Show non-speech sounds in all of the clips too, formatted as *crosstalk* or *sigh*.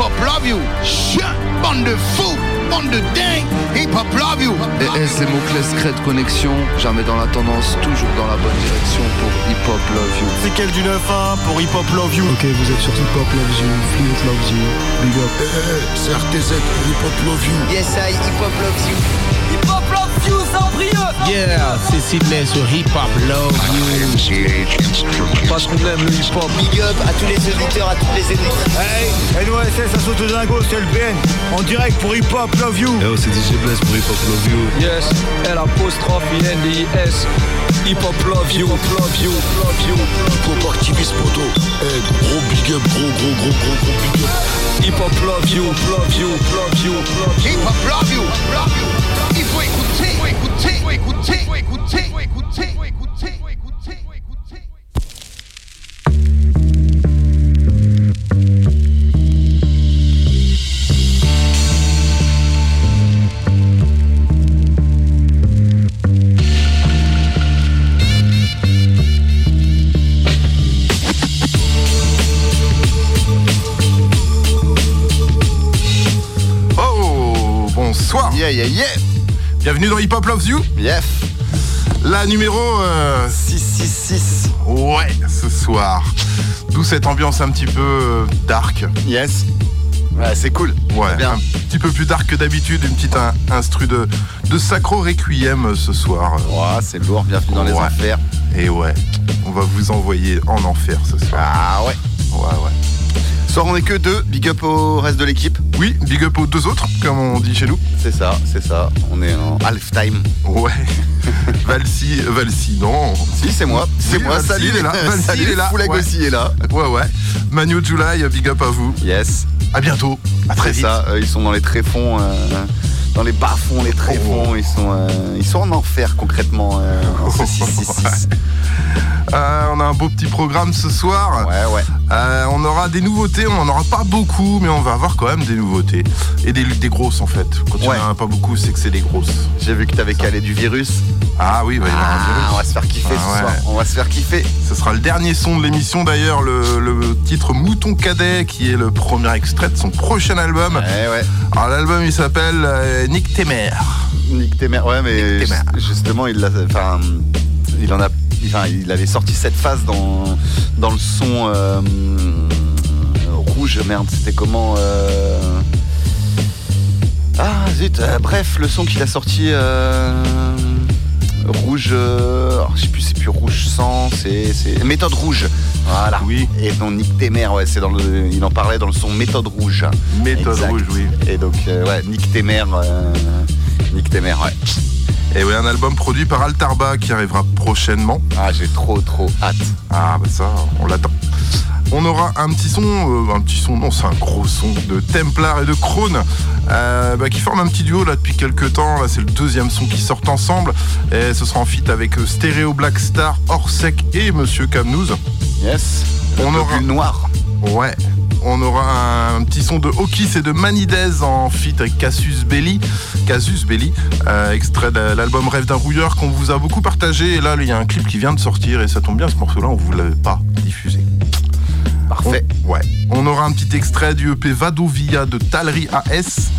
hop love you. Chut, bande de fous, bande de dingue. Hip hop love you. Et S, les mots-clés secrets de connexion, jamais dans la tendance, toujours dans la bonne direction pour Hip Hop Love You. C'est quel du 9-1 pour Hip Hop Love You Ok, vous êtes sur Hip Hop Love You, Love You, Big Up. c'est RTZ pour Hip Hop Love You. Yes, I Hip Hop Love You, Yeah, c'est Sydney sur Hip Hop Love You. Parce qu'on aime le hip hop. Big up à tous les auditeurs, à toutes les éditrices. Hey, NOSS, Assaut de Dingo, c'est le BN. En direct pour Hip Hop Love You. Yo, c'est DJ Bless pour Hip Hop Love You. Yes, L apostrophe N D S. Hip Hop Love You, Love You, Love You. Hip Hop activiste poto. Eh, gros big up, gros, gros, gros, gros, gros big up. Hip Hop Love You, Love You, Love You, Love You. Hip hop love you, love you. Il faut écouter, faut écouter, faut écouter, faut écouter, faut écouter, faut écouter, Bonsoir. Yeah, yeah, yeah. Bienvenue dans Hip Hop Loves You. Yes. La numéro euh, 666. ouais ce soir. D'où cette ambiance un petit peu euh, dark. Yes. Ouais, c'est cool. Ouais, Bien. un petit peu plus dark que d'habitude. Une petite in- instru de, de Sacro Requiem euh, ce soir. Ouais, c'est lourd. Bienvenue dans les affaires. Et ouais, on va vous envoyer en enfer ce soir. Ah ouais. Ouais, ouais. Soir, on est que deux. Big up au reste de l'équipe. Oui, big up aux deux autres, comme on dit chez nous. C'est ça, c'est ça. On est en half-time. Ouais. *laughs* Valsi, Valsi, non. Si, c'est moi. C'est Oui, moi. Valsi, Salut. il est là. Valsi, Salut. il est là. Ouais. est là. Ouais, ouais. Manu July, big up à vous. Yes. À bientôt. À très vite. ça. euh, ils sont dans les tréfonds. euh, dans les bas-fonds, les tréfonds. Ils, sont, euh, ils sont en enfer concrètement. euh, en ce 666. *laughs* Euh, on a un beau petit programme ce soir. Ouais, ouais. Euh, on aura des nouveautés, on n'en aura pas beaucoup, mais on va avoir quand même des nouveautés. Et des, des grosses en fait. Quand Ouais. n'y en a pas beaucoup, c'est que c'est des grosses. J'ai vu que t'avais calé du virus. Ah oui, bah, il y aura un Ah, virus. on va se faire kiffer Ah ce soir. On va se faire kiffer. Ce sera le dernier son de l'émission d'ailleurs, le, le titre Mouton Cadet, qui est le premier extrait de son prochain album. Alors l'album il s'appelle euh, Nick Temer. Nick Temer. Ouais, mais Temer. justement, il. Enfin, il en a. Enfin, il avait sorti cette phase dans dans le son euh, rouge. Merde, c'était comment euh, Ah zut. bref, le son qu'il a sorti. Rouge, euh, je sais plus, c'est plus rouge sang, c'est c'est- méthode rouge. Voilà. Oui. Et donc Nick Temer, ouais, c'est dans le, il en parlait dans le son méthode rouge. Méthode Exact. rouge, oui. Et donc, euh, ouais, Nick Temer, euh, Nick Temer, ouais. Et oui, un album produit par Altarba qui arrivera prochainement. Ah, j'ai trop, trop hâte. Ah bah ça, on l'attend. On aura un petit son, euh, un petit son, non c'est un gros son de Templar et de Krone euh, bah, qui forment un petit duo là depuis quelques temps. Là c'est le deuxième son qui sort ensemble et ce sera en feat avec euh, Stereo Black Star, Orsec et Monsieur Camnouz. Yes. On aura- noir. Ouais. On aura un petit son de Hawkis et de Manidez en feat avec Cassius Belli. Cassius Belli, euh, extrait de l'album Rêve d'un rouilleur qu'on vous a beaucoup partagé. Et là, il y a un clip qui vient de sortir et ça tombe bien, ce morceau-là, on vous l'avait pas diffusé. Parfait. On, ouais. On aura un petit extrait du EP Vadovia de Talry AS.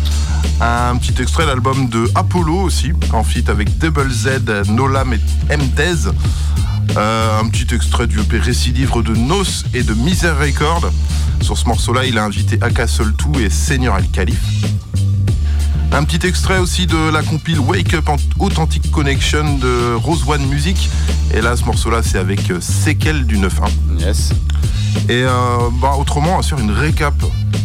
Un petit extrait de l'album de Apollo aussi, en feat avec Double Z, Nolam et MDez. Euh, un petit extrait du EP Récidivre de Nos et de Misère Record. Sur ce morceau-là, il a invité Aka Soltou et Seigneur Al Khalif. Un petit extrait aussi de la compile Wake Up Authentic Connection de Rose One Music. Et là, ce morceau-là, c'est avec euh, Séquelle du 9-1. Yes. Et euh, bah, autrement, sur une récap.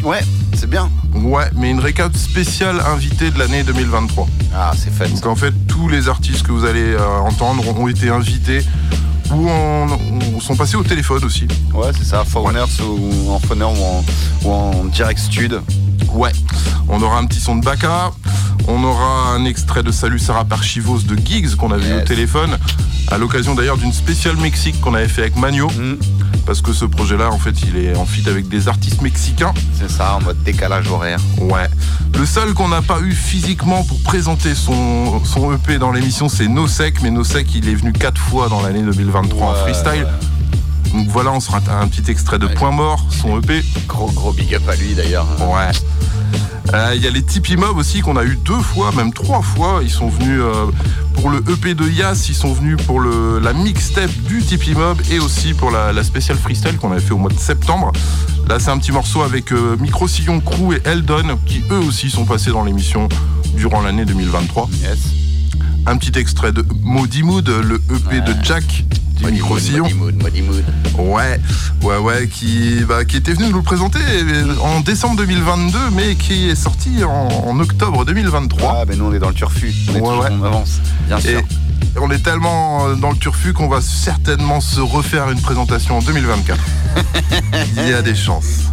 Ouais, c'est bien. Ouais, mais une récap spéciale invitée de l'année 2023. Ah, c'est fun. Donc en fait, tous les artistes que vous allez euh, entendre ont été invités ou ou sont passés au téléphone aussi. Ouais, c'est ça. Foreigners ou en en, ou en direct stud. Ouais. On aura un petit son de Baka. On aura un extrait de Salut Sarah par Chivos de Giggs qu'on avait eu au téléphone. À l'occasion d'ailleurs d'une spéciale Mexique qu'on avait fait avec Magno. Hmm, Parce que ce projet-là, en fait, il est en feat avec des artistes mexicains. c'est ça, en mode décalage horaire. Ouais. Le seul qu'on n'a pas eu physiquement pour présenter son, son EP dans l'émission, c'est Nosec. Mais Nosec, il est venu quatre fois dans l'année 2023 en freestyle. Donc voilà, on sera un, un petit extrait de Point Mort, son EP. Gros gros big up à lui d'ailleurs. Ouais. Euh, Il y a les Tipeee Mob aussi qu'on a eu deux fois, même trois fois. Ils sont venus euh, pour le EP de Yas, ils sont venus pour le, la mixtape du Tipeee Mob et aussi pour la, la spéciale freestyle qu'on avait fait au mois de septembre. Là, c'est un petit morceau avec euh, Micro Sillon Crew et Eldon qui eux aussi sont passés dans l'émission durant l'année 2023. Yes. Un petit extrait de Maudie Mood, le EP de Jack du mood, modi mood. Ouais, ouais, ouais, qui, bah, qui était venu nous le présenter en décembre 2022, mais qui est sorti en, en octobre 2023. Ah, ben nous on est dans le turfu. On, est Ouais, toujours- ouais. on avance. Bien sûr. On est tellement euh, dans le turfu qu'on va certainement se refaire une présentation en 2024. *laughs* Il y a des chances.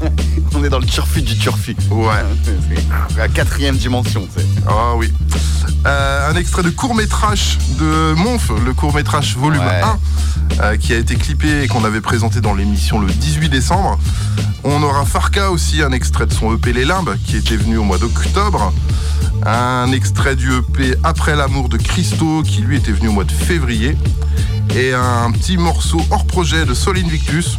On est dans le turfu du turfu. Ouais. La quatrième dimension. c'est. Ah oui. Euh, un extrait de court-métrage de Monf, le court-métrage volume Ouais. 1, euh, qui a été clippé et qu'on avait présenté dans l'émission le 18 décembre. On aura Farka aussi, un extrait de son EP Les Limbes, qui était venu au mois d'octobre. Un extrait du EP Après l'amour de Christo, qui lui était venu au mois de février. Et un petit morceau hors projet de Sol Invictus,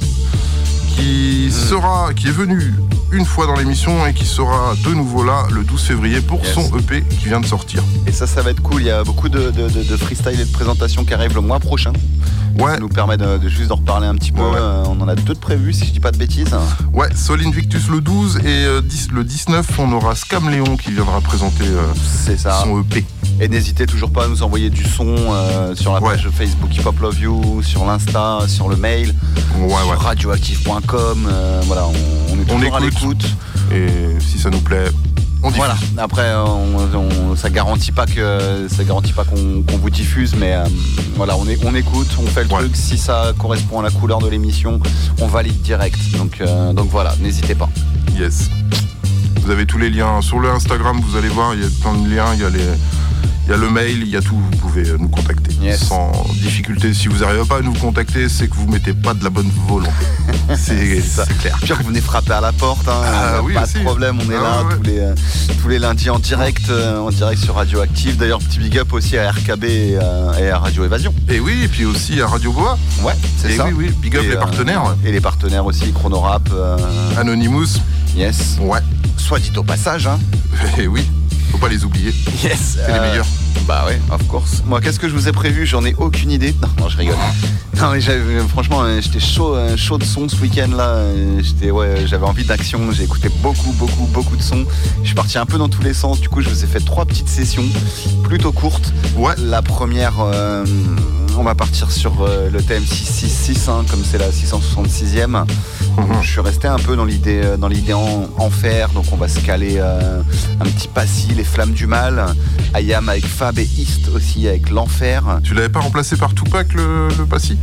qui sera, qui est venu une fois dans l'émission et qui sera de nouveau là le 12 février pour Yes. son EP qui vient de sortir. Et ça, ça va être cool. Il y a beaucoup de, de- de- de freestyle et de présentations qui arrivent le mois prochain. Ouais, Ça nous permet de, de juste d'en reparler un petit peu. Ouais, ouais. Euh, on en a deux de prévus, si je dis pas de bêtises. ouais, Sol Invictus le 12 et euh, 10 le 19, on aura Scam Léon qui viendra présenter euh, ça. son EP. Et n'hésitez toujours pas à nous envoyer du son euh, sur la Ouais. page Facebook Hip Hop Love You, sur l'Insta, sur le mail, Ouais, sur ouais. radioactive.com. euh, voilà, on, on est On toujours à écoute. l'écoute. Et si ça nous plaît, on diffuse. Voilà. Après, on, on- ça garantit pas que ça garantit pas qu'on vous diffuse, mais euh, voilà, on, est, on écoute, on fait le Ouais. truc. Si ça correspond à la couleur de l'émission, on valide direct. Donc, euh, donc voilà, n'hésitez pas. Yes. Vous avez tous les liens sur le Instagram, vous allez voir, il y a plein de liens, il y a les. Il y a le mail, il y a tout, vous pouvez euh, nous contacter Yes. sans difficulté. Si vous n'arrivez pas à nous contacter, c'est que vous mettez pas de la bonne volonté. *laughs* C'est clair. Puis vous venez frapper à la porte, hein, Ah, oui, pas aussi. de problème, on est Ah, là ouais. tous, les, euh, tous les lundis en direct, euh, en direct sur Radioactive. D'ailleurs, petit big up aussi à RKB et, à- et à Radio Évasion. Et oui, et puis aussi à Radio Boa. Ouais, c'est ça. oui, oui, big up Et, les euh, partenaires. Et les partenaires aussi, Chronorap, Anonymous. yes. Ouais. Soit dit au passage, hein. *laughs* Et oui, faut pas les oublier. Yes. C'est les meilleurs. Bah ouais, of course. Moi, qu'est-ce que je vous ai prévu? J'en ai aucune idée. *laughs* Non, non, je rigole. Non, mais j'avais- franchement, euh, j'étais chaud, euh, chaud de son ce week-end là. Euh, J'étais, ouais, j'avais envie d'action. J'ai écouté beaucoup, beaucoup, beaucoup de sons. Je suis parti un peu dans tous les sens. Du coup, je vous ai fait trois petites sessions, plutôt courtes. Ouais. La première, euh, on va partir sur euh, le thème 666, hein, comme c'est la 666e. Je suis resté un peu dans l'idée, euh, en, enfer. Donc, on va se caler euh, un petit passy, les flammes du mal. Ayam avec Fab et East aussi avec l'enfer. Tu l'avais pas remplacé par Tupac le passy?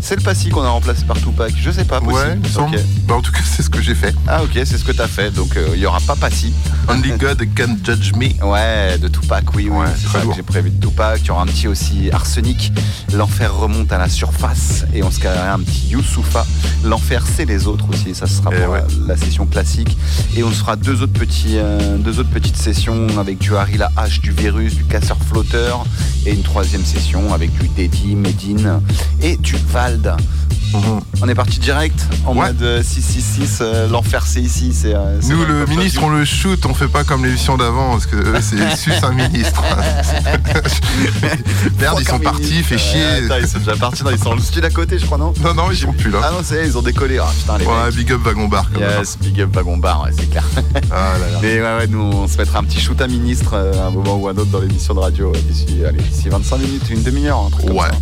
C'est le passy qu'on a remplacé par Tupac. Je sais pas, possible. Ouais, il semble. Bah, en tout cas, c'est ce que j'ai fait. Ah ok, c'est ce que t'as fait. Donc euh, il y aura pas passy. Only God can judge me. Ouais, de Tupac, oui, oui, Ouais, c'est ça que j'ai prévu de Tupac. Il y aura un petit aussi arsenic. L'enfer remonte à la surface et on se calera un petit Youssoufa. L'enfer, c'est les autres aussi. Ça sera Eh pour ouais. la, session classique. Et on se fera deux autres petits, euh, deux autres petites sessions avec du Harry la hache, du virus, du casseur flotteur et une troisième session avec du Dedi, Medine et du Vald. Mhm. On est parti direct en Ouais. mode euh, 666. euh, L'enfer, c'est ici. c'est, euh, Nous, le ministre, on le shoot, on fait pas comme l'émission d'avant, parce que eux, c'est *laughs* sus un ministre. *laughs* Merde, ils sont partis, fait chier. attends, ils sont déjà partis. Non, ils sont dans le studio d'à côté, je crois, non Non, non, ils sont plus là. Ah non, c'est ils ont décollé. Ah putain, les Ouais, mecs. big up Wagon Bar. Comme Yes, big up wagon bar, ouais, c'est clair. Ah là là. *laughs* Mais ouais, ouais, nous, on se mettra un petit shoot à ministre euh, à un moment ou à un autre dans l'émission de radio euh, d'ici, allez, d'ici 25 minutes, une demi-heure, un truc comme Ouais. ça.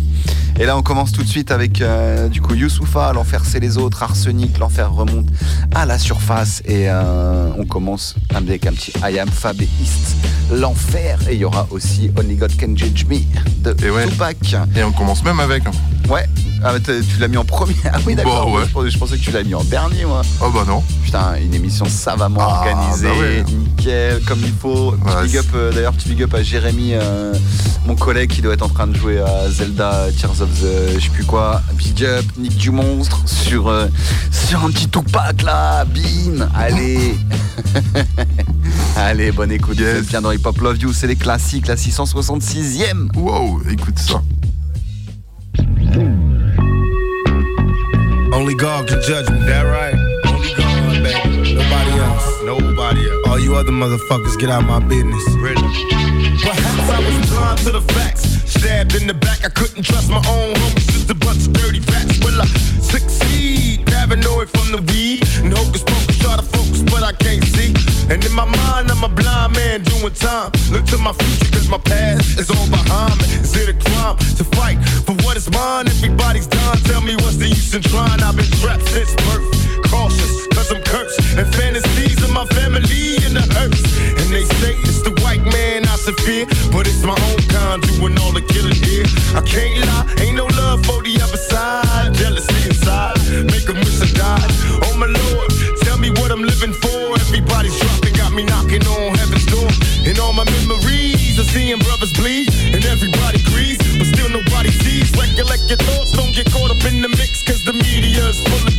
Et là, on commence tout de suite avec euh, du coup Youssoufa, l'enfer c'est les autres, Arsenic, l'enfer remonte à la surface et euh, on commence avec un petit I am Fab et East, l'enfer et il y aura aussi Only God Can Judge Me de Et ouais. Tupac. Et on commence même avec. hein. Ouais, ah, tu l'as mis en premier. *laughs* Ah oui, d'accord. Ouais. je, pensais, je pensais que tu l'as mis en dernier, moi. Oh bah non. Putain, une émission savamment Ah, organisée, bah ouais. nickel, comme il faut. Ouais, big up, euh, d'ailleurs, petit big up à Jérémy, euh, mon collègue qui doit être en train de jouer à Zelda Tears of the je sais plus quoi. Big up, Nick du monstre sur, euh, sur un petit Tupac là, bim, allez. *laughs* allez, bonne écoute, Yes. bien dans Hip Hop Love You, c'est les classiques, la 666e. Wow, écoute ça. Only God can judge me. That right? Only God, baby. Nobody else. Nobody else. All you other motherfuckers, get out my business. Really? Perhaps I was blind to the facts. Stabbed in the back, I couldn't trust my own homies. Just a bunch of dirty rats. Will I succeed? Paranoid from the weed. And hocus pocus, try to focus, but I can't see. And in my mind, I'm a blind man doing time. Look to my future, cause my past is all behind me. Is it a crime to fight for what is mine? Everybody's done. Tell me what's the use in trying? I've been trapped since birth. Cautious, cause I'm cursed. And fantasies of my family in the hearse. And they say it's the white man I should fear, but it's my own kind doing all the. I can't lie, ain't no love for the other side. Jealousy inside, make them wish I died. Oh my lord, tell me what I'm living for. Everybody's dropping, got me knocking on heaven's door. And all my memories of seeing brothers bleed, and everybody agrees, but still nobody sees. Recollect your thoughts, don't get caught up in the mix, cause the media's full of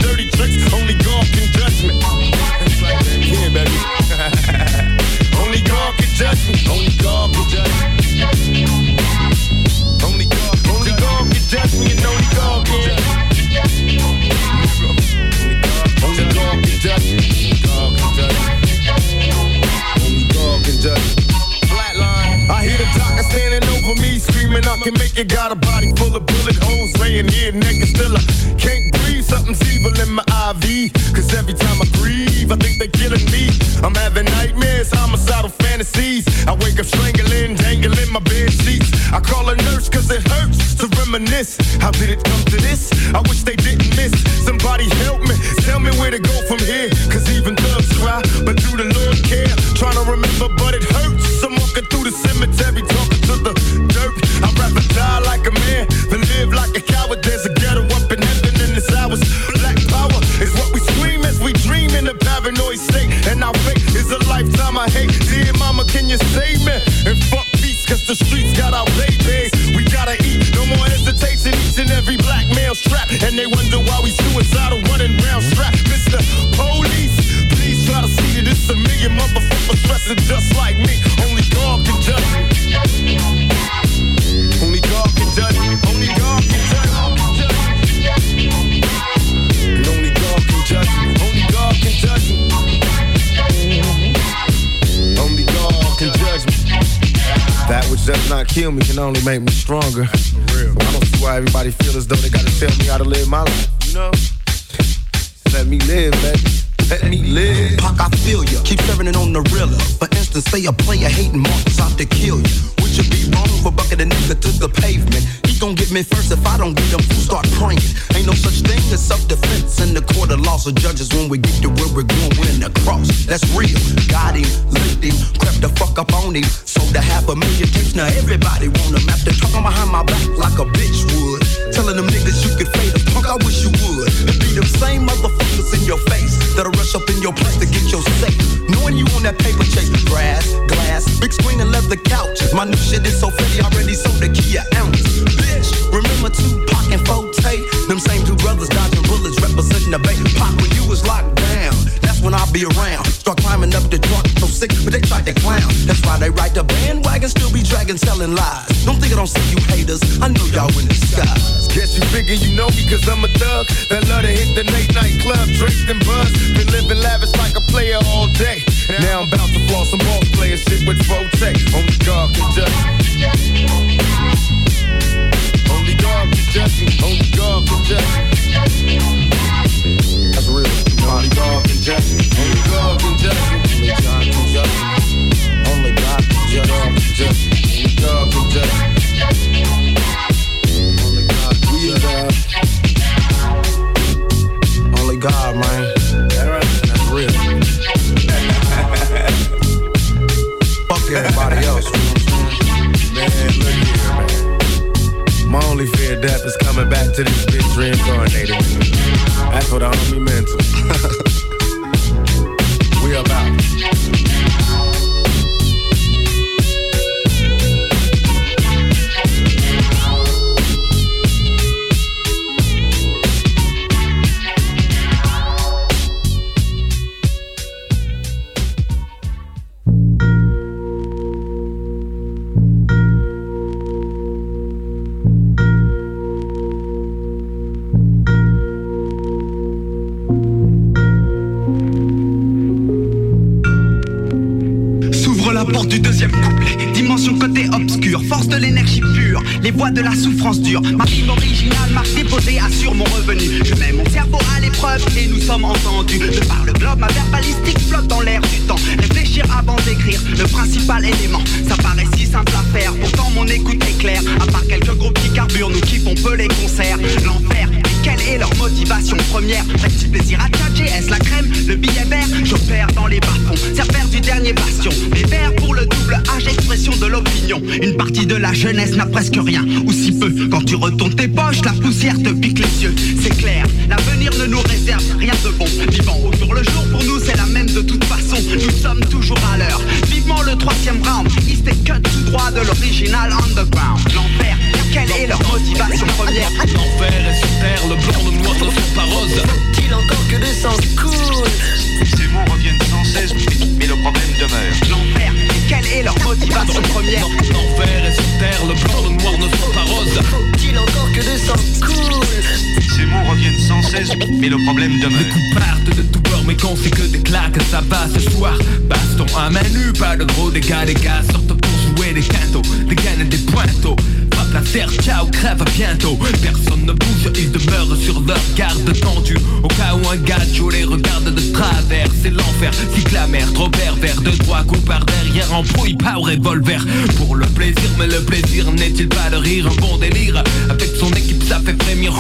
screaming, I can make it. Got a body full of bullet holes, laying here naked, still I can't breathe. Something's evil in my IV. Cause every time I breathe, I think they're killing me. I'm having nightmares, homicidal fantasies. I wake up strangling, dangling my bed sheets. I call a nurse cause it hurts to reminisce. How did it come to this? I wish they didn't miss. Somebody help me, tell me where to go from here. Cause even thugs cry, but do the Lord care? Trying to remember, but it And they wonder why we suicidal running round strapped. Mr. Police, please try to see that it's a million motherfuckers dressing just like me. Only God can judge. Only God can judge. Only God can judge. Only God can judge me. Only God can judge me. Only God can judge me. That which does not kill me can only make me stronger. Why everybody feel as though they gotta tell me how to live my life. You know? Let me live, baby. Let me live. Pac, I feel ya. Keep serving it on the realer. For instance, say a player hating marks out to kill ya. Would you be wrong for bucking a nigga to the pavement? He gon' get me first if I don't get him. Fool start praying. Ain't no such thing as self-defense in the court of laws of judges when we get to where we're going. We're in the cross. That's real. Got him, licked him, crept the fuck up on him. A half a million tapes. Now everybody want him after talking behind my back like a bitch would. Telling them niggas you could fade us. Punk, I wish you would. It be them same motherfuckers in your face that'll rush up in your place to get your safe. Knowing you on that paper chase, grass, glass, big screen and leather couches. My new shit is so pretty, already sold a key an ounce. Bitch, remember Tupac and Forte? Them same two brothers dodging bullets, representing the bay. Pop when you was locked when I'll be around. Start climbing up the truck, so sick, but they tried to clown. That's why they ride the bandwagon, still be dragging, selling lies. Don't think I don't see you haters. I know y'all in the skies. Guess you figure you know me cause I'm a thug That love to hit the late night club, drink and buzz Been living lavish like a player all day Now I'm about to floss some ball player shit with Forte Only God can judge me Only God can judge me Only God can judge me That's real Only God can judge me Only God can judge me Only God can judge me Only God can judge me Only God can judge me we God. Only God, man. That's real. *laughs* Fuck everybody else. Man, look here, man. My only fear of death is coming back to this bitch reincarnated. That's what the homie mental. *laughs* we about. Du deuxième couplet. Dimension côté obscur, force de l'énergie pure, les voix de la souffrance dure. Ma rime originale, marque déposée, assure mon revenu. Je mets mon cerveau à l'épreuve et nous sommes entendus. De par le globe, ma verbalistique flotte dans l'air du temps. Réfléchir avant d'écrire, le principal élément. Ça paraît si simple à faire, pourtant mon écoute est claire. À part quelques groupes qui carburent, nous kiffons peu les concerts. L'enfer, quelle est leur motivation première Petit plaisir à tchatcher, est-ce la crème Le billet vert J'opère dans les bas-fonds, serveur du dernier bastion. Les verts pour le double H, expression de l'opinion. Une partie de la jeunesse n'a presque rien, ou si peu. Quand tu retournes tes poches, la poussière te pique les yeux. C'est clair, l'avenir ne nous réserve rien de bon. Vivant au jour le jour, pour nous c'est la même de toute façon. Nous sommes toujours à l'heure. Vivement le troisième round, East cut tout droit de l'original underground. L'enfer, quelle est leur motivation première L'enfer est sur terre, le blanc, le noir ne sont pas roses Faut-il encore que le sang coule Ces mots reviennent sans cesse, mais le problème demeure. L'enfer, quelle est leur motivation première L'enfer est sur terre, le blanc, le noir ne sont pas roses Faut-il encore que le sang coule Ces mots reviennent sans cesse, mais le problème demeure. Les coups partent de tout bord, mais quand c'est que des claques, ça va ce soir. Baston à main nue, pas de gros dégâts, les gars sortent pour jouer des cantos, des cannes et des pointeaux. Frappe la terre, ciao, crève bientôt. Personne ne bouge, ils demeurent sur leur garde tendue. Au cas où un gacho les regarde de travers C'est l'enfer, cycle la mer, trop pervers De droit coup par derrière, embrouille pas au revolver. Pour le plaisir, mais le plaisir n'est-il pas de rire? Un bon délire, avec son équipe ça fait frémir.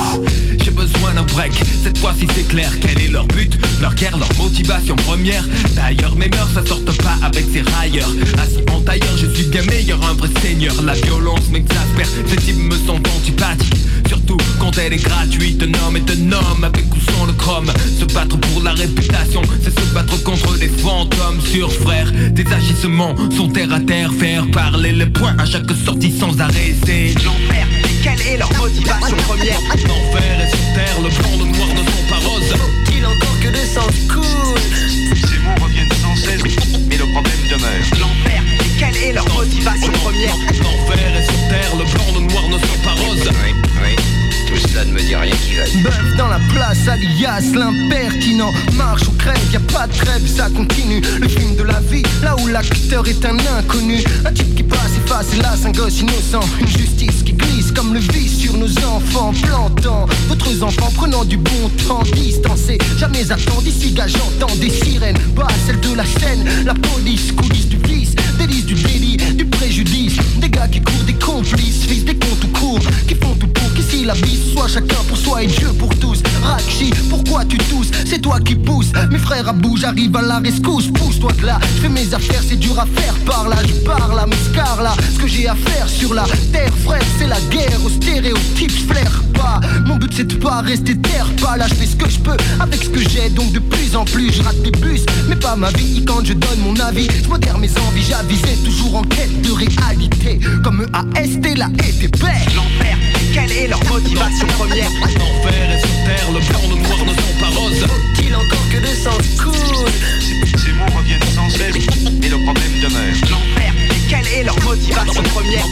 J'ai besoin d'un break, cette fois-ci c'est clair Quel est leur but, leur guerre, leur motivation première. D'ailleurs mes mœurs ça sortent pas avec ces railleurs. Assis en tailleur, je suis bien meilleur, un vrai seigneur. La violence m'exaspère, ces types me sont antipathiques Surtout quand elle est gratuite, un homme est un homme avec ou sans le chrome. Se battre pour la réputation, c'est se battre contre les fantômes. Sur frère Des agissements sont terre à terre, faire parler les points à chaque sortie sans arrêt C'est l'enfer, quelle est leur motivation première? L'enfer est sur terre, le blanc, le noir ne sont pas roses. Faut-il encore que le sang coule. Ces mots reviennent sans cesse, mais le problème demeure. L'enfer, quelle est leur motivation première? L'enfer est sur terre, le blanc, le noir ne sont pas roses Oui, oui, tout cela ne me dit rien qui vaille Bœuf dans la place, alias l'impertinent. Marche ou crève, y a pas de trêve, ça continue. Le film de la vie, là où l'acteur est un inconnu. Un type qui passe, efface, hélas, un gosse innocent. Une justice qui glisse comme le vice sur nos enfants Plantant d'autres enfants prenant du bon temps Distancé, jamais attendu d'ici gars j'entends des sirènes Pas celle de la scène, la police, coulisses du vice Délice du délit, du préjudice gars qui courent, des complices, fils des comptes tout court Qui la vie soit chacun pour soi et Dieu pour tous. Rakshi, pourquoi tu tousses? C'est toi qui pousse Mes frères à bout, j'arrive à la rescousse. Pousse-toi de là, je fais mes affaires, c'est dur à faire. Par là Je parle à mes là. Ce que j'ai à faire sur la terre frère C'est la guerre. Aux stéréotypes, je flaire pas. Mon but c'est de pas rester terre pas là Je fais ce que je peux. Avec ce que j'ai Donc de plus en plus je rate des bus. Mais pas ma vie quand je donne mon avis. Je modère mes envies, j'avisais toujours en quête de réalité. Comme EAST, la ETP L'enfer, quelle est leur motivation première L'enfer est sur terre, le blanc, le noir ne sont pas roses. Faut-il encore que le sang coule Ces mots reviennent sans cesse, mais le problème demeure. L'enfer, quelle est leur motivation première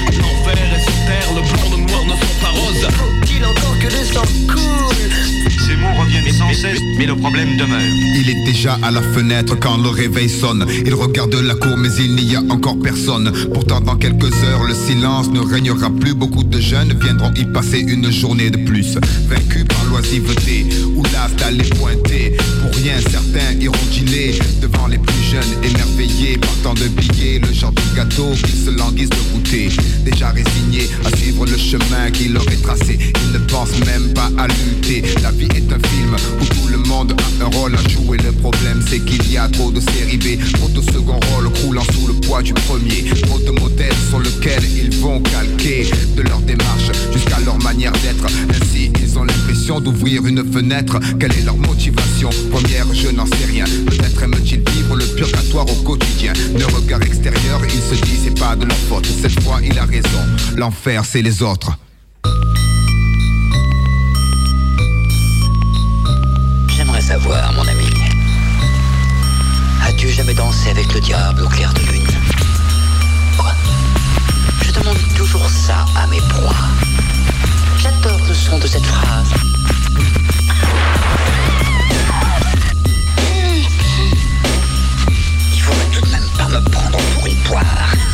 mais le problème demeure Il est déjà à la fenêtre quand le réveil sonne. Il regarde la cour mais il n'y a encore personne. Pourtant dans quelques heures le silence ne régnera plus. Beaucoup de jeunes viendront y passer une journée de plus. Vaincus par l'oisiveté ou l'as d'aller pointer. Rien certains iront dîner devant les plus jeunes émerveillés par tant de billets. Le genre de gâteau qu'ils se languissent de goûter. Déjà résignés à suivre le chemin qui leur est tracé. Ils ne pensent même pas à lutter. La vie est un film où tout le monde a un rôle à jouer. Le problème c'est qu'il y a trop de séries B, trop de second rôle croulant sous le poids du premier. Trop de modèles sur lesquels ils vont calquer de leur démarche jusqu'à leur manière d'être. Ainsi ils ont l'impression d'ouvrir une fenêtre. Quelle est leur motivation? Je n'en sais rien. Peut-être aiment-ils vivre le purgatoire au quotidien. Le regard extérieur, ils se disent c'est pas de leur faute. Cette fois, il a raison. L'enfer, c'est les autres. J'aimerais savoir, mon ami. As-tu jamais dansé avec le diable au clair de lune? Quoi? Je demande toujours ça à mes proies. J'adore le son de cette phrase. me prendre pour une poire.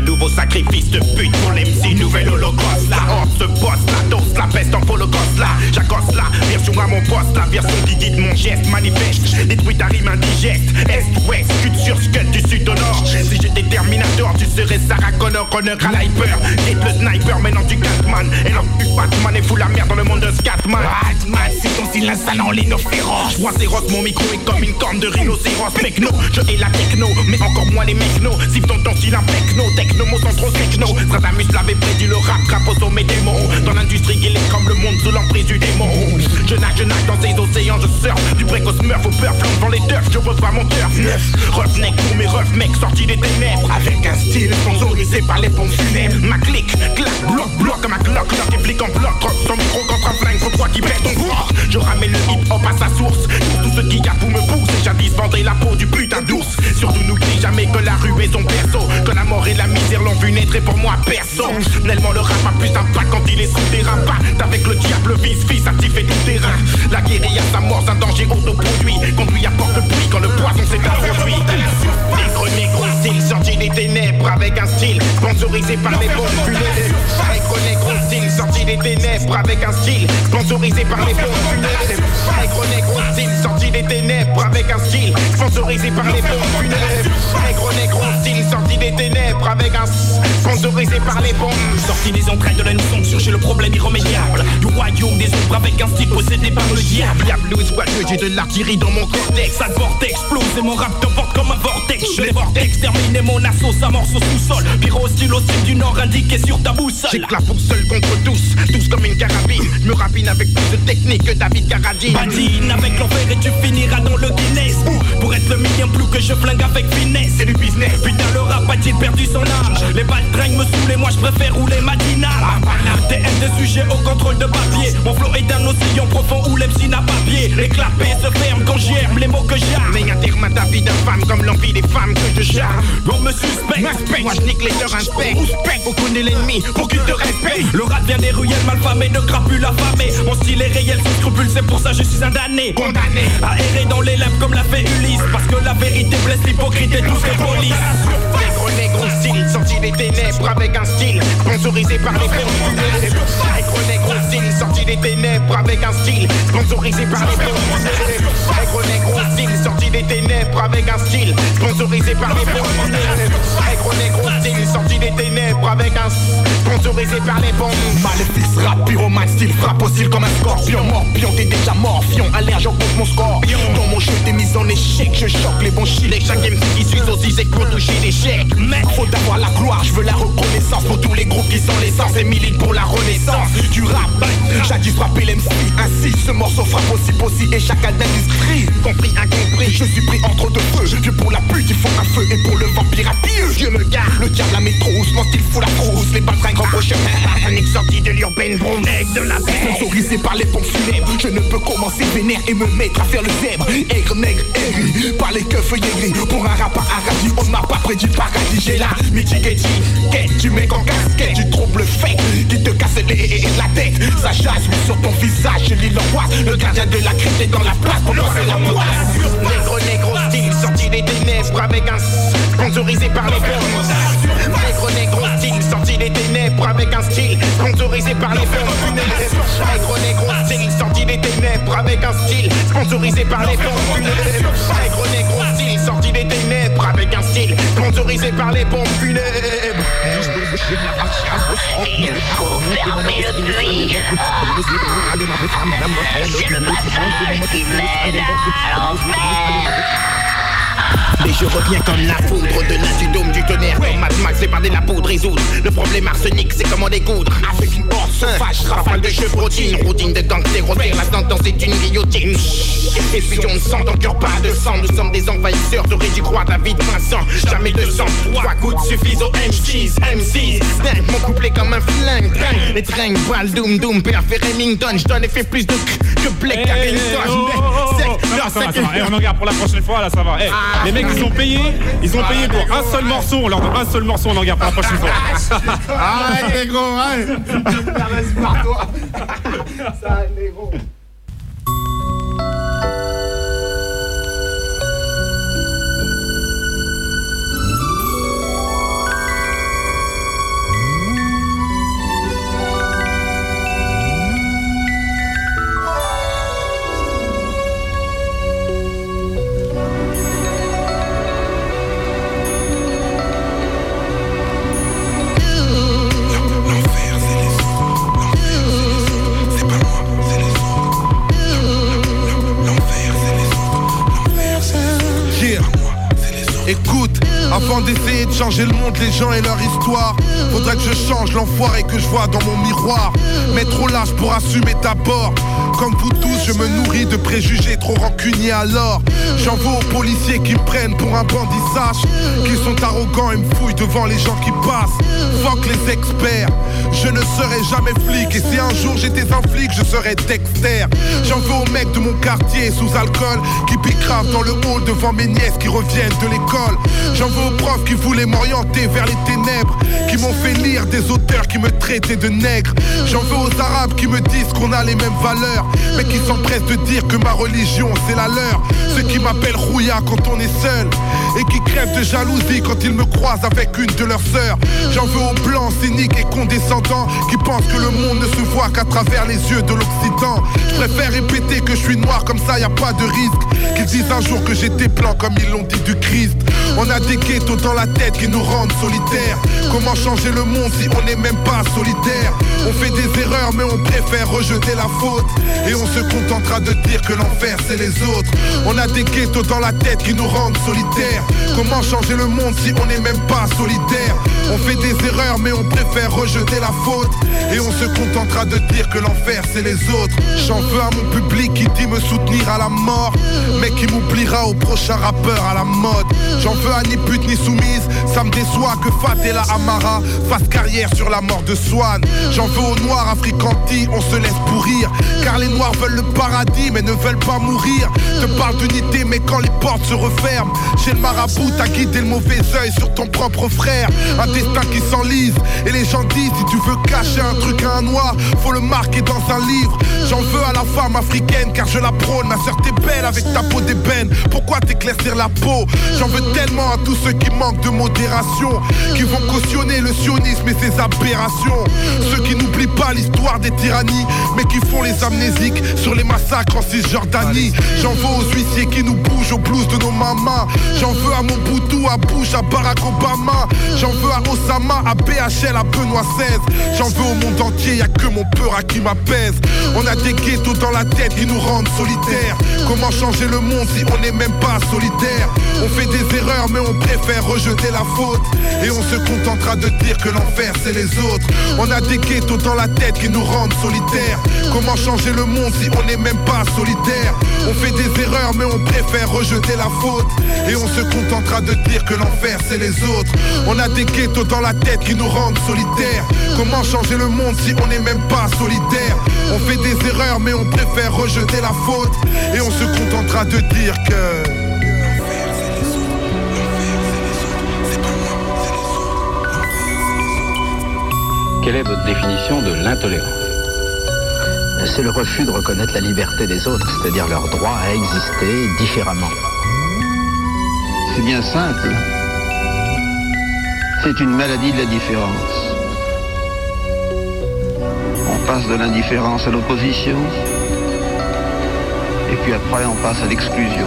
Nouveau sacrifice de pute pour l'MC, nouvelle holocauste. La horde se bosse, la danse, la peste en holocauste. Là, j'accoste la version à mon poste, la version qui guide mon geste manifeste. Détruit ta rime indigeste, est-ouest, sud sur sud, du sud au nord. Si j'étais Terminator, tu serais Sarah Connor, Connor à l'hyper. le sniper, maintenant du Catman. Et non, tu Batman et fous la merde dans le monde de Scatman. Batman, c'est ton signe insalant, l'inoférence. Je c'est rock, mon micro est comme une corne de rhinocéros. Techno, je hais la techno, mais encore moins les mechno. Si ton si techno mots sont trop techno. Stradamus l'avait prédit le rap, rap au sommet des mots. Dans l'industrie, il est comme le monde sous l'emprise du démon. Je nage, je nage dans ces océans, je surfe. Du précoce meurtre au peur, dans les turfs, je reçois mon turf. Neuf, roughneck pour mes refs, mecs sortis des ténèbres. Avec un style sponsorisé par les pompes funèbres. Ma clique, clac, bloc, bloc, un clock, clock, et en bloc, drop son micro contre un flingue, faut toi qui pète ton corps. Je ramène le hip hop à sa source. Tous ceux qui gardent pour me pousser, jadis vendrait la peau du putain d'ours. Surtout n'oublie jamais que la rue est son berceau. Que la mort et la misère l'ont vu naître et pour moi perso. Nellement le rap a plus d'impact quand il est souterrain. Pas avec le diable, vice, fils, activé tout terrain. La guérilla, sa mort, un danger autoproduit. Conduit à porte pluie quand le poison s'est introduit. Négro, négro, style sorti des ténèbres avec un style sponsorisé par les bombes funèbres. Négro, négro, style sorti des ténèbres avec un style sponsorisé par les bombes funèbres. Négro, négro, style sorti des ténèbres avec un style sponsorisé par les bombes funèbres. Négro, négro, style sorti des ténèbres avec un sponsorisé par les bombes. Sorti des entrailles de la nuisance, surgit le problème irrémédiable. Du royaume des ombres avec un style possédé par le diable. Diable, soit j'ai de l'artillerie dans mon cortex. Ça porte explose et mon rap t'emporte comme un vortex. Je les vortex, terminer mon assaut, ça morce au sous-sol. Pyro style au style du nord indiqué sur ta boussole. J'éclate pour seul contre tous, tous comme une carabine. Je me rapine avec plus de technique que David Carradine. Badine avec l'enfer et tu finiras dans le Guinness. Pour être le million plus que je flingue avec finesse. C'est du business. Putain le rap a-t-il perdu son âge Les balles traînent me saoulent et moi je préfère rouler matinale TM des sujets au contrôle de papier. Mon flow est un océan profond où l'MC n'a pas pied. Les clapets se ferment quand j'aime les mots que terme à ta vie d'infâme comme l'envie des femmes que je charme. On me suspecte. Moi je nique les leurs inspects On connaît l'ennemi pour qu'il te respecte. Le rap vient des ruelles malfamées de crapules affamées Mon style est réel sans scrupule c'est pour ça je suis un damné Condamné. À errer dans les lèvres comme l'a fait Ulysse. Parce que la vérité blesse l'hypocrite et tous les polices Style sorti des ténèbres avec un style sponsorisé par les bombes Négro négro style. Sorti des ténèbres avec un style sponsorisé par les négro style. Sorti des ténèbres avec un style sponsorisé par les négro style. Sorti des ténèbres avec un sponsorisé par les bombes Maléfice rap pyromane style. Frappe au style comme un scorpion. Morpion t'es déjà morpion. Allergique contre mon score Dans mon jeu t'es mis en échec. Je choque les bons chiles Chaque MC qui suit aux zizek pour toucher l'échec d'avoir la gloire. Je veux la reconnaissance Pour tous les groupes qui sont l'essence et militent pour la renaissance Du rap. Jadis frappé l'MC Ainsi ce morceau frappe aussi possible et chaque d'industrie Compris incompris Je suis pris entre deux feux. Dieu pour la pute il faut un feu et pour le vampire à pieux. Dieu me garde Le diable la métrousse Mon style fout la frousse Les balles grand prochain Panique sortie de l'urbaine bronze de la paix. Sponsorisé par les pompes funèbres. Je ne peux commencer vénère et me mettre à faire le zèbre. Aigre, nègre, aigri Par les keufs gris Pour un rap à On m'a pas prédit paradis. J'ai la mitigati Quête du mec en casquette Du trouble fait Qui te casse les la tête. Ça chasse sur ton visage l'île l'angoisse. Le gardien de la crête est dans la place Pour lancer la poisse Négro, négro style sorti des ténèbres avec un sponsorisé par les bombes. Négro, négro sorti des ténèbres avec un style sponsorisé par les bombes Négro, négro style sorti des ténèbres avec un style sponsorisé par les bombes Négro, négro style sorti des ténèbres avec un style sponsorisé par les bombes funèbres Il faut fermer le puits. C'est le matin qui mène à l'enfer. Et je reviens comme la foudre de l'intudome du tonnerre. Comme Mad Max, de la poudre résoudre Le problème arsenic, c'est comment découdre Avec une horde sauvage, rafale de chevrotine Routine de gangster, repère la sentence est une guillotine. Effusion de sang, ton cœur pas de sang. Nous sommes des envahisseurs, t'aurais dû croire la vie de Vincent. Jamais de sang, trois gouttes suffisent aux M6 M6, dingue, mon couplet comme un flingue. Dingue, les trains, balles, doom, doom Père fait Remington, je donne effet plus de que Blake Harrison Ça va, ça va. Eh, on en garde pour la prochaine fois, là, ça va. Eh, les mecs, ils ont payé, ils ont payé pour un seul morceau. On leur donne un seul morceau, on en garde pour la prochaine fois. Arrête, les gros, arrête. Ça, négro. Avant d'essayer de changer le monde, les gens et leur histoire. Faudrait que je change l'enfoiré que je vois dans mon miroir. Mais trop lâche pour assumer d'abord Comme vous tous, je me nourris de préjugés trop rancuniers alors. J'en veux aux policiers qui me prennent pour un bandit sage Qu'ils sont arrogants et me fouillent devant les gens qui passent. Fuck les experts. Je ne serai jamais flic. Et si un jour j'étais un flic, je serais Dexter. J'en veux aux mecs de mon quartier sous alcool Qui picravent dans le hall devant mes nièces qui reviennent de l'école. J'en veux aux profs qui voulaient m'orienter vers les ténèbres Qui m'ont fait lire des auteurs qui me traitaient de nègre. J'en veux aux arabes qui me disent qu'on a les mêmes valeurs Mais qui s'empressent de dire que ma religion c'est la leur. Ceux qui m'appellent Rouya quand on est seul Et qui crèvent de jalousie quand ils me croisent avec une de leurs sœurs. J'en veux aux blancs cyniques et condescendants Qui pensent que le monde ne se voit qu'à travers les yeux de l'Occident Je préfère répéter que je suis noir comme ça y a pas de risque. Qu'ils disent un jour que j'étais blanc comme ils l'ont dit du Christ. On a des ghettos dans la tête qui nous rendent solitaires. Comment changer le monde si on n'est même pas solitaire? On fait des erreurs mais on préfère rejeter la faute. Et on se contentera de dire que l'enfer c'est les autres. On a des ghettos dans la tête qui nous rendent solitaires. Comment changer le monde si on n'est même pas solidaire On fait des erreurs mais on préfère rejeter la faute. Et on se contentera de dire que l'enfer c'est les autres. J'en veux à mon public qui dit me soutenir à la mort. Mais qui m'oubliera au prochain rappeur à la mode. J'en veux à ni pute ni soumise Ça me déçoit que Fadela Amara fasse carrière sur la mort de Swan. J'en veux aux noirs africantis, on se laisse pourrir. Car les noirs veulent le paradis mais ne veulent pas mourir. Te parle d'unité mais quand les portes se referment Chez le marabout t'as guidé le mauvais œil sur ton propre frère. Un destin qui s'enlise Et les gens disent si tu veux cacher un truc à un noir Faut le marquer dans un livre. J'en veux à la femme africaine car je la prône. Ma soeur t'es belle avec ta peau d'ébène. Pourquoi t'éclaircir la peau? J'en veux tellement à tous ceux qui manquent de modération Qui vont cautionner le sionisme et ses aberrations. Ceux qui n'oublient pas l'histoire des tyrannies Mais qui font les amnésiques sur les massacres en Cisjordanie. J'en veux aux huissiers qui nous bougent au blues de nos mamas J'en veux à Mobutu, à Bush, à Barack Obama. J'en veux à Osama, à BHL, à Benoît XVI J'en veux au monde entier, y a que mon peur à qui m'apaise. On a des ghettos dans la tête qui nous rendent solitaires. Comment changer le monde si on n'est même pas solidaire On fait des erreurs mais on préfère rejeter la faute. Et on se contentera de dire que l'enfer c'est les autres. On a des ghettos dans la tête qui nous rendent solitaires. Comment changer le monde si on n'est même pas solidaire On fait des erreurs mais on préfère rejeter la faute. Et on se contentera de dire que l'enfer c'est les autres. On a des ghettos dans la tête qui nous rendent solitaires. Comment changer le monde si on n'est même pas solidaire On fait des erreurs mais on préfère rejeter la faute. Et on se contentera de dire que Quelle est votre définition de l'intolérance C'est le refus de reconnaître la liberté des autres, c'est-à-dire leur droit à exister différemment. C'est bien simple. C'est une maladie de la différence. On passe de l'indifférence à l'opposition, et puis après on passe à l'exclusion.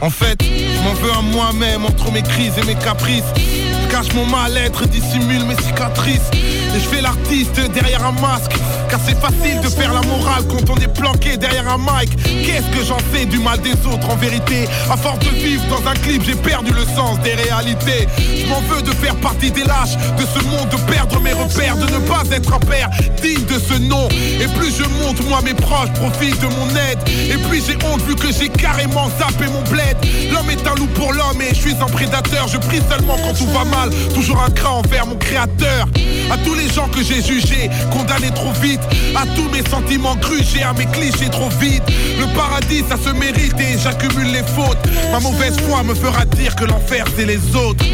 En fait, je m'en veux à moi-même entre mes crises et mes caprices. Je cache mon mal-être, dissimule mes cicatrices. Et je fais l'artiste derrière un masque. Car c'est facile de faire la morale quand on est planqué derrière un mic. Qu'est-ce que j'en sais du mal des autres en vérité? À force de vivre dans un clip, j'ai perdu le sens des réalités. Je m'en veux de faire partie des lâches de ce monde, de perdre mes repères, de ne pas être un père digne de ce nom. Et plus je monte, moi mes proches profitent de mon aide. Et puis j'ai honte vu que j'ai carrément zappé mon bled. L'homme est un loup pour l'homme et je suis un prédateur. Je prie seulement quand tout va mal, toujours un cran envers mon créateur. À les gens que j'ai jugés, condamnés trop vite. À tous mes sentiments grugés, à mes clichés trop vite. Le paradis, ça se mérite et j'accumule les fautes. Ma mauvaise foi me fera dire que l'enfer, c'est les autres.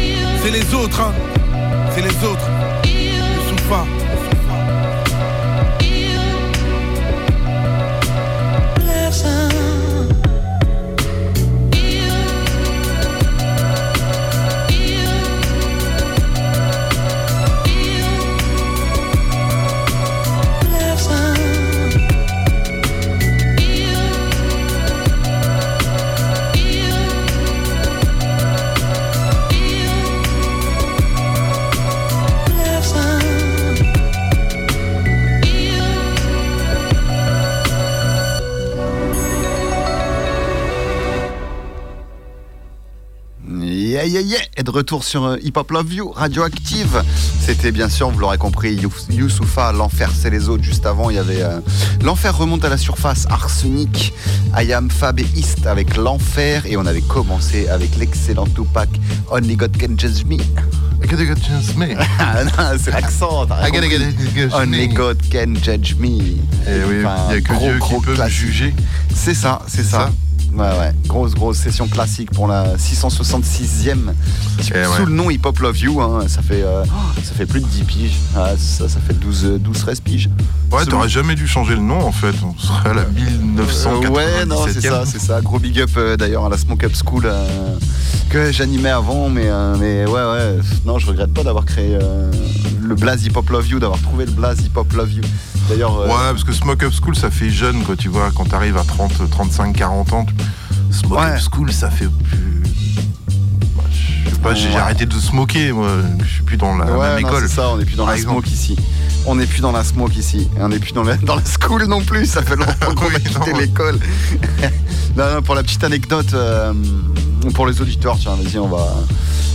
C'est les autres, hein. C'est les autres. Yeah, yeah, de retour sur euh, Hip Hop Love You, Radioactive. C'était bien sûr, vous l'aurez compris, Yous- Youssoufa, L'Enfer c'est les autres. Juste avant, il y avait euh, L'Enfer remonte à la surface, Arsenic, Ayam, Fab et East avec L'Enfer. Et on avait commencé avec l'excellent Tupac, Only God Can Judge Me. Ah c'est l'accent, Only God Can Judge Me. *laughs* Et oui, il y a que Dieu qui peut me juger. C'est ça, c'est ça. Ouais, ouais. Grosse, grosse session classique pour la 666e. Sous Eh ouais. le nom Hip Hop Love You, hein, ça, fait, euh, ça fait plus de 10 piges. Ah, ça, ça fait 12, euh, 12 13 piges. Ouais, Sous- t'aurais jamais dû changer le nom en fait. On serait à la 1997 Euh, ouais, non, c'est ça, c'est ça. Gros big up euh, d'ailleurs à la Smoke Up School euh, que j'animais avant, mais, euh, mais ouais, ouais. Non, je regrette pas d'avoir créé euh, le Blaze Hip Hop Love You, d'avoir trouvé le Blaze Hip Hop Love You. D'ailleurs, euh, Ouais, parce que Smoke Up School, ça fait jeune, quoi, tu vois, quand t'arrives à 30, 35, 40 ans. tu- Smoke Up School, ça fait plus. Je sais pas, j'ai Ouais. arrêté de smoker, moi. Je suis plus dans la ouais, même non, école. ça, on n'est plus dans par la smoke ici. On n'est plus dans la smoke ici. On n'est plus dans la, dans la school non plus. Ça fait longtemps *laughs* qu'on a quitté l'école. *laughs* non, non, pour la petite anecdote, euh, pour les auditeurs, tiens, vas-y, on va.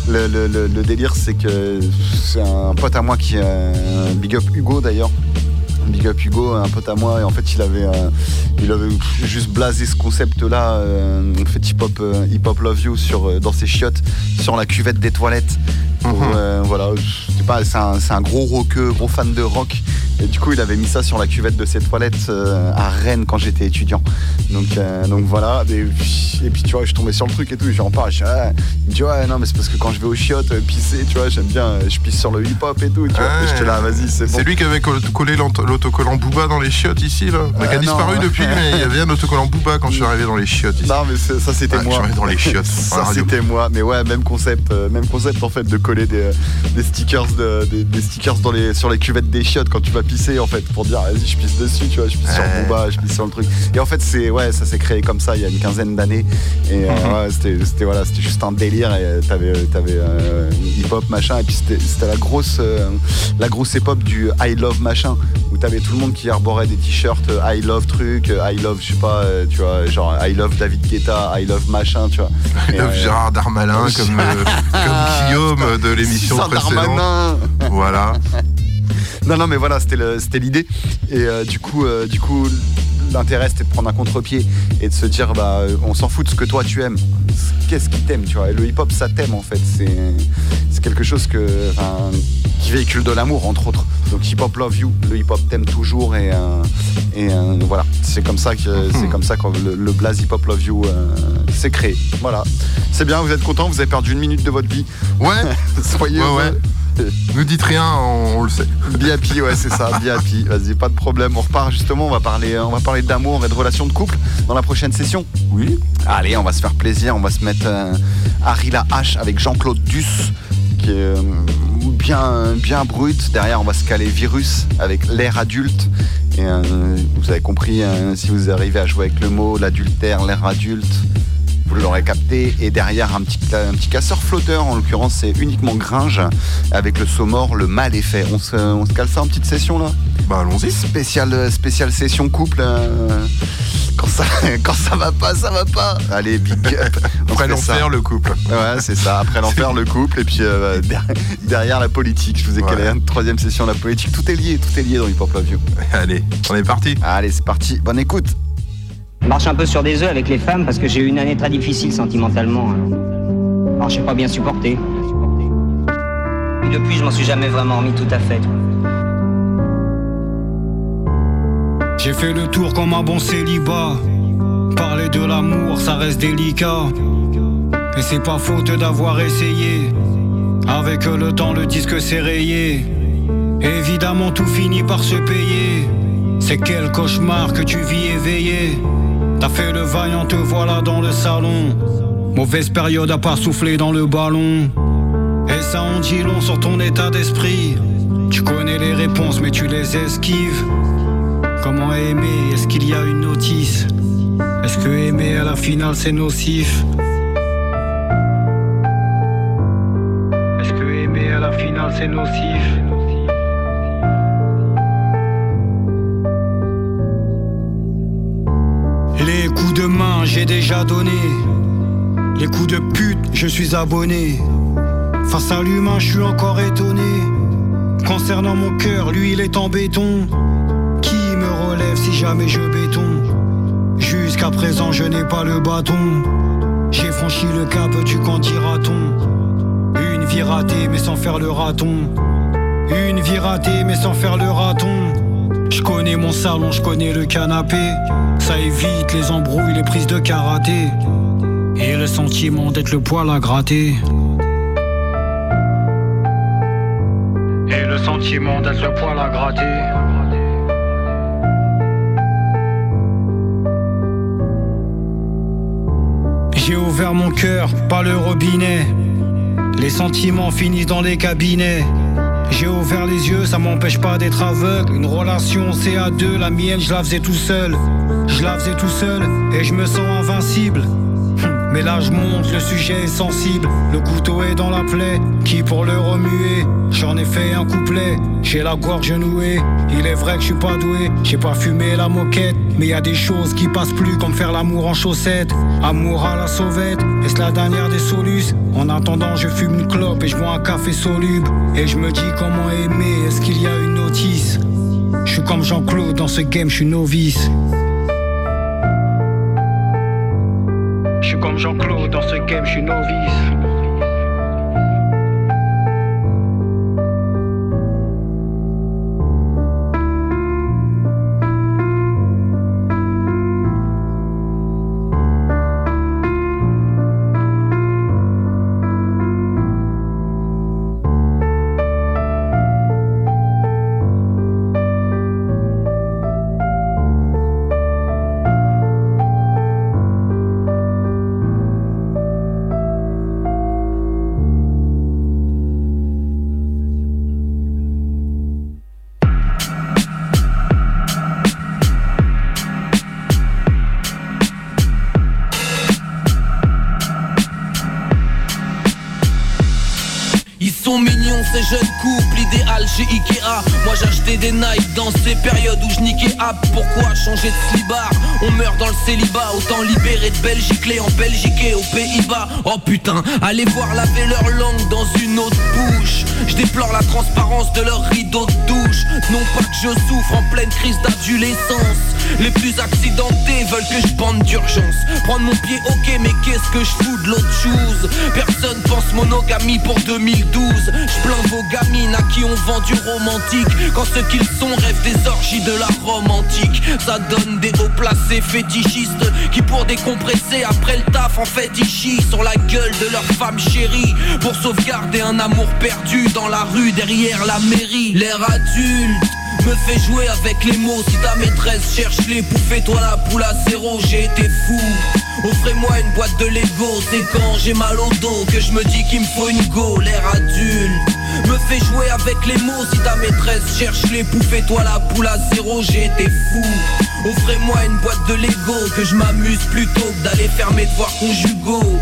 Le, le- le- le délire, c'est que c'est un pote à moi qui. euh, big up Hugo d'ailleurs. Big up Hugo, un pote à moi, et en fait il avait, euh, il avait juste blasé ce concept-là, euh, en fait hip hop, euh, hip hop love you sur, euh, dans ses chiottes, sur la cuvette des toilettes. Pour, euh, voilà, je pas, c'est un, un gros rockeux, gros fan de rock, et du coup il avait mis ça sur la cuvette de ses toilettes à Rennes quand j'étais étudiant. Donc, donc voilà, et puis, et puis, tu vois, je suis tombé sur le truc et tout, j'en parle, je dis, ah, il me dit ouais non mais c'est parce que quand je vais aux chiottes pisser, tu vois, j'aime bien, je pisse sur le hip hop et tout, tu vois, et j'étais là, vas-y c'est bon. C'est lui qui avait col- collé l'ant- l'autocollant Booba dans les chiottes ici, là. Qui a Euh, disparu non. depuis, mais il y avait un autocollant Booba quand je suis arrivé dans les chiottes ici. Non mais ça c'était Ouais, moi. je suis arrivé dans les chiottes. *laughs* ça c'était moi. Mais ouais, même concept, euh, même concept en fait de coller des, des stickers, de- des, des stickers dans les, sur les cuvettes des chiottes quand tu vas pisser en fait pour dire vas-y je pisse dessus, tu vois, je pisse sur. Booba, je pisse sur le truc. Et en fait c'est ouais, ça s'est créé comme ça il y a une quinzaine d'années. Et euh, Mhm. ouais, c'était voilà, c'était juste un délire et euh, t'avais t'avais euh, hip hop machin et puis c'était c'était la grosse euh, la grosse époque du I love machin où t'avais tout le monde qui arborait des t-shirts euh, I love truc, euh, I love je sais pas, euh, tu vois, genre I love David Guetta, I love machin, tu vois. *laughs* I love euh, Gérard Darmalin, *laughs* comme, euh, comme *laughs* Guillaume de l'émission précédente. Darmanin. Voilà. Non, non, mais voilà, c'était l'idée. Et euh, du coup, euh, du coup, l'intérêt c'était de prendre un contre-pied et de se dire, bah, euh, on s'en fout de ce que toi tu aimes. Qu'est-ce qui t'aime, tu vois? Et le hip-hop, ça t'aime en fait. C'est quelque chose que, enfin, qui véhicule de l'amour, entre autres. Donc hip-hop love you, le hip-hop t'aime toujours et, euh, et euh, voilà, c'est comme ça que c'est comme ça que le, le blaze hip-hop love you euh, s'est créé. Voilà, c'est bien, vous êtes content, vous avez perdu une minute de votre vie. Ouais. *laughs* Soyez Ouais, heureux. ouais. Nous dites rien, on, on le sait. BIP, ouais, c'est ça, BIP. Vas-y, pas de problème. On repart justement, on va parler, on va parler d'amour et de relations de couple dans la prochaine session. Oui. Allez, on va se faire plaisir, on va se mettre euh, Harry la H avec Jean-Claude Duss, qui est euh, bien, bien brut. Derrière, on va se caler Virus avec l'air adulte. Et euh, vous avez compris, euh, si vous arrivez à jouer avec le mot, l'adultère, l'air adulte, vous l'aurez capté. Et derrière, un petit, un petit casseur flotteur, en l'occurrence, c'est uniquement Gringe, avec le saumor, le mal est fait. On se, on se cale ça en petite session là? Bah allons-y. Spéciale, spéciale session couple. euh, quand, ça, *laughs* quand ça va pas, ça va pas. Allez, big up. *laughs* Après l'enfer, le couple. Ouais, c'est ça. Après l'enfer, le couple, et puis euh, der- derrière la politique. Je vous ai calé une troisième session, la politique. Tout est lié, tout est lié dans Hip Hop Love You. Allez, on est parti. Allez, c'est parti. Bonne écoute. Je marche un peu sur des œufs avec les femmes parce que j'ai eu une année très difficile sentimentalement. hein. Alors j'ai pas bien supporté. Et depuis, je m'en suis jamais vraiment remis tout à fait. J'ai fait le tour comme un bon célibat. Parler de l'amour, ça reste délicat. Et c'est pas faute d'avoir essayé. Avec le temps, le disque s'est rayé. Évidemment, tout finit par se payer. C'est quel cauchemar que tu vis éveillé. T'as fait le vaillant, te voilà dans le salon. Mauvaise période à part souffler dans le ballon. Et ça en dit long sur ton état d'esprit. Tu connais les réponses, mais tu les esquives. Comment aimer? Est-ce qu'il y a une notice? Est-ce que aimer à la finale c'est nocif? Est-ce que aimer à la finale c'est nocif? Coups de main j'ai déjà donné Les coups de pute, je suis abonné. Face à l'humain, je suis encore étonné. Concernant mon cœur, lui il est en béton. Qui me relève si jamais je béton? Jusqu'à présent, je n'ai pas le bâton. J'ai franchi le cap, tu qu'en diras-t-on Une vie ratée, mais sans faire le raton. Une vie ratée, mais sans faire le raton. Je connais mon salon, je connais le canapé. Ça évite les embrouilles, les prises de karaté. Et le sentiment d'être le poil à gratter. Et le sentiment d'être le poil à gratter. J'ai ouvert mon cœur, pas le robinet. Les sentiments finissent dans les cabinets. J'ai ouvert les yeux, ça m'empêche pas d'être aveugle. Une relation c'est à deux, la mienne je la faisais tout seul. Je la faisais tout seul et je me sens invincible. Hum, Mais là je monte, le sujet est sensible. Le couteau est dans la plaie, qui pour le remuer? J'en ai fait un couplet, j'ai la gorge nouée. Il est vrai que je suis pas doué, j'ai pas fumé la moquette. Mais y a des choses qui passent plus comme faire l'amour en chaussettes. Amour à la sauvette, est-ce la dernière des solus? En attendant, je fume une clope et je bois un café soluble. Et je me dis comment aimer, est-ce qu'il y a une notice? Je suis comme Jean-Claude, dans ce game, je suis novice. Je suis comme Jean-Claude, dans ce game, je suis novice. Ces jeunes couples, idéal chez Ikea. Moi j'achetais des Nike dans ces périodes où je niquais app Pourquoi changer de slibard On meurt dans le célibat. Autant libérer de Belgique les en Belgique et aux Pays-Bas. Oh putain, allez voir laver leur langue dans une autre bouche. Je déplore la transparence de leur rideau de douche. Non pas que je souffre en pleine crise d'adolescence. Les plus accidentés veulent que je bande d'urgence. Prendre mon pied ok mais qu'est-ce que je fous de l'autre chose? Personne pense monogamie pour 2012 Je plains vos gamines à qui on vend du romantique. Quand ceux qu'ils sont rêvent des orgies de la romantique. Ça donne des hauts placés fétichistes Qui pour décompresser après le taf en fait ils Sur la gueule de leur femme chérie. Pour sauvegarder un amour perdu dans la rue derrière la mairie. L'air adulte me fait jouer avec les mots. Si ta maîtresse cherche les poufs toi la poule à zéro. J'ai été fou. Offrez-moi une boîte de Lego. C'est quand j'ai mal au dos que je me dis qu'il me faut une go. L'air adulte me fait jouer avec les mots Si ta maîtresse cherche les poufs toi la poule à zéro J'ai été fou. Offrez-moi une boîte de Lego Que je m'amuse plutôt que d'aller faire mes devoirs conjugaux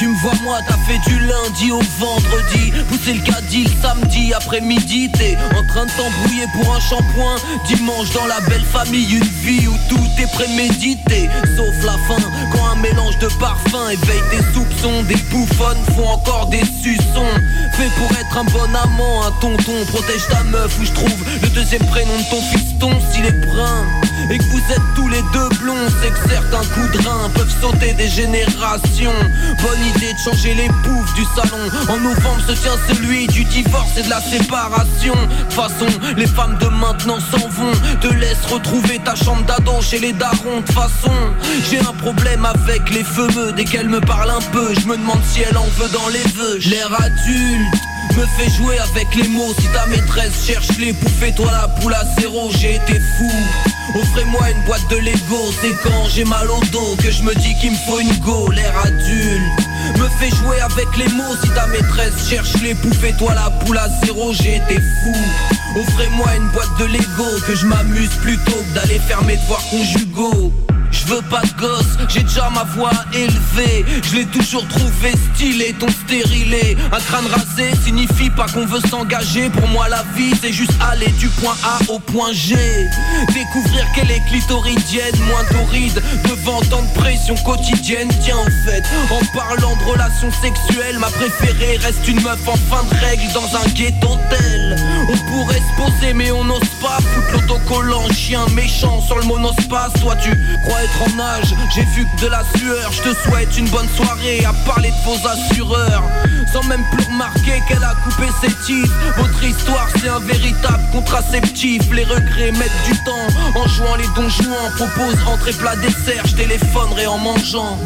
tu me vois moi, t'as fait du lundi au vendredi. Pousser le caddie le samedi après-midi. T'es en train de t'embrouiller pour un shampoing. Dimanche dans la belle famille, une vie où tout est prémédité. Sauf la fin, quand un mélange de parfums éveille tes soupçons Des bouffonnes font encore des suçons. Fait pour être un bon amant, un tonton. Protège ta meuf où je trouve le deuxième prénom de ton fiston. S'il est brun et que vous êtes tous les deux blonds C'est que certains coups de rein peuvent sauter des générations. Bonne idée de changer les bouffes du salon. En novembre se tient celui du divorce et de la séparation. De façon, les femmes de maintenant s'en vont. Te laisse retrouver ta chambre d'ado chez les darons. De façon, j'ai un problème avec les feux Dès qu'elle me parle un peu, je me demande si elle en veut dans les vœux. L'air adulte me fait jouer avec les mots. Si ta maîtresse cherche les poufs toi la poule à zéro. J'ai été fou. Offrez-moi une boîte de Lego. C'est quand j'ai mal au dos que je me dis qu'il me faut une go. L'air adulte me fait jouer avec les mots. Si ta maîtresse cherche les poufs toi la poule à zéro. J'ai été fou. Offrez-moi une boîte de Lego. Que je m'amuse plutôt que d'aller faire mes devoirs conjugaux Je veux pas de gosse, j'ai déjà ma voix élevée. Je l'ai toujours trouvé stylé, ton stérilé. Un crâne rasé signifie pas qu'on veut s'engager. Pour moi la vie c'est juste aller du point A au point G. Découvrir qu'elle est clitoridienne, moins torride Devant tant de pression quotidienne. Tiens en fait, en parlant de relations sexuelles Ma préférée reste une meuf en fin de règle dans un ghetto tel On pourrait se poser mais on n'ose pas Foutre l'autocollant, chien méchant. Sur le monospace Toi tu crois être en âge, j'ai vu que de la sueur Je te souhaite une bonne soirée à parler de vos assureurs. Sans même plus remarquer qu'elle a coupé ses titres. Votre histoire c'est un véritable contraceptif. Les regrets mettent du temps. En jouant les donjons Propose entrée plat dessert. Je téléphonerai en mangeant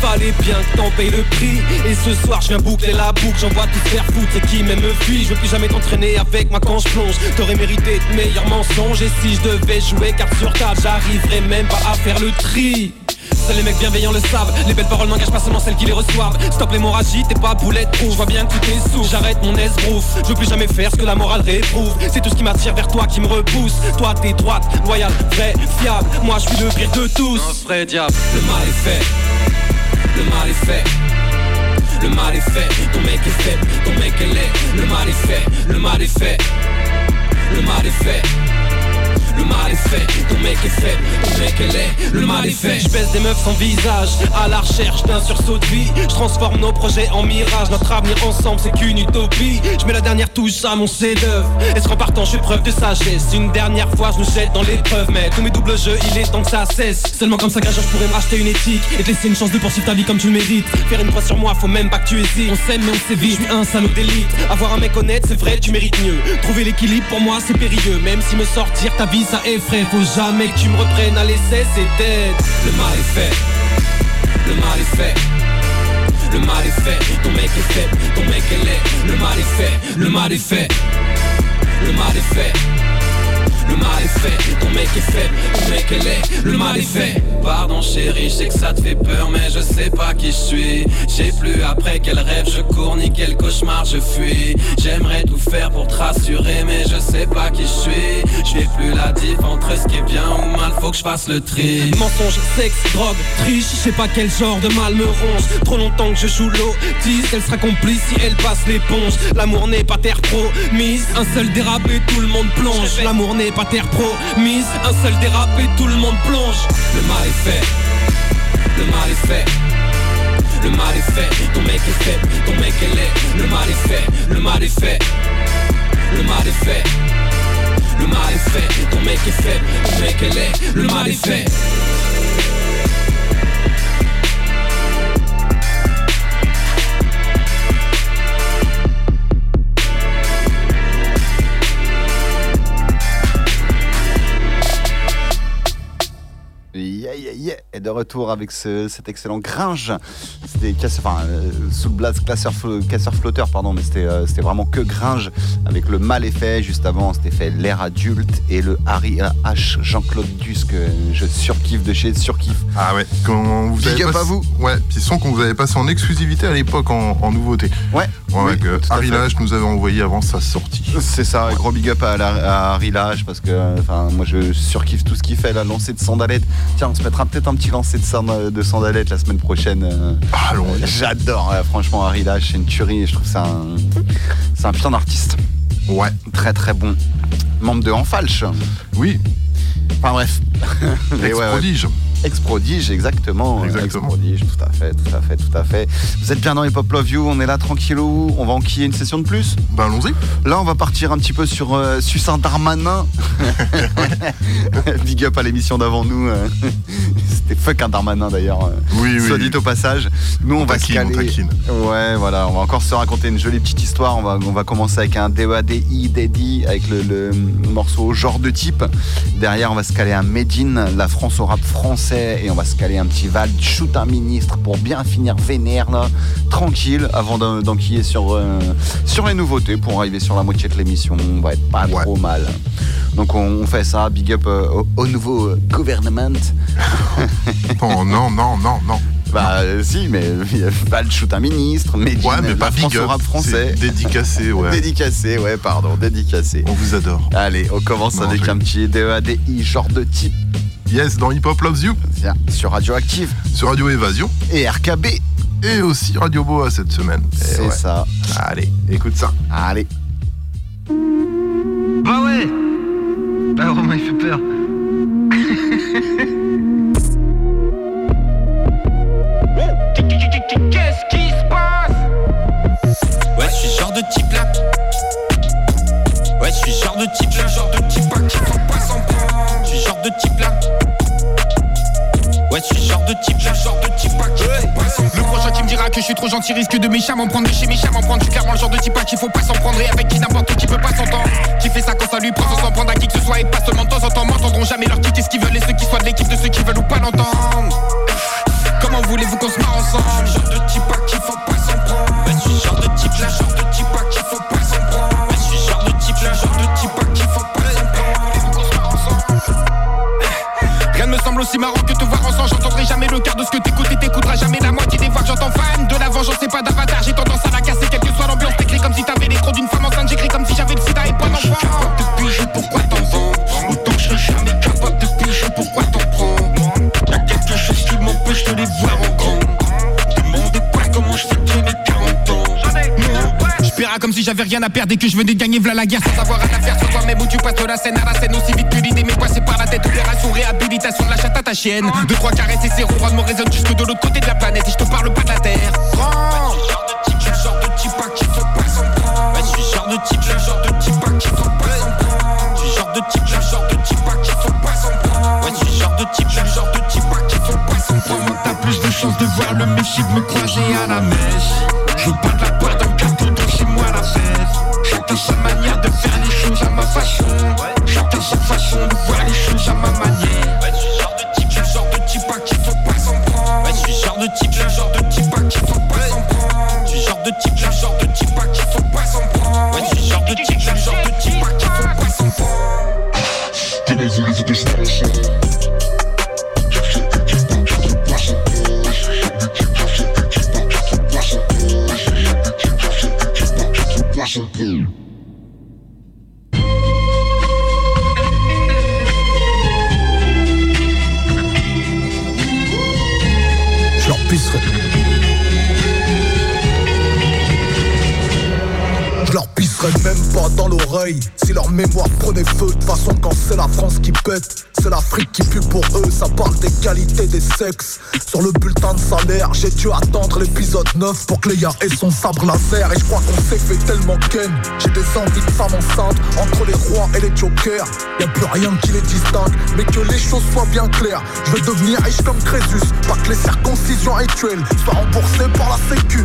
Fallait bien que t'en payes le prix. Et ce soir je viens boucler la boucle. J'envoie tout faire foutre. C'est qui même me fuit Je veux plus jamais t'entraîner avec moi quand je plonge. T'aurais mérité de meilleurs mensonges. Et si je devais jouer carte sur table J'arriverais même pas à faire le tri Seuls les mecs bienveillants le savent. Les belles paroles n'engagent pas seulement celles qui les reçoivent. Stop l'hémorragie, t'es pas boulette Je vois bien que tu t'es sous J'arrête mon esbrouf Je veux plus jamais faire ce que la morale réprouve. C'est tout ce qui m'attire vers toi qui me repousse. Toi t'es droite, loyale, vraie, fiable. Moi je suis le pire de tous. Un vrai diable. Le mal est fait. Le mal est fait. Le mal est fait, ton mec est faible, ton mec est laid. Le mal est fait, le mal est fait. Le mal est fait le mal est fait, ton mec est faible, ton mec est laid, le mal est fait. Je baisse des meufs sans visage, à la recherche d'un sursaut de vie. Je transforme nos projets en mirage, notre avenir ensemble c'est qu'une utopie. Je mets la dernière touche à mon chef-d'œuvre. Et ce partant, je fais preuve de sagesse? Une dernière fois, je me jette dans l'épreuve, mais tous mes doubles jeux, il est temps que ça cesse. Seulement comme ça je pourrais me racheter une éthique et te laisser une chance de poursuivre ta vie comme tu le mérites. Faire une croix sur moi, faut même pas que tu hésites. On s'aime mais on sévit, je suis un salaud d'élite. Avoir un mec honnête, c'est vrai, tu mérites mieux. Trouver l'équilibre pour moi, c'est périlleux. Même si me sortir ta vie, ça effraie. Faut jamais que tu me reprennes à l'essai, c'est dead. Le mal est fait, le mal est fait. Le mal est fait, ton mec est faible, ton mec est laid. Le mal est fait, le mal est fait. Le mal est fait. Le mal est fait, ton mec est faible, ton mec est laid, le mal est fait. Pardon chérie, je sais que ça te fait peur mais je sais pas qui je suis. Je sais plus après quel rêve je cours ni quel cauchemar je fuis. J'aimerais tout faire pour te rassurer mais je sais pas qui je suis. Je fais plus la diff entre ce qui est bien ou mal, faut que je fasse le tri. Mensonge, sexe, drogue, triche, je sais pas quel genre de mal me ronge. Trop longtemps que je joue l'autiste, elle sera complice si elle passe l'éponge. L'amour n'est pas terre promise, un seul dérapé tout le monde plonge. L'amour n'est pas terre promise, un seul dérapé tout le monde plonge Le mal est fait, le mal est fait le mal est fait, ton mec est faible, ton mec est laid Le mal est fait, le mal est fait Le mal est fait Le mal est fait, ton mec est faible, ton mec est laid Le mal est fait de retour avec ce- cet excellent Gringe. C'était enfin, euh, sous le classeur, flo- casseur flotteur, pardon, mais c'était euh, c'était vraiment que Gringe avec le mal effet. Juste avant, c'était fait l'air adulte et le Harry H. Jean-Claude Duss que je surkiffe de chez Surkiff. Ah ouais, quand vous Big passé- à vous. Ouais, puis son qu'on vous avait passé en exclusivité à l'époque en, en nouveauté. Ouais. Ouais, Oui, que à Harry. Lage nous avait envoyé avant sa sortie. C'est ça, gros big up à, la, à Harry Lage parce que enfin moi je surkiffe tout ce qu'il fait, la lancée de sandalettes. Tiens, on se mettra peut-être un petit de, sand- de sandalettes la semaine prochaine. euh. J'adore, ouais, franchement Harry Lage, c'est une tuerie et je trouve c'est un, c'est un putain d'artiste. Ouais. Très très bon. Membre de Enfalche. Oui. Enfin bref. Mais *laughs* ouais, ouais. Ex-prodige. Ex-prodige, exactement. Ex-prodige, tout à fait, tout à fait, tout à fait. Vous êtes bien dans Hip Hop Love You, on est là tranquillou, on va enquiller une session de plus Bah allons-y. Là, on va partir un petit peu sur euh, Sucin Darmanin. *laughs* Big up à l'émission d'avant nous. euh. *laughs* C'était fuck un Darmanin d'ailleurs. euh, Oui, oui. Soit dit au passage. Nous, on, On va se taquine, on caler. Ouais, voilà, on va encore se raconter une jolie petite histoire. On va, on va commencer avec un DEADI, Daddy, avec le, le morceau genre de type. Derrière, on va se caler un Medine, la France au rap français. Et on va se caler un petit Val, shoot un ministre pour bien finir vénère, là, tranquille, avant d'en- d'enquiller sur, euh, sur les nouveautés pour arriver sur la moitié de l'émission. On va être pas trop mal. Donc, on, on fait ça. Big up euh, au, au nouveau euh, gouvernement. *laughs* Oh non, non, non, non. Bah euh, si, mais Val shoot un ministre, Medine, Ouais, mais pas France big au up, rap français. dédicacé, ouais. *laughs* Dédicacé, ouais, pardon, dédicacé. On vous adore. Allez, on commence Non, avec un petit DEADI, genre de type. Yes, dans Hip Hop Loves You. Tiens, sur Radioactive. Sur Radio Évasion. Et RKB. Et aussi Radio Boa cette semaine. Et C'est ouais. ça. Allez, écoute ça. Allez. Bah ouais Bah Romain il fait peur. Qu'est-ce qui se passe? Ouais, je suis genre de type là. Ouais, je suis genre de type là, genre de de type là. Ouais, je suis genre de type là, genre de type qui faut pas. Le prochain qui me dira que je suis trop gentil risque de méchant m'en prendre de chez méchant m'en prendre. Je suis clairement le genre de type à qui faut pas s'en prendre et avec qui n'importe qui peut pas s'entendre. Qui fait ça quand ça lui prend sans s'en prendre à qui que ce soit et pas seulement de temps en temps m'entendront jamais leur quitter ce qu'ils veulent et ceux qui soient de l'équipe de ceux qui veulent ou pas l'entendre. Comment voulez-vous qu'on se marre ensemble? Je suis le genre de type à qui faut pas s'en prendre. Ouais, je suis genre de type là, genre de type à qui faut pas semble aussi marrant que te voir ensemble. J'entendrai jamais le quart de ce que t'écoutes et t'écouteras jamais la moitié des voix que j'entends fan. De l'avant, j'en sais pas d'avatar. J'ai tendance à la casser, quelle j'avais rien à perdre et que je venais de gagner v'là la guerre sans avoir rien à faire. Sur toi-même où tu passes de la scène à la scène. Aussi vite que l'idée m'est passée par la tête. Opération réhabilitation de la chatte à ta chienne. Deux trois caresses et ces ronrons me résonnent jusque de l'autre côté de la planète. Et je te parle pas de la terre. Prends Je suis genre de type à qui faut pas s'en prendre je suis genre de type, je genre de type à qui faut pas s'en prendre Je suis genre de type, je genre de type à qui faut pas s'en prendre Ouais, je suis genre de type, je genre de type à qui faut pas s'en prendre T'as plus de chances de voir le messie me croiser à la messe Je veux pas Sur le bulletin de salaire J'ai dû attendre l'épisode 9 Pour que Léa ait son sabre laser. Et je crois qu'on s'est fait tellement ken. J'ai des envies de femmes enceintes Entre les rois et les jokers. Y'a plus rien qui les distingue Mais que les choses soient bien claires. Je veux devenir riche comme Crésus Pas que les circoncisions actuelles Soient remboursées par la sécu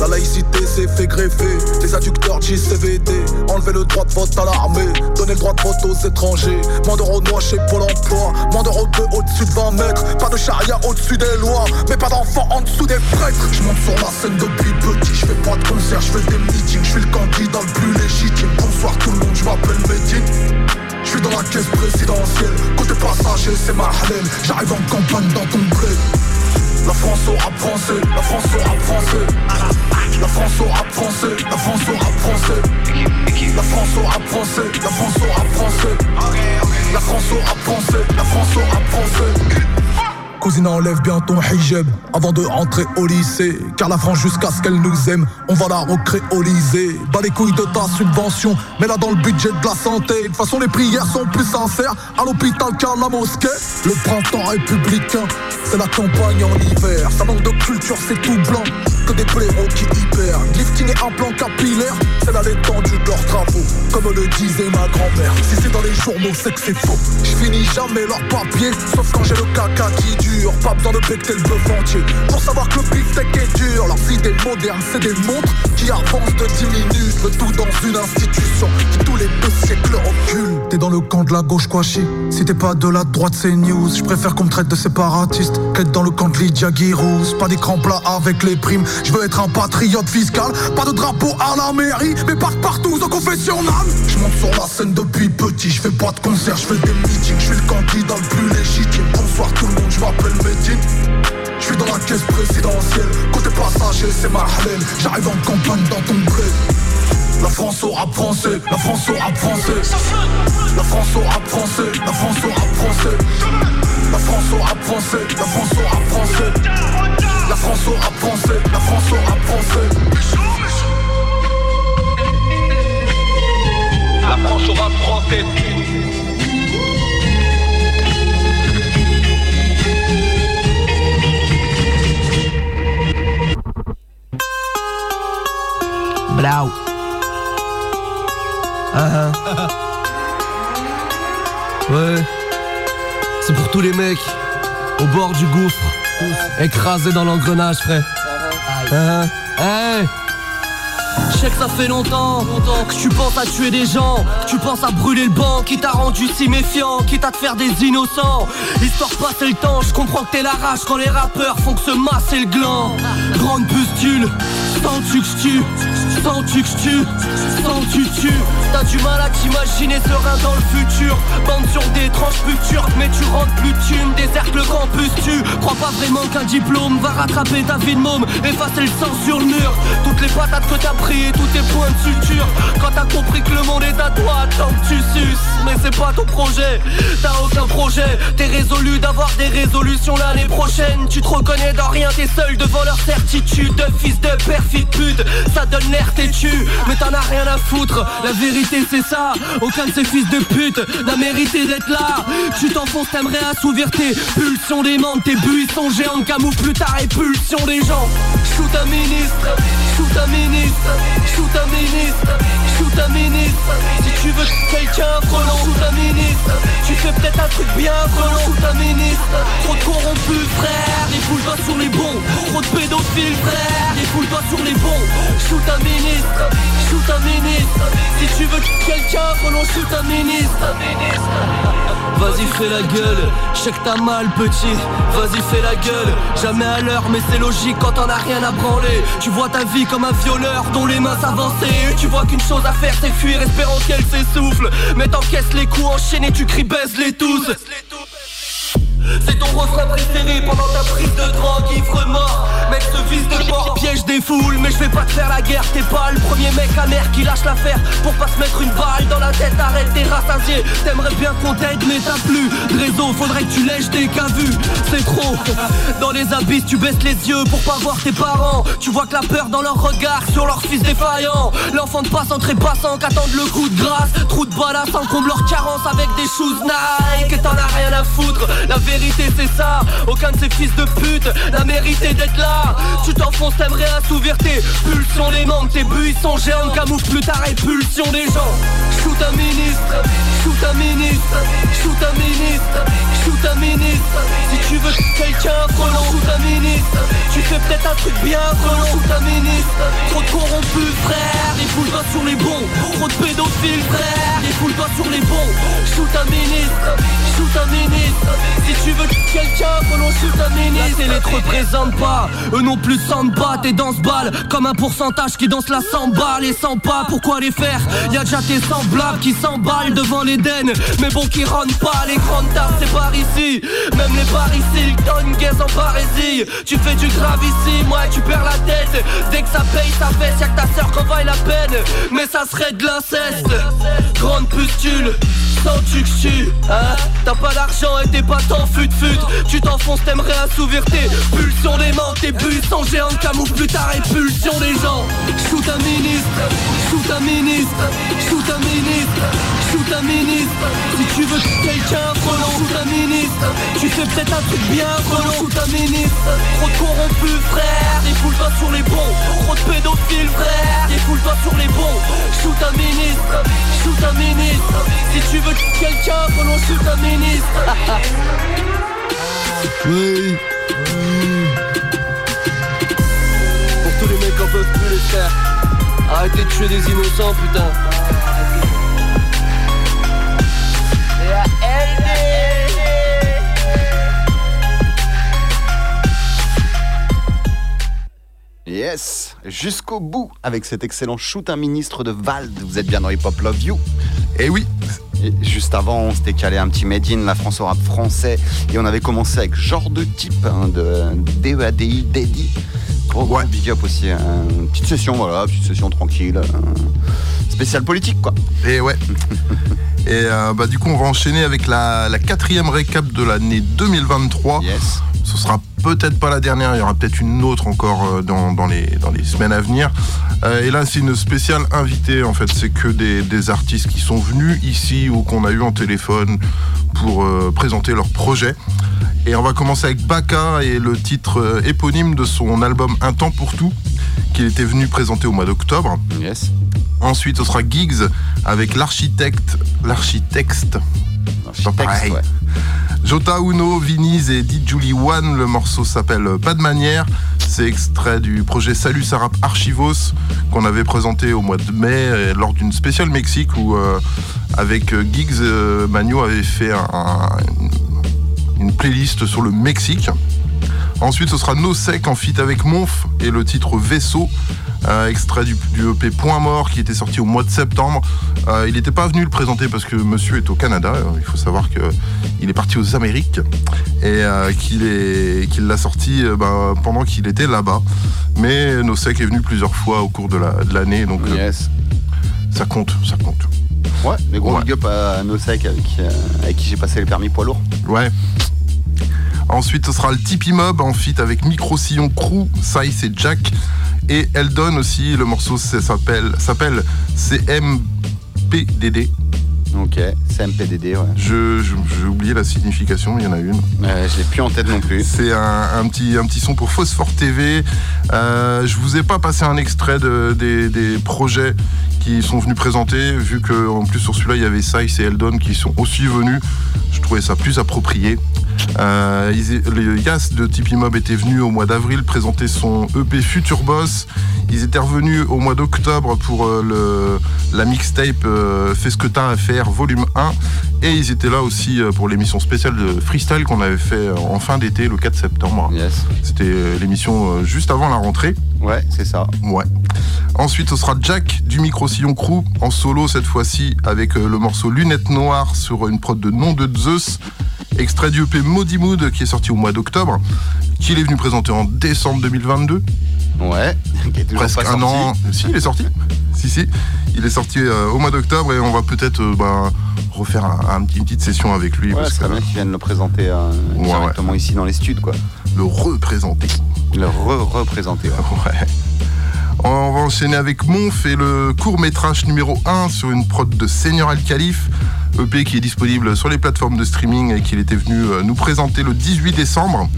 la laïcité s'est fait greffer, les adducteurs JCVD, enlever le droit de vote à l'armée, donner le droit de vote aux étrangers, moins d'euros noix chez Pôle emploi, d'euros de au-dessus de 20 mètres, pas de charia au-dessus des lois, mais pas d'enfants en dessous des prêtres. Je monte sur la scène depuis petit, je fais pas de concert, je fais des meetings, je suis le candidat le plus légitime. Bonsoir tout le monde, je m'appelle Medine. Je suis dans la caisse présidentielle, côté passager c'est ma j'arrive en campagne dans ton bled. La France au rap français, la France au rap français La France au rap français, la France au rap français La France au rap français, la France au rap français La France au rap français, la France au rap Vas-y, enlève bien ton hijab avant de rentrer au lycée. Car la France, jusqu'à ce qu'elle nous aime, on va la recréoliser. Bas les couilles de ta subvention, mais là dans le budget de la santé. De toute façon, les prières sont plus sincères à l'hôpital qu'à la mosquée. Le printemps républicain, c'est la campagne en hiver. Ça manque de culture, c'est tout blanc. Que des blaireaux qui hyper. Lifting et implant capillaire, c'est là l'étendue de leurs travaux. Comme le disait ma grand-mère. Si c'est dans les journaux, c'est que c'est faux. Je finis jamais leurs papiers, sauf quand j'ai le caca qui dure. Pas besoin de becter le bœuf entier. Pour savoir que le beefsteak est dur. Leurs idées modernes, c'est des montres qui avancent de 10 minutes. Le tout dans une institution qui tous les deux siècles recule. T'es dans le camp de la gauche, quoi, chi. Si t'es pas de la droite, c'est news. Je préfère qu'on me traite de séparatiste qu'être dans le camp de Lydia Guirous. Pas d'écran plat avec les primes. Je veux être un patriote fiscal. Pas de drapeau à la mairie, mais pas partout au confessionnal. Je monte sur la scène depuis petit. Je fais pas de concert, je fais des meetings. Je suis le candidat le plus légitime. Bonsoir tout le monde, je m'appelle Medine. Je suis dans la caisse présidentielle. Côté passager, c'est ma halal. J'arrive en campagne dans ton blé. La France au rap français, la France au rap français. La France au rap français, la France au rap français. La France au rap français, la France au rap français. La France au rap français, la France au rap français. La France français. Ah. Ouais. C'est pour tous les mecs au bord du gouffre, écrasés dans l'engrenage, frère. Ah, ah. Hey. Je sais que ça fait longtemps, que tu penses à tuer des gens, tu penses à brûler le banc qui t'a rendu si méfiant, quitte à te faire des innocents. Histoire de passer le temps, je comprends que t'es la rage quand les rappeurs font que se masser le gland. Grande pustule, sens-tu que sens-tu que je tue, sens-tu tues. T'as du mal à t'imaginer serein dans le futur. Bande sur des tranches plus turques, mais tu rentres plus de thunes, déserte le campus, tu crois pas vraiment qu'un diplôme va rattraper ta vie de môme, effacer le sang sur le mur. Toutes les patates que t'as pris et tous tes points de suture. Quand t'as compris que le monde est à toi, tant que tu suces. Mais c'est pas ton projet, t'as aucun projet. T'es résolu d'avoir des résolutions l'année prochaine. Tu te reconnais dans rien, t'es seul devant leur certitude. De fils de père, fils de pute, ça donne l'air têtu. Mais t'en as rien à foutre, la vérité c'est ça. Aucun de ces fils de pute n'a mérité d'être là. Tu t'enfonces, t'aimerais assouvir tes pulsions des membres. Tes buissons géants camouflent ta répulsion des gens. Shoot un ministre, shoot un ministre, shoot un ministre, shoot un ministre. Si tu veux quelqu'un, prenons shoot un ministre. Tu fais peut-être un truc bien, prenons shoot un ministre. Trop de corrompus, frère, les poules doigts sur les bons. Trop de pédophiles, frère, sur les bons. Shoot ministre, shoot un ministre. Si tu veux quelqu'un, prenons shoot un ministre. Vas-y fais la gueule, que t'as mal petit Vas-y fais la gueule, jamais à l'heure mais c'est logique quand t'en as rien à branler Tu vois ta vie comme un violeur dont les mains s'avancer Tu vois qu'une chose à faire c'est fuir espérant qu'elle s'essouffle Mais t'encaisses les coups enchaînés tu cries baise-les tous c'est ton refrain préféré pendant ta prise de drogue, ivre mort. Mec ce fils de mort piège des foules Mais je vais pas te faire la guerre, t'es pas le premier mec amer qui lâche l'affaire. Pour pas se mettre une balle dans la tête, arrête tes rassasiés. T'aimerais bien qu'on t'aide mais t'as plus de Faudrait que tu lèches tes cas c'est trop. Dans les abysses tu baisses les yeux pour pas voir tes parents. Tu vois que la peur dans leur regard sur leur fils défaillant. L'enfant de passant très passant qu'attendent le coup de grâce. Trou de balasse en comble leur carence avec des shoes Nike. T'en as rien à foutre, la vérité c'est ça. Aucun de ces fils de pute n'a mérité d'être là. Tu t'enfonces, t'aimerais assouvir tes pulsions Les membres, tes buissons géants camouflent plus ta répulsion des gens. Shoot un ministre, shoot un ministre, shoot un ministre, shoot un ministre. Si tu veux quelqu'un, prenons shoot un ministre. Tu fais peut-être un truc bien, prenons shoot un ministre. Trop de corrompus, frère, les poules doigts sur les bons. Trop de pédophiles, frère, les poules doigts sur les bons. Shoot un ministre, shoot un ministre veux quelqu'un, shoot un ministre La télé te représente pas, eux non plus s'en battent Et dans sens balles Comme un pourcentage qui danse la 100 balles Et sans pas, pourquoi les faire? Y'a déjà tes semblables qui s'emballent devant l'Éden. Mais bon qui rentrent pas, les grandes tasses c'est par ici. Même les ils donnent gaze en parésie Tu fais du grave ici, moi tu perds la tête. Dès que ça paye ça fesse, y'a que ta sœur qu'on vaille la peine. Mais ça serait de l'inceste. Grande pustule sans tu que tu hein. T'as pas d'argent et t'es pas tant fut fut. Tu t'enfonces, t'aimerais assouvir tes pulsions des mains Tes bus en géant camoufle plus ta répulsion des gens. Shoot un ministre, shoot un ministre, shoot un ministre, shoot un ministre. Si tu veux quelqu'un, frelon, shoot un ministre. Tu fais peut-être un truc bien, frelon, shoot un ministre. Trop de corrompus, frère, défoule-toi sur les bons. Trop de pédophiles, frère, défoule-toi sur les bons. Shoot un ministre, shoot un ministre. Si tu veux quelqu'un, frelon, shoot un ministre. *laughs* Oui. Pour tous les mecs en peuvent plus les faire Arrêtez de tuer des innocents putain Yes, jusqu'au bout avec cet excellent shoot un ministre de Vald. Vous êtes bien dans Hip Hop Love You. Et oui. Et juste avant, on s'était calé un petit made in, la France au rap français, et on avait commencé avec genre de type hein, de DEADI, Daddy. Gros, gros big up aussi. hein. petite session, voilà, petite session tranquille. hein. spéciale politique, quoi. Et ouais. *laughs* Et euh, bah, du coup, on va enchaîner avec la, la quatrième récap de l'année 2023. Yes. Ce sera peut-être pas la dernière, il y aura peut-être une autre encore euh, dans, les, semaines à venir. Euh, et là, c'est une spéciale invitée, en fait. C'est que des, artistes qui sont venus ici ou qu'on a eu en téléphone pour euh, présenter leur projet. Et on va commencer avec Baka et le titre éponyme de son album Un temps pour tout, qu'il était venu présenter au mois d'octobre. Yes. Ensuite, ce sera Giggs avec l'architecte. L'architecte. Ouais. Jota Uno, Viniz et Did Julie One. Le morceau s'appelle Pas de manière. C'est extrait du projet Salut Sarap Archivos qu'on avait présenté au mois de mai euh, lors d'une spéciale Mexique où euh, avec euh, Giggs, euh, Magno avait fait un- un- une playlist sur le Mexique. Ensuite, ce sera No Sec en feat avec Monf et le titre Vaisseau, euh, extrait du, du EP Point Mort qui était sorti au mois de septembre. Euh, il n'était pas venu le présenter parce que monsieur est au Canada. Euh, Il faut savoir qu'il est parti aux Amériques et qu'il l'a sorti bah, pendant qu'il était là-bas. Mais No Sec est venu plusieurs fois au cours de la- de l'année, donc ça compte, ça compte. Ouais, mais gros Ouais. big up à Nosek avec, avec qui j'ai passé le permis poids lourd. Ouais. Ensuite, ce sera le Tipeee Mob en feat avec Micro Sillon Crew, Sice et Jack. Et Eldon aussi, le morceau s'appelle CMPDD. Ok, CMPDD, ouais. J'ai oublié la signification, mais il y en a une. je l'ai plus en tête non plus. C'est un, un petit, un petit son pour Phosphore TV. Euh, je vous ai pas passé un extrait de- des, des projets qui sont venus présenter, vu que en plus sur celui-là il y avait Sice et Eldon qui sont aussi venus. Je trouvais ça plus approprié. Euh, ils- le Yas de Tipeee Mob était venu au mois d'avril présenter son EP Future Boss. Ils étaient revenus au mois d'octobre pour euh, le, la mixtape euh, Fais ce que t'as à faire, volume 1. Et ils étaient là aussi pour l'émission spéciale de freestyle qu'on avait fait en fin d'été, le 4 septembre. C'était l'émission juste avant la rentrée. Ouais, c'est ça. Ouais. Ensuite, ce sera Jack du Micro Sillon Crew en solo cette fois-ci avec euh, le morceau Lunettes Noires sur une prod de Nom de Zeus, extrait du EP Maudit Mood qui est sorti au mois d'octobre, qu'il est venu présenter en décembre 2022. Ouais, *laughs* qui est toujours Presque pas un sorti. an. Si, il est sorti. si, si. Il est sorti euh, au mois d'octobre et on va peut-être euh, ben, refaire un- un petit- une petite session avec lui. Ouais, parce que, bien qu'ils viennent le présenter euh, Ouais, directement ici dans les studs, quoi. Le représenter. Le re-représenter, ouais. Ouais. On va enchaîner avec Monf et le court-métrage numéro 1 sur une prod de Seigneur Al Khalif, EP qui est disponible sur les plateformes de streaming et qu'il était venu euh, nous présenter le 18 décembre.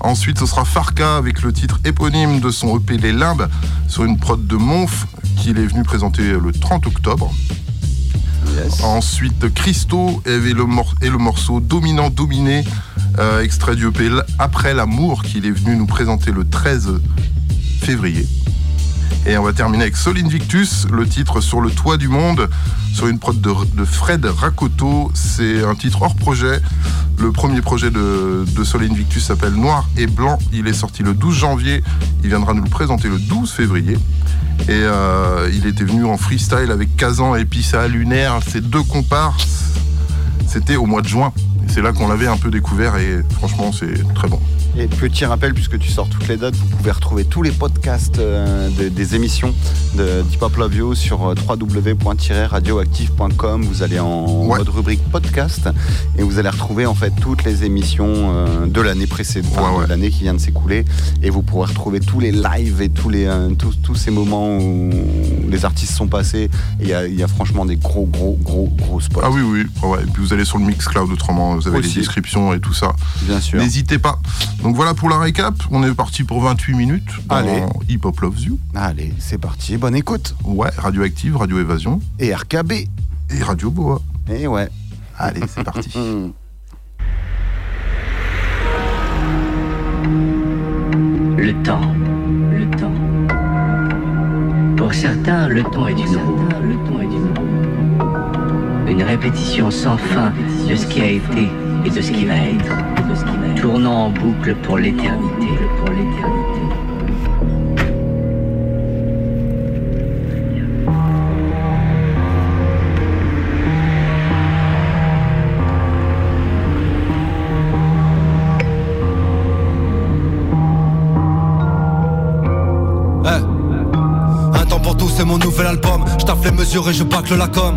Ensuite, ce sera Farka avec le titre éponyme de son EP Les Limbes sur une prod de Monf qu'il est venu présenter le 30 octobre. Ensuite, Christo et le, mor- et le morceau Dominant Dominé, euh, extrait du EP Après l'amour, qu'il est venu nous présenter le 13 février. Et on va terminer avec Sol Invictus, le titre Sur le toit du monde, sur une prod de, Fred Rakoto. C'est un titre hors projet. Le premier projet de, Sol Invictus s'appelle Noir et Blanc. Il est sorti le 12 janvier. Il viendra nous le présenter le 12 février. Et euh, il était venu en freestyle avec Kazan et Pissa Lunaire, ces deux comparses. C'était au mois de juin. C'est là qu'on l'avait un peu découvert et franchement c'est très bon. Et petit rappel, puisque tu sors toutes les dates, vous pouvez retrouver tous les podcasts euh, de- des émissions de Deep Hop Love You sur euh, www.radioactive.com. Vous allez en mode rubrique podcast et vous allez retrouver en fait toutes les émissions euh, de l'année précédente, enfin, de l'année qui vient de s'écouler. Et vous pourrez retrouver tous les lives et tous, les, tous, tous ces moments où les artistes sont passés. Il y, a- il y a franchement des gros, gros, gros, gros spots. Ah oui, oui. Et puis vous allez sur le Mixcloud autrement, vous avez Aussi. les descriptions et tout ça. Bien sûr. N'hésitez pas. Donc voilà pour la récap. On est parti pour 28 minutes. dans Allez. Hip Hop Loves You. Allez, c'est parti. Bonne écoute. Ouais, Radioactive, Radio Évasion. Et RKB. Et Radio Boa. Et ouais. Allez, c'est parti. *laughs* Le temps. Le temps. Pour certains, le temps est une Une répétition sans fin de ce qui a été et de ce qui va être. Tournant en boucle pour l'éternité. Un temps pour tout, c'est mon nouvel album. Je taffe les mesures et je bâcle la com.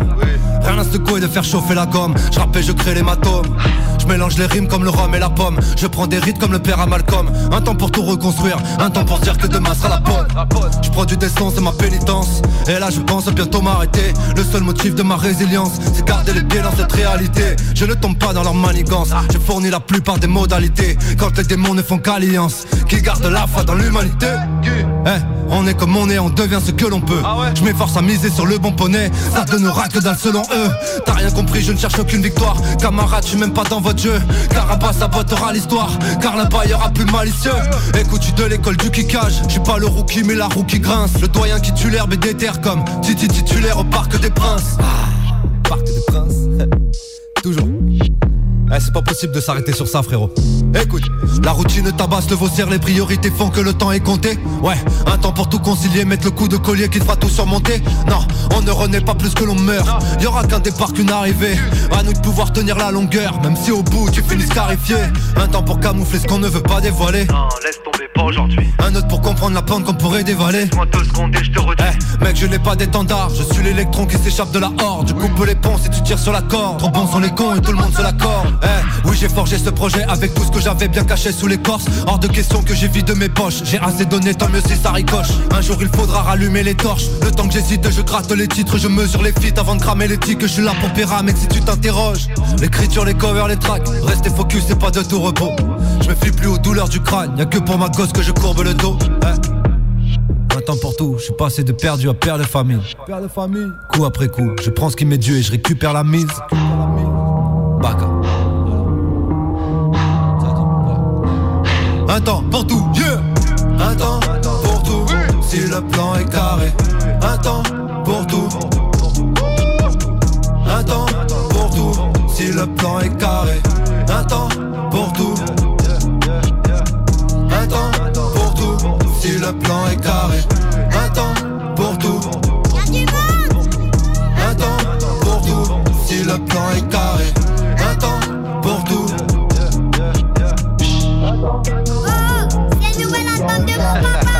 Rien à secouer de faire chauffer la gomme. Je et je crée l'hématome. Mélange les rimes comme le rhum et la pomme. Je prends des rites comme le père à Malcolm. Un temps pour tout reconstruire, un temps pour dire que demain sera la pomme. Je produis des sons, c'est ma pénitence. Et là, je pense bientôt m'arrêter. Le seul motif de ma résilience, c'est garder les pieds dans cette réalité. Je ne tombe pas dans leur manigance. Je fournis la plupart des modalités. Quand les démons ne font qu'alliance, qui gardent la foi dans l'humanité. Eh, on est comme on est, on devient ce que l'on peut. Je m'efforce à miser sur le bon poney. Ça donnera que dalle selon eux. T'as rien compris, je ne cherche aucune victoire. Camarade, je suis même pas dans votre jeu. Carapace sabotera l'histoire. Car là-bas y aura plus malicieux. Écoute, suis de l'école du kickage. Je suis pas le rookie, mais la roue qui grince. Le doyen qui tue l'herbe et déterre comme Titi titulaire au Parc des Princes. Ah, C'est pas possible de s'arrêter sur ça frérot. Écoute, la routine tabasse le vautière Les priorités font que le temps est compté. Ouais, un temps pour tout concilier Mettre le coup de collier qui fera tout surmonter. Non, on ne renaît pas plus que l'on meurt. Y'aura qu'un départ qu'une arrivée. À nous de pouvoir tenir la longueur Même si au bout tu finis scarifié. Un temps pour camoufler ce qu'on ne veut pas dévoiler pas aujourd'hui. un autre pour comprendre la pente qu'on pourrait dévaler. Moi deux secondes et je te redis. Eh, mec je n'ai pas d'étendard. Je suis l'électron qui s'échappe de la horde. Je coupe les ponts si tu tires sur la corde. Trop bons sont les cons et tout le monde se l'accorde. Eh, oui j'ai forgé ce projet avec tout ce que j'avais bien caché sous l'écorce Hors de question que j'ai vide mes poches. J'ai assez donné tant mieux si ça ricoche. Un jour il faudra rallumer les torches. Le temps que j'hésite je gratte les titres Je mesure les feats avant de cramer les tics. Je suis là pour péra mec si tu t'interroges. L'écriture, les covers, les tracks. Restez focus et pas de tout repos Je me fie plus aux douleurs du crâne Y'a que pour ma gosse que je courbe le dos Eh. Un temps pour tout, je suis passé de perdu à père de famille. Père. Coup après coup, je prends ce qui m'est dû et je récupère la mise. Baka. Un temps pour tout, yeah. Un temps pour tout, si le plan est carré. Un temps pour tout. Un temps pour tout, si le plan est carré. Un temps pour tout. Le plan est carré. Un temps pour tout. Un temps pour tout, si le plan est carré. Un temps pour tout. C'est le nouvel album de mon papa.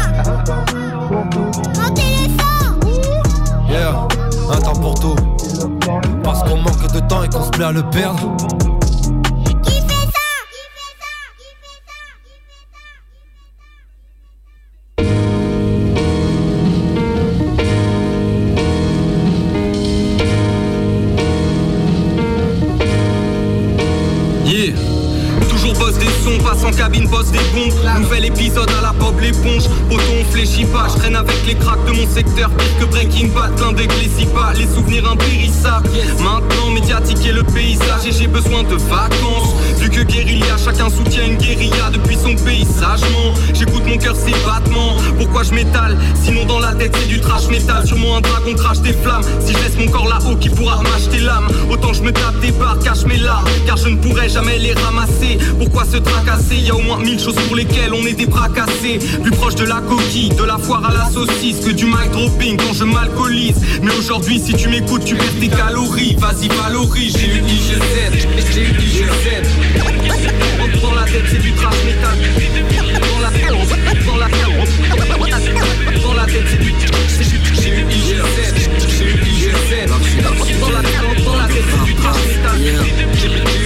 Yeah, un temps pour tout. Parce qu'on manque de temps et qu'on se plaît à le perdre. Secteur. Pire que Breaking Bad, plein pas Les souvenirs impérissables. Maintenant médiatiquer le paysage et j'ai besoin de vacances. Vu que guérilla, chacun soutient une guérilla depuis son pays sagement. J'écoute mon cœur ses battements. Pourquoi je m'étale Sinon dans la tête c'est du trash métal. Sûrement un dragon crache des flammes. Si je laisse mon corps là-haut, qui pourra m'acheter l'âme? Autant je me tape des barres, cache mes larmes. Car je ne pourrai jamais les ramasser. Pourquoi se tracasser? Y a au moins mille choses pour lesquelles on est des bras cassés. Plus proche de la coquille, de la foire à la saucisse que du mic dropping quand je m'alcoolise. Mais aujourd'hui, si tu m'écoutes, tu perds tes calories. Vas-y, valorise. J'ai eu IGZ, j'ai eu IGZ. Dans la tête, c'est du trash métal. Dans la dans la tête, c'est du. J'ai eu IGZ, j'ai eu IGZ. Dans la tête, dans la tête, c'est du trash.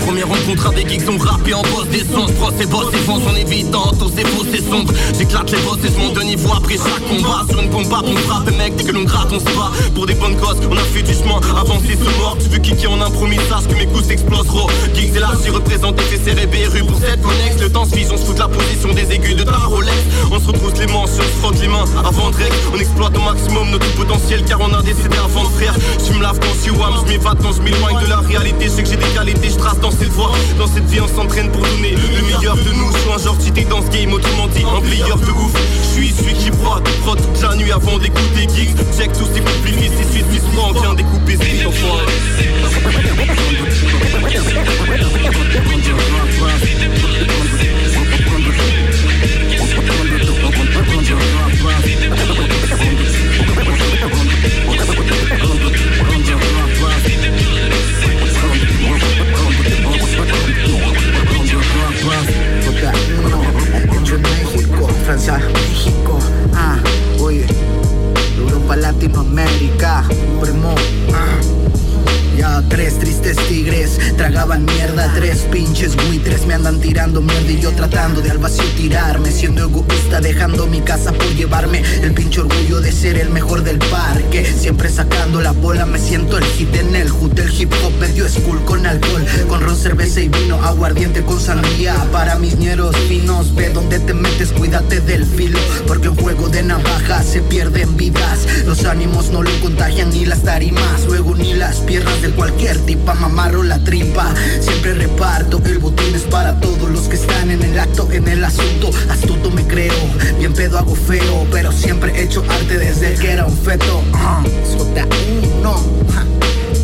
Première rencontre avec X, on rappé en boss d'essence Bros et boss et fonce en évitant Tous ces faux c'est sombre. J'éclate les boss et je monte de niveau après chaque combat. Sur une pompe on frappe mec dès que l'on gratte on se bat. Pour des bonnes causes on a fait du chemin Avancer ce mort. Tu veux kicker en impromis sache que mes coups s'exploseront. Geeks et là j'ai représenté FCR et Rue pour cette connexe. Le temps se fige on se fout de la position des aiguilles de ta Rolex. On se retrouve les manches, on se frotte les mains avant de On exploite au maximum notre potentiel car on a décédé avant de frère. Je me lave quand je suis je m'évade quand je m'éloigne de la réalité. Je sais que j'ai des qualités, je trace dans cette voie. Dans cette vie on s'entraîne pour donner le meilleur de nous. Je un genre cheaté dans ce game, autrement dit un player de ouf. Je suis celui qui prod, prod toute la nuit avant d'écouter geeks Check tous ces complices, et suite, suite, on vient découper ces enfants México, ah, oye, Europa, Latinoamérica, primo, ah. Ya tres tristes tigres tragaban mierda Tres pinches buitres me andan tirando mierda Y yo tratando de al vacío tirarme Siendo egoísta dejando mi casa por llevarme El pinche orgullo de ser el mejor del parque Siempre sacando la bola me siento el hit en el hood El hip hop medio school con alcohol Con ron, cerveza y vino Aguardiente con sangría Para mis ñeros finos Ve donde te metes, cuídate del filo Porque en juego de navaja se pierden vidas Los ánimos no lo contagian ni las tarimas Luego ni las piernas de cualquier tipa, mamarro la tripa. Siempre reparto, el botín es para todos los que están en el acto, en el asunto. Astuto me creo, bien pedo hago feo, pero siempre he hecho arte desde que era un feto. Sota uno,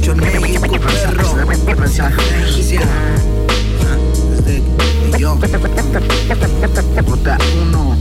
yo México, perro, desde yo, Sota uno.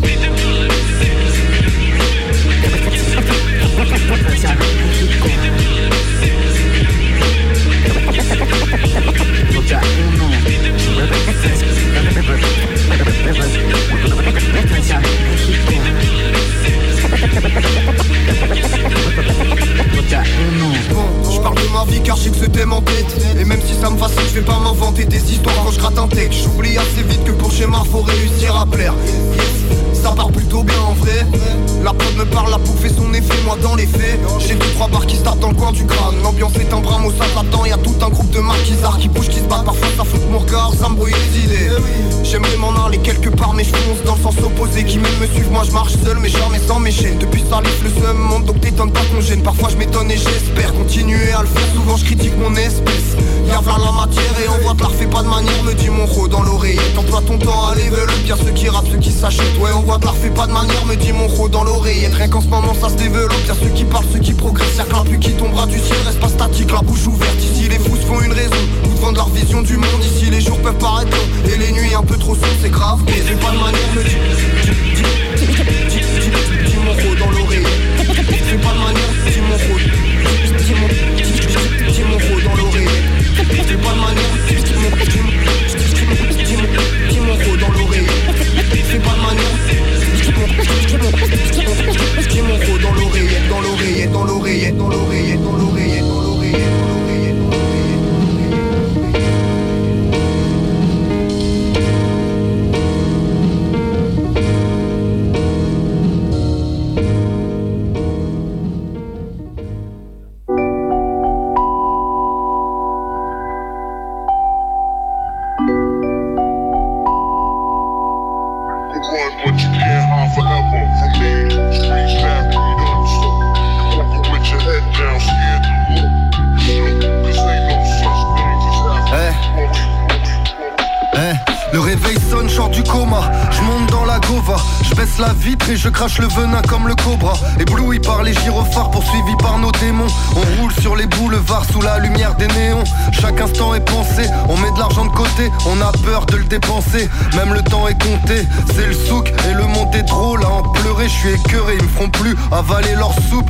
Ma vie car je sais que en tête Et même si ça me fascine je vais pas m'inventer des histoires quand je gratte un texte J'oublie assez vite que pour schéma faut réussir à plaire ça part plutôt bien en vrai. La prod me parle, la bouffe fait son effet, moi dans les faits. J'ai deux trois bars qui startent dans le coin du crâne. L'ambiance est un bras, au ça là-dedans Y'a tout un groupe de marquisards qui bougent, qui se battent. Parfois ça fout mon regard, ça me brouille les idées. J'aimerais m'en aller quelque part mais je fonce dans le sens opposé. Qui même me suivent, moi je marche seul mais jamais sans mes chaînes Depuis ça le seum monte donc t'étonnes pas qu'on gêne. Parfois je m'étonne et j'espère continuer à le faire. Souvent je critique mon espèce. Y'a la matière et on voit que l'art fait pas de manière. Me dit mon ro dans l'oreille T'emploies ton temps à level Bien ceux qui rappent, ceux qui s'achètent Ouais on voit que l'art fait pas de manière Me dit mon ro dans l'oreille Rien qu'en ce moment ça se développe Y'a ceux qui parlent, ceux qui progressent Y'a que pluie qui tombera du ciel Reste pas statique, la bouche ouverte Ici les fous se font une raison Ou vendent leur vision du monde Ici les jours peuvent paraître longs Et les nuits un peu trop sombres c'est grave Mais c'est pas de manière me dit Dis mon ro dans l'oreille l'oreillette, c'est le souk et le monde est drôle. À en pleurer, je suis écœuré, ils me feront plus avaler leur soupe.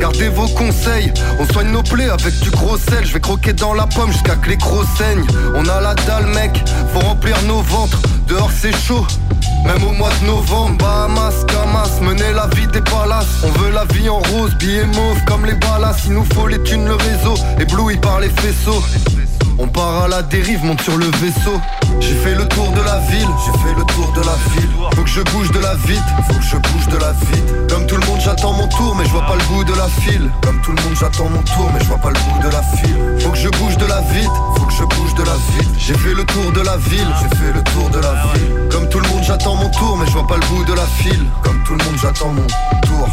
Gardez vos conseils, on soigne nos plaies avec du gros sel. Je vais croquer dans la pomme jusqu'à que les crocs saignent. On a la dalle, mec, faut remplir nos ventres. Dehors c'est chaud, même au mois de novembre. Bahamas, Camas, mener la vie des palaces. On veut la vie en rose, billets mauve comme les balas. Il nous faut les thunes, le réseau, ébloui par les faisceaux. On part à la dérive, monte sur le vaisseau. J'ai fait le tour de la ville, j'ai fait le tour de la ville. Faut que je bouge de la vite, faut que je bouge de la vite. Comme tout le monde, j'attends mon tour, mais je vois pas le bout de la file. Comme tout le monde, j'attends mon tour, mais je vois pas le bout de la file. Faut que je bouge de la vite, faut que je bouge de la vite. J'ai fait le tour de la ville, j'ai fait le tour de la ville. Comme tout le monde, j'attends mon tour, mais je vois pas le bout de la file. Comme tout le monde, j'attends mon tour.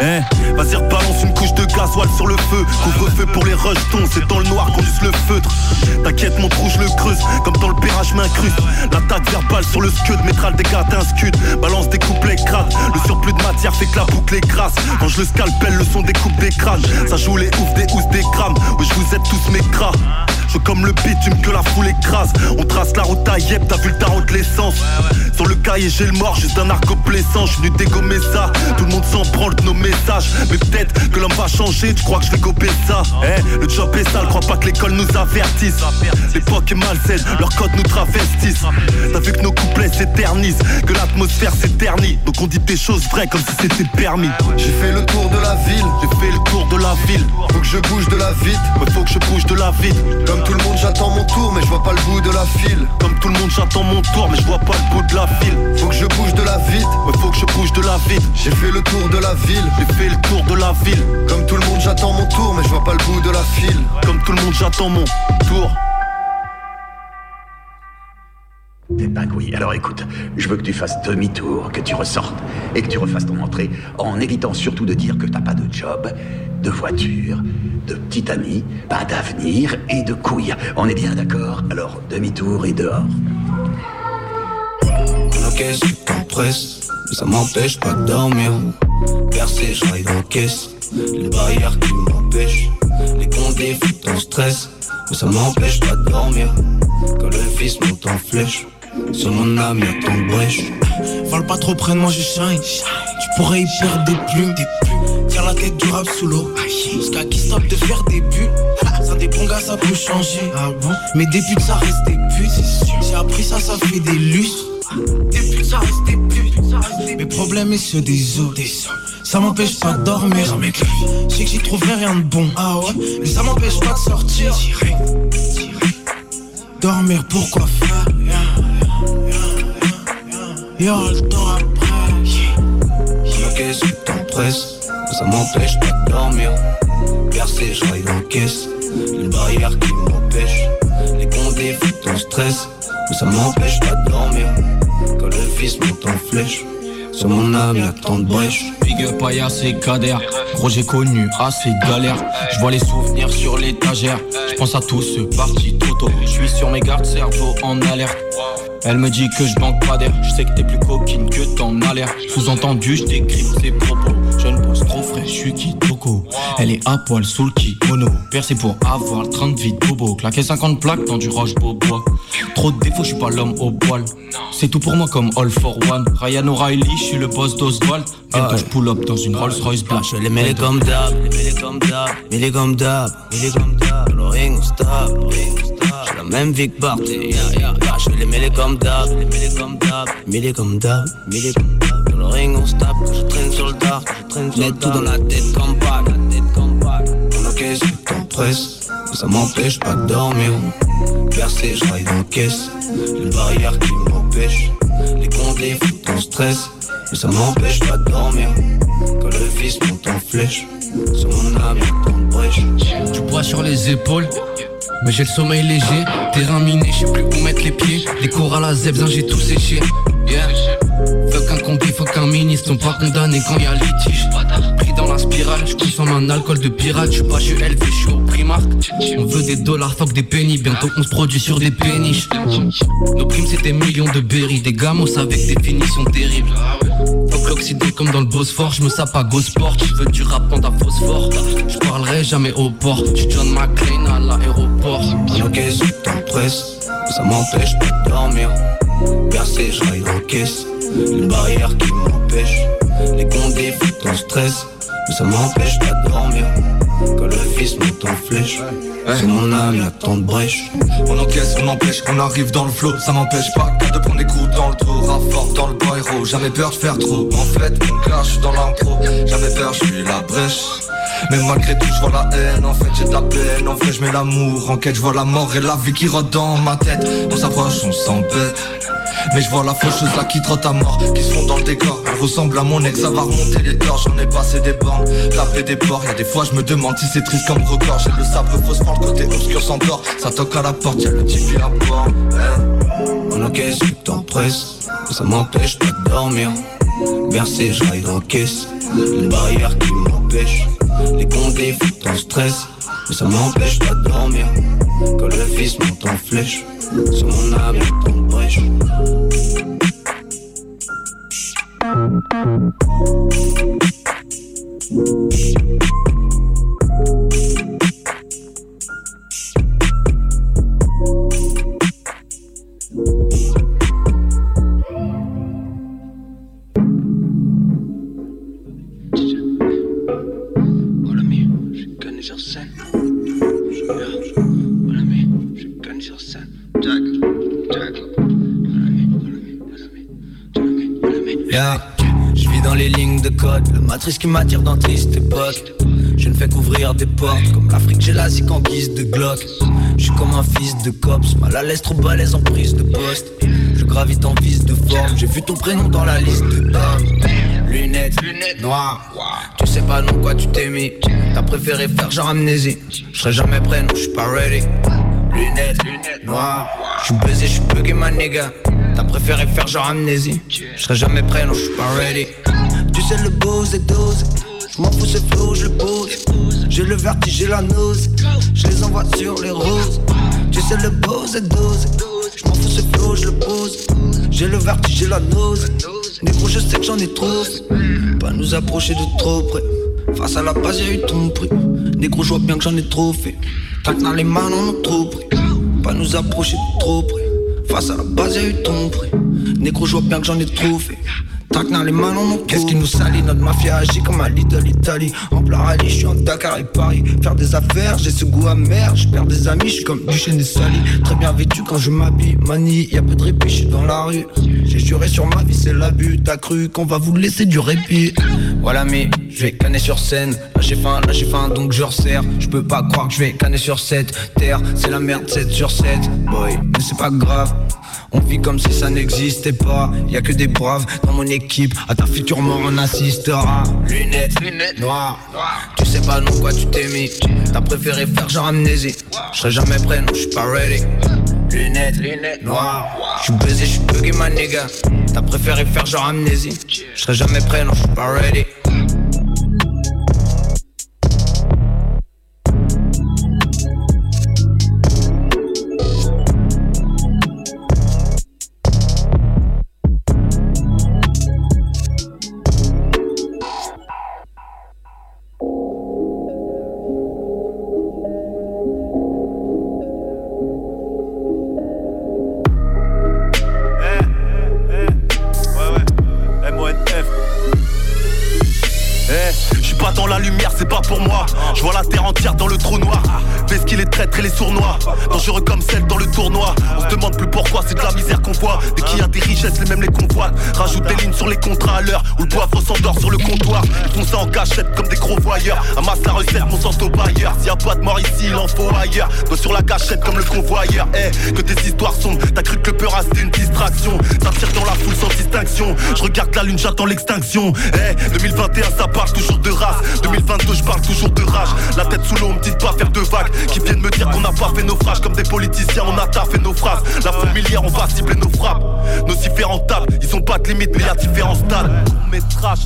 Eh, vas-y rebalance une couche de gasoil sur le feu. Couvre-feu pour les rejetons, c'est dans le noir qu'on use le feutre. T'inquiète mon trou je le creuse, comme dans le pérage m'incruste. L'attaque verbale sur le scud, métral des gars un scud Balance des couplets crades, le surplus de matière fait que la boucle écrase Quand je le scalpelle, le son découpe des crânes. Ça joue les ouf des housses des grammes, oui je vous êtes tous mes cras je comme le bitume que la foule écrase. On trace la route à Yep, t'as vu le tarot de l'essence Sur le cahier j'ai le mort, juste un arc blessant Je venu dégommer ça, tout le monde s'en branle de nos messages Mais peut-être que l'homme va changer, tu crois que je vais gober ça? Eh, le job est sale, crois pas que l'école nous avertisse. L'époque est malsaine, leurs codes nous travestissent. T'as vu que nos couplets s'éternisent, que l'atmosphère s'éternise Donc on dit des choses vraies comme si c'était permis. J'ai fait le tour de la ville, j'ai fait le tour de la ville. Faut que je bouge de la vite, mais faut que je bouge de la vite Comme tout le monde j'attends mon tour mais je vois pas le bout de la file. Comme tout le monde j'attends mon tour mais je vois pas le bout de la Faut que je bouge de la vite Mais faut que je bouge de la vite J'ai fait le tour de la ville J'ai fait le tour de la ville. Comme tout le monde j'attends mon tour mais je vois pas le bout de la file. Comme tout le monde j'attends mon tour. Ben oui, alors écoute, je veux que tu fasses demi-tour, que tu ressortes et que tu refasses ton entrée en évitant surtout de dire que t'as pas de job, de voiture, de petit ami, pas d'avenir et de couilles. On est bien d'accord? Alors demi-tour et dehors? Ok, je t'empresse, mais ça m'empêche pas de dormir. Percé, je raille dans la caisse, les barrières qui m'empêchent. Les condés foutent en stress, mais ça m'empêche pas de dormir. Quand le fils monte en flèche, sur mon âme y'a tant de brèche. Vole pas trop près de moi, je shine. Tu pourrais y perdre des plumes. Tiens la tête du rap sous l'eau. Jusqu'à qui stop de faire des buts. Ça des bons gars, ça peut changer. Ah bon? Mais des putes, ça reste des putes. J'ai appris ça, ça fait des lustres. Des putes, ça reste des putes. Mes problèmes et ceux des autres. Ça m'empêche pas de dormir. Je sais que j'y trouverai rien de bon. Ah ouais? Mais ça m'empêche pas de sortir. Dormir, pourquoi faire? Y'a le temps après. Ok, je t'empresse, ça m'empêche pas de dormir. Percé, je la caisse, les barrières qui m'empêchent. Les condés foutent en stress, ça m'empêche pas de dormir. Quand le fils monte en flèche, sur mon âme y'a tant de brèches. Big up à Yassé Kader, gros j'ai connu assez de galères. Je vois les souvenirs sur l'étagère, je pense à tous ceux partis trop tôt. Je suis sur mes gardes, cerveau en alerte. Elle me dit que je manque pas d'air, je sais que t'es plus coquine que t'en as l'air Sous-entendu, je décrypte ses propos. Je ne je suis Kitoko Elle est à poil sous le kimono. Percé pour avoir le train de vie de bobo Claqué 50 plaques dans du roche bobois. Trop de défauts, je suis pas l'homme au poil. C'est tout pour moi comme All for One. Ryan O'Reilly, je suis le boss d'Oswald. Bientôt je pull up dans une Rolls Royce black. Je les mets comme d'hab, les mets comme d'hab, les comme d'hab, les comme d'hab. Le ring on stop, j'ai la même vie que Bart, yeah, yeah, yeah. Je les les comme d'hab, les les comme d'hab, les comme d'hab, mets les comme d'hab. Dans le ring on stop, je traîne sur le dard, je traîne sur le tout dans la tête comme pack, la tête comme pack. On encaisse, tu t'empresses, ça m'empêche pas de dormir. Percé, je raille dans la caisse, les barrières qui m'empêchent. Les condés foutent en stress, mais ça m'empêche pas de dormir. Quand le fils monte en flèche, sur mon âme de brèches. Du poids sur les épaules mais j'ai le sommeil léger, terrain miné, je sais plus où mettre les pieds. Les cours à la zebzin, j'ai tout séché. Yeah. Faut qu'un combi, faut qu'un ministre, sont pas condamnés quand y a litige. Spirale. Je consomme un alcool de pirate, je suis pas chez LV, je suis au Primark. On veut des dollars, fuck des pennies, bientôt on se produit sur des péniches. Nos primes c'était millions de berries, des gamos avec des finitions terribles. Fuck l'Occident comme dans le Bosphore, je me sape à Go Sport, je veux du rap à phosphore. Je parlerai jamais au port, tu John McClane à l'aéroport. Ok, sous t'empresse, ça m'empêche de dormir. Percé, je raille en caisse, une barrière qui m'empêche. Les condés foutent en stress, ça m'empêche pas de dormir. Quand le fils monte en flèche, c'est mon âme, y'a tant de brèches. On encaisse, on empêche, on arrive dans le flow, ça m'empêche pas de prendre des coups dans le trou, fort dans le boyro, j'avais peur de faire trop. En fait, mon cas, je suis dans l'impro, j'avais peur, je suis la brèche. Mais malgré tout je vois la haine. En fait j'ai de la peine. En fait je mets l'amour En quête. Je vois la mort et la vie qui rôde dans ma tête. On s'approche on s'embête mais je vois la faucheuse là qui trotte à mort Qui se font dans le décor. Elle ressemble à mon ex, ça va remonter les torts J'en ai passé des bornes, tapé des ports Y'a des fois je me demande si c'est triste comme record J'ai le sabre phosphore, le côté obscur s'endort Ça toque à la porte, y'a le type à bord On encaisse, tu t'empresses Ça m'empêche de dormir. Bercé, je raille dans caisse Une barrière qui m'empêche Les condés foutent en stress. Mais ça m'empêche pas de dormir. Quand le fils monte en flèche. Sur mon âme, il en guise de Glock. Je suis comme un fils de cops, mal à l'aise, trop balèze en prise de poste. Je gravite en vis de forme, j'ai vu ton prénom dans la liste de Lunettes, lunettes noires, tu sais pas non quoi tu t'es mis. T'as préféré faire genre amnésie, je serai jamais prêt, non, je suis pas ready. Lunettes, lunettes noires, je suis baisé, je suis bugué, ma nigga. T'as préféré faire genre amnésie Je serai jamais prêt, non, je suis pas ready Tu sais le beau et dose Je m'en fous ce flow, je le pose J'ai le vertige, j'ai la nose. Je les envoie sur les roses. Tu sais le beau et dose. Je m'en fous ce flow, je le pose. J'ai le vertige, j'ai la nose. Négro, je sais que j'en ai trop Pas nous approcher de trop près. Face à la base, y'a eu ton prix. Négro, je vois bien que j'en ai trop fait. Que dans les mains, on trop pris. Pas nous approcher de trop près. Face à la base, y'a eu ton prix. Négro, je vois bien que j'en ai trop fait. Tac dans les mains, on Qu'est-ce qui nous salit Notre mafia agit comme à Little Italy. En plein rallye, je suis en Dakar et Paris. Faire des affaires, j'ai ce goût amer. Je perds des amis, je suis comme Duchesne et Sally. Très bien vêtu quand je m'habille. Mani, y'a peu de répit, je suis dans la rue. J'ai juré sur ma vie, c'est l'abus. T'as cru qu'on va vous laisser du répit. Voilà, mais je vais canner sur scène. Là j'ai faim, là j'ai faim, donc je resserre. Je peux pas croire que je vais canner sur cette terre. C'est la merde 7 sur 7. Boy, mais c'est pas grave. On vit comme si ça n'existait pas. Y a que des braves dans mon équipe. À ta future mort, on assistera. Lunettes, lunettes noires. Tu sais pas non quoi tu t'es mis. T'as préféré faire genre amnésie. Je serai jamais prêt, non, je suis pas ready. Lunettes, lunettes noires. Je suis baisé, je suis bugué, ma nigga. T'as préféré faire genre amnésie. Je serai jamais prêt, non, je suis pas ready. Convoyeur. Eh, que tes histoires sombres, t'as cru que le peur c'était une distraction. Ça tire dans la foule sans distinction. Je regarde la lune, j'attends l'extinction. Eh, 2021, ça parle toujours de race. 2022, je parle toujours de rage. La tête sous l'eau, on me dit de pas faire de vagues. Qui viennent me dire qu'on n'a pas fait naufrage. Comme des politiciens, on a taffé nos phrases. La familière, on va cibler nos frappes. Nos différents tables, ils ont pas de limite, mais a différents stades. Met trash.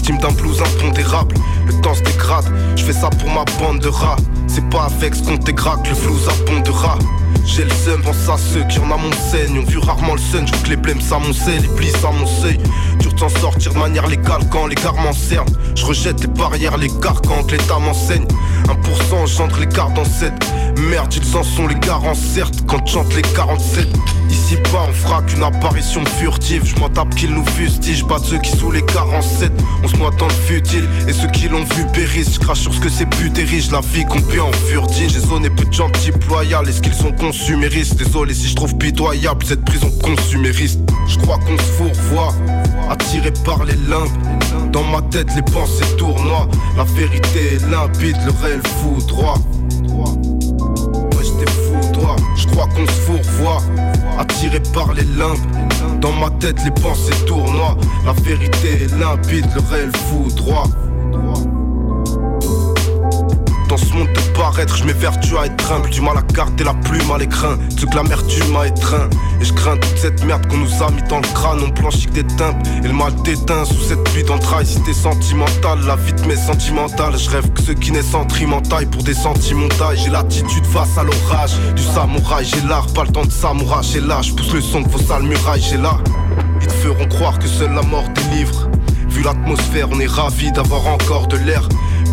Victime d'un blues impondérable. Le temps se dégrade, je fais ça pour ma bande de rats. C'est pas avec ce qu'on t'égraque, le flou abondera. J'ai le seum, pense à ceux qui en a mon saigne Ont vu rarement le sun, que les blêmes s'amoncer, les plis seuil Dur t'en sortir de manière légale quand les gars m'encernent Je rejette les barrières, les quand l'état m'enseigne 1% j'entre les cartes en 7 Merde. Ils en sont les garants certes Quand chante les 47 Ici bas on fera qu'une apparition furtive. Je m'en tape qu'ils nous fustigent Pas ceux qui sous les 47 On se noie dans le futile Et ceux qui l'ont vu périssent. Je crache sur ce que c'est but riche La vie qu'on en furtive J'ai zoné peu de gens type loyal Est-ce qu'ils sont consuméristes? Désolé si je trouve pitoyable Cette prison consumériste. Je crois qu'on se fourvoie Attiré par les limbes Dans ma tête les pensées tournoient La vérité est limpide Le réel fou droit je crois qu'on se fourvoie, attiré par les limbes. Dans ma tête, les pensées tournoient. La vérité est limpide, le réel fou droit. Dans ce monde de paraître, je m'évertue à être humble Du mal à garder la plume à l'écran Ce que l'amertume m'a étreint. Et je crains toute cette merde qu'on nous a mis dans le crâne. On blanchit que des timbres et le mal t'éteint Sous cette pluie d'entrailles si sentimental La vie de mes sentimentales Je rêve que ceux qui naissent en trimentaille Pour des sentimentales. J'ai l'attitude face à l'orage. Du samouraï j'ai l'art Pas le temps de samouraï. J'ai là Je pousse le son de vos sales murailles. J'ai là Ils te feront croire que seule la mort délivre. Vu l'atmosphère on est ravis d'avoir encore de l'air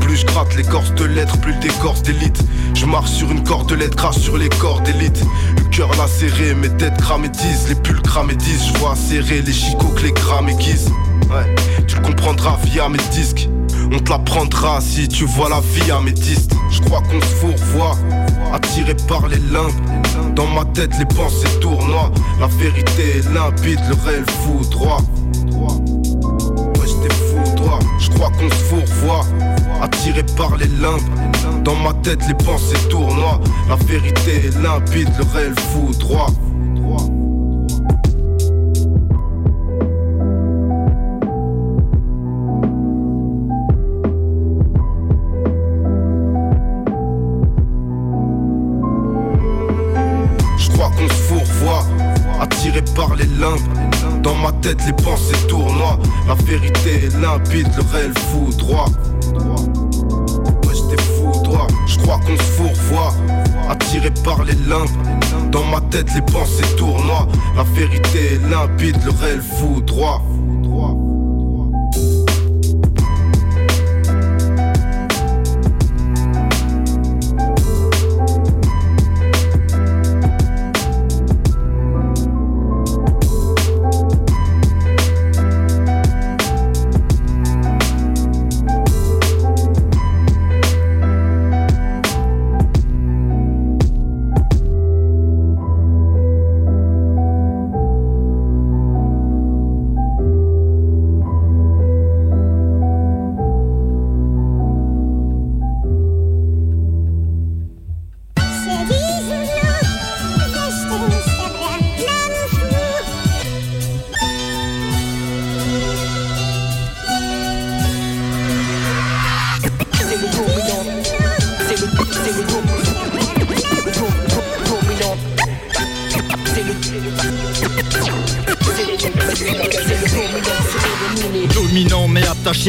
plus je gratte l'écorce de lettres, plus le décorce d'élite. Je marche sur une cordelette, crache sur les corps d'élite. Le cœur lacéré, mes têtes cramétisent, les pulls cramétisent. Je vois serrer les chicots que les grammes aiguisent. Ouais, tu le comprendras via mes disques. On te l'apprendra si tu vois la vie améthyste. Je crois qu'on se fourvoie, attiré par les limbes. Dans ma tête, les pensées tournoient. La vérité est limpide, le réel fou droit. Ouais, j'étais fou droit. Je crois qu'on se fourvoie attiré par les limbes. Dans ma tête, les pensées tournoient. La vérité est limpide, le réel fou droit. Je crois qu'on se fourvoie, attiré par les limbes. Dans ma tête, les pensées tournoient. La vérité est limpide, le réel fou droit. Je crois qu'on se fourvoie, attiré par les limbes. Dans ma tête, les pensées tournoient. La vérité est limpide, le réel fou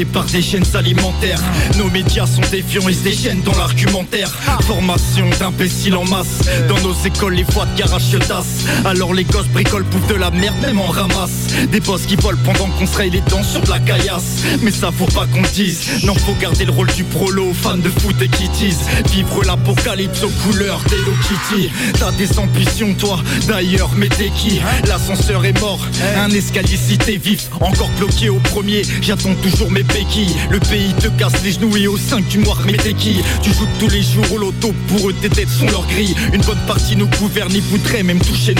par des chaînes alimentaires. Nos médias sont défiants, ils se déchaînent dans l'argumentaire. Formation d'imbéciles en masse. Dans nos écoles, les voix de garage. Alors les gosses bricolent, pour de la merde, même en ramasse. Des boss qui volent pendant qu'on se les dents sur de la caillasse. Mais ça faut pas qu'on dise. Non, faut garder le rôle du prolo, fan de foot et kitties. Vivre l'apocalypse aux couleurs d'Hello Kitty. T'as des ambitions, toi, d'ailleurs, mais t'es qui? L'ascenseur est mort, un escalier cité vif. Encore bloqué au premier, j'attends toujours mes le pays te casse les genoux et au 5 du mois mais t'es qui? Tu joues tous les jours au loto Pour eux tes têtes sont leur grille Une bonne partie nous gouverne Ils voudraient même toucher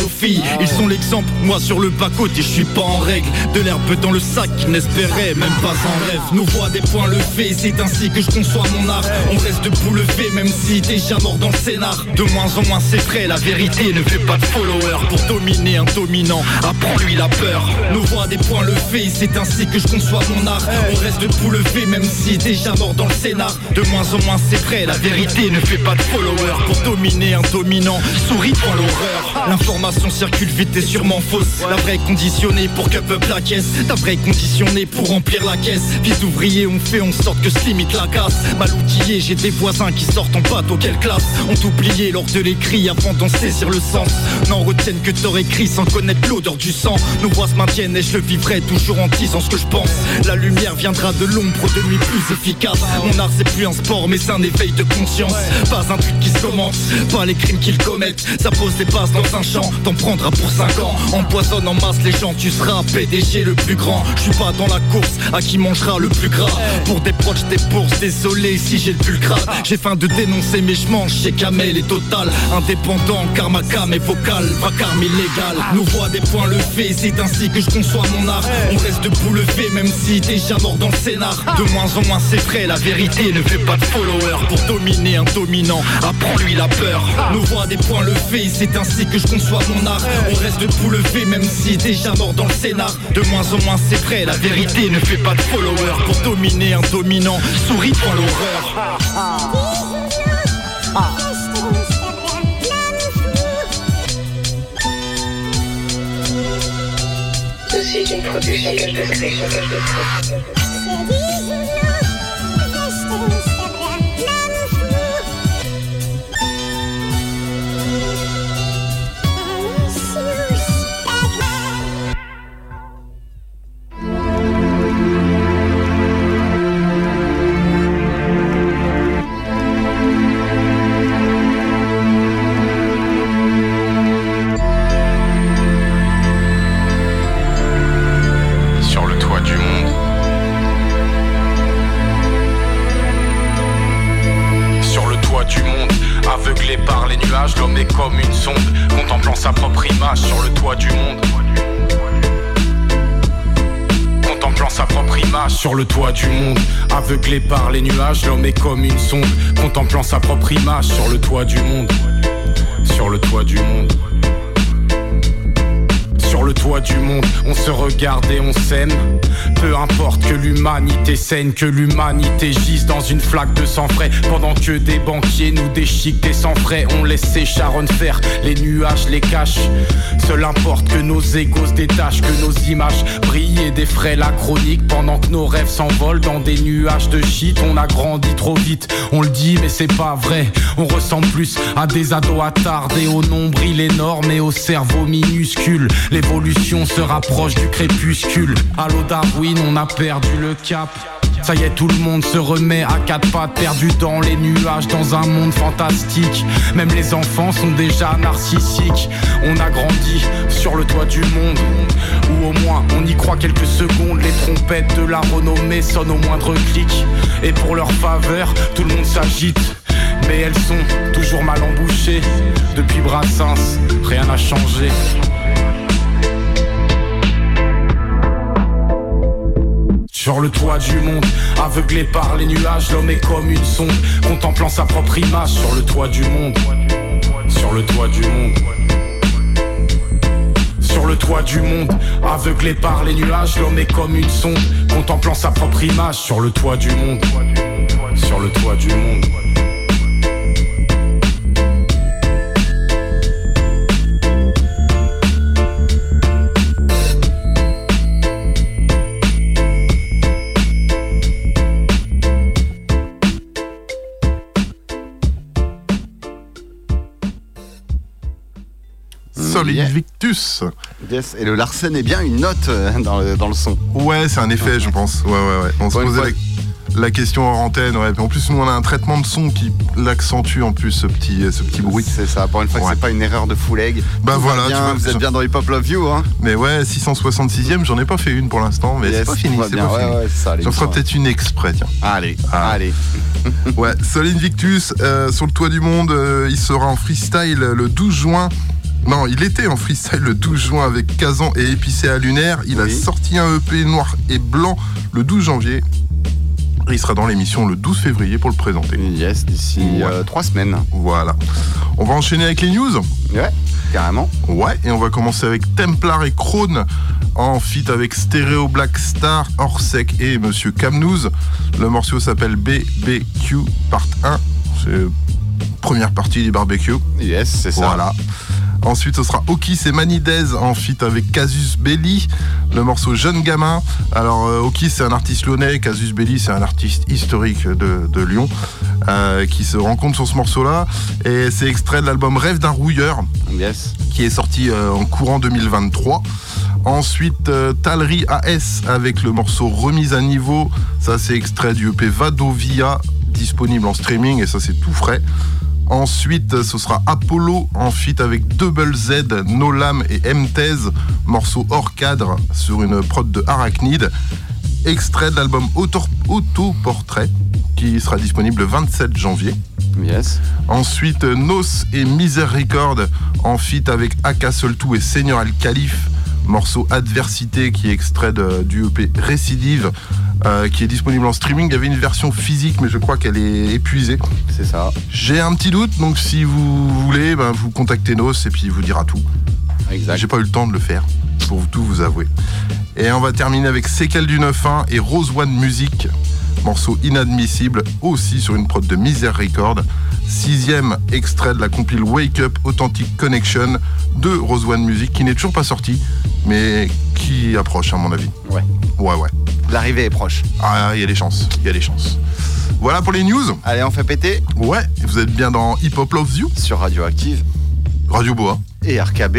Ils sont l'exemple Moi sur le bas côté je suis pas en règle. De l'herbe dans le sac N'espérait même pas en rêve. Nous voit des points levés C'est ainsi que je conçois mon art. On reste debout levé Même si déjà mort dans le scénar. De moins en moins c'est vrai La vérité ne fait pas de followers. Pour dominer un dominant Apprends-lui la peur. Nous voit des points levés C'est ainsi que je conçois mon art. On reste debout levé même si déjà mort dans le scénar. De moins en moins c'est vrai, la vérité ne fait pas de followers. Pour dominer un dominant, souris point l'horreur circule vite et sûrement fausse. La vraie conditionnée pour que up la caisse Ta vraie conditionnée pour remplir la caisse. Fils d'ouvrier on fait en sorte que se limite la casse. Mal outillé j'ai des voisins qui sortent en bateau. Quelle classe. Ont oublié lors de l'écrit avant d'en saisir le sens. N'en retiennent que t'aurais écrit sans connaître l'odeur du sang. Nos voix se maintiennent et je le vivrai toujours en disant ce que je pense. La lumière viendra de l'ombre de nuit plus efficace Mon art c'est plus un sport mais c'est un éveil de conscience. Pas un truc qui se commente, pas les crimes qu'ils commettent. Ça pose des bases dans un champ, t'en prendras pour 5 ans. Empoisonne en masse les gens, tu seras PDG le plus grand. Je suis pas dans la course, à qui mangera le plus gras? Pour des proches des bourses, désolé si j'ai le pulcrate J'ai faim de dénoncer mais je chez Kamel et Total. Indépendant, car ma cam est vocale, vacarme illégal Nous voit des points levés, c'est ainsi que je conçois mon art. On reste debout levé même si déjà mort dans le scénar. De moins en moins c'est vrai, la vérité ne fait pas de followers. Pour dominer un dominant, apprends-lui la peur. Nous voit des points levés, c'est ainsi que je conçois On reste debout levé même si déjà mort dans le scénar. De moins en moins c'est vrai, la vérité ne fait pas de followers Pour dominer un dominant, souris point l'horreur. Ceci est une production aveuglé par les nuages, l'homme est comme une sonde, contemplant sa propre image sur le toit du monde. Sur le toit du monde. Du monde, on se regarde et on s'aime. Peu importe que l'humanité saigne, que l'humanité gise dans une flaque de sang frais. Pendant que des banquiers nous déchiquent des sans frais, on laisse ces Sharon faire. Les nuages les cachent. Seul importe que nos égos se détachent, que nos images brillent et défraient la chronique. Pendant que nos rêves s'envolent dans des nuages de shit, on a grandi trop vite. On le dit, mais c'est pas vrai. On ressemble plus à des ados attardés au nombril énorme et au cerveau minuscule. L'évolution se rapproche du crépuscule. Allô Darwin, on a perdu le cap. Ça y est, tout le monde se remet à quatre pattes, perdu dans les nuages, dans un monde fantastique. Même les enfants sont déjà narcissiques. On a grandi sur le toit du monde, ou au moins on y croit quelques secondes. Les trompettes de la renommée sonnent au moindre clic. Et pour leur faveur, tout le monde s'agite. Mais elles sont toujours mal embouchées. Depuis Brassens, rien n'a changé. Sur le toit du monde, aveuglé par les nuages, l'homme est comme une sonde, contemplant sa propre image sur le toit du monde. Sur le toit du monde. Sur le toit du monde, aveuglé par les nuages, l'homme est comme une sonde, contemplant sa propre image sur le toit du monde. Sur le toit du monde. Solid Yeah. Victus. Yes, et le Larsen est bien une note euh, dans le, dans le son. Ouais, c'est un effet, je pense. Ouais, ouais, ouais. On se posait la, la question hors antenne. Ouais. En plus, nous, on a un traitement de son qui l'accentue en plus, ce petit, ce petit bruit. C'est ça, pour une fois que c'est pas une erreur de fouleg. Bah Tout va voilà, bien, tu vois, vous êtes bien dans Hip Hop Love You, hein Mais ouais, 666ème, j'en ai pas fait une pour l'instant, mais Yes, c'est pas fini. c'est pas Ouais, fini. ouais, J'en ferai ouais. peut-être une exprès, tiens. Allez, Ah. allez. Ouais, Solid Victus, euh, sur le toit du monde, euh, il sera en freestyle le 12 juin. Non, il était en freestyle le 12 juin avec Kazan et Épicé à Lunaire. Il a sorti un EP noir et blanc le 12 janvier. Et il sera dans l'émission le 12 février pour le présenter. Yes, d'ici euh, trois semaines. Voilà. On va enchaîner avec les news Ouais, carrément. Ouais, et on va commencer avec Templar et Krone en feat avec Stereo Black Star, Orsec et Monsieur Camnouz. Le morceau s'appelle BBQ Part 1. C'est première partie du barbecue. Yes, c'est ça. Voilà. Ensuite, ce sera Okis et Manidez en feat avec Casus Belli, le morceau Jeune Gamin. Alors, euh, Okis, c'est un artiste lyonnais, Casus Belli, c'est un artiste historique de, de Lyon, euh, qui se rencontre sur ce morceau-là. Et c'est extrait de l'album Rêve d'un rouilleur, Yes. qui est sorti euh, en courant 2023. Ensuite, euh, Talry AS avec le morceau Remise à niveau. Ça, c'est extrait du EP Vadovia, disponible en streaming, et ça, c'est tout frais. Ensuite, ce sera Apollo en feat avec Double Z, Nolam et M-Tez, morceau hors cadre sur une prod de Arachnid. Extrait de l'album Auto- Autoportrait qui sera disponible le 27 janvier. Yes. Ensuite, Nos et Misericord en feat avec Aka Soltou et Seigneur Al Khalif. Morceau Adversité qui est extrait de- du EP Récidive euh, qui est disponible en streaming. Il y avait une version physique mais je crois qu'elle est épuisée. C'est ça. J'ai un petit doute donc si vous voulez, ben, vous contactez Nos et puis il vous dira tout. Exact. J'ai pas eu le temps de le faire pour tout vous avouer. Et on va terminer avec Séquelles du 9-1 et Rose One Music. Morceau inadmissible aussi sur une prod de Misère Record. Sixième extrait de la compile Wake Up Authentic Connection de Rose One Music qui n'est toujours pas sorti mais qui approche à mon avis. Ouais. Ouais ouais. L'arrivée est proche. Ah il y a des chances, il y a des chances. Voilà pour les news. Allez, on fait péter. Ouais, vous êtes bien dans Hip Hop Loves You Sur Radioactive Radio Boa. et RKB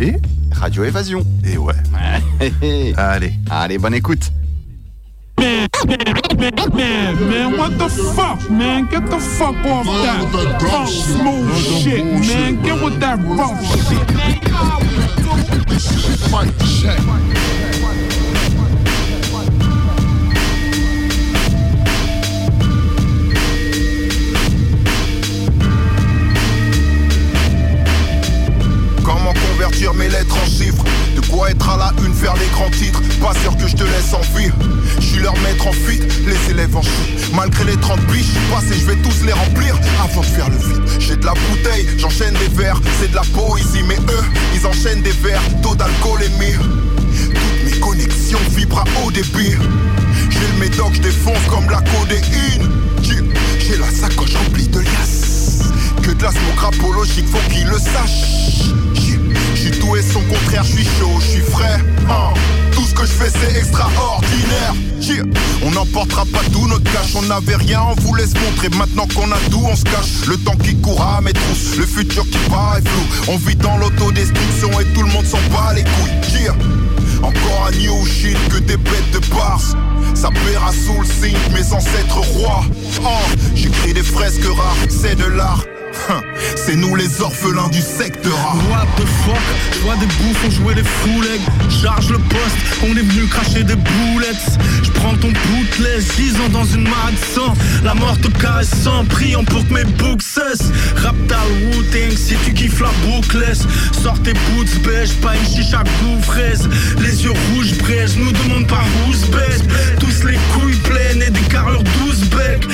Et Radio Évasion. Et ouais. *laughs* Allez. Allez, bonne écoute. Man, man, what the fuck, man? Get the fuck off that punk smooth shit, man. Get with that rough shit, man. Comment convertir mes lettres en chiffres? Quoi être à la une, faire les grands titres Pas sûr que je te laisse en vie. Je suis leur maître en fuite, les élèves en chute. Malgré les 30 biches, passé, je vais tous les remplir Avant de faire le vide. J'ai de la bouteille, j'enchaîne des verres. C'est de la poésie, mais eux, ils enchaînent des verres. Taux d'alcool et mire Toutes mes connexions vibrent à haut débit. J'ai le médoc, je défonce comme la codéine. J'ai la sacoche remplie de liasses. Que de la smoke rapologique, faut qu'ils le sachent Tout et son contraire, je suis chaud, je suis frais hein. Tout ce que je fais c'est extraordinaire. On n'emportera pas tout notre cash, on n'avait rien, on vous laisse montrer Maintenant qu'on a tout, on se cache Le temps qui court à mes trousses, le futur qui paraît flou On vit dans l'autodestruction et tout le monde s'en bat les couilles Yeah. Encore un new shit que des bêtes de bars Ça paiera sous le signe mes ancêtres rois Oh, j'écris des fresques rares, c'est de l'art C'est nous les orphelins du secteur What the fuck Je vois des bouffons jouer les foulègues. Charge le poste, on est venu cracher des boulettes. Je prends ton bootleg, gisant dans une mare de sang. La mort te caresse sans priant pour que mes boucs cessent. Raptal Wu-Tang, si tu kiffes la bouclesse. Sors tes boots beige, pas une chicha fraise. Les yeux rouges braise, nous demande pas où se baisse Tous les couilles pleines et des carrures douze becs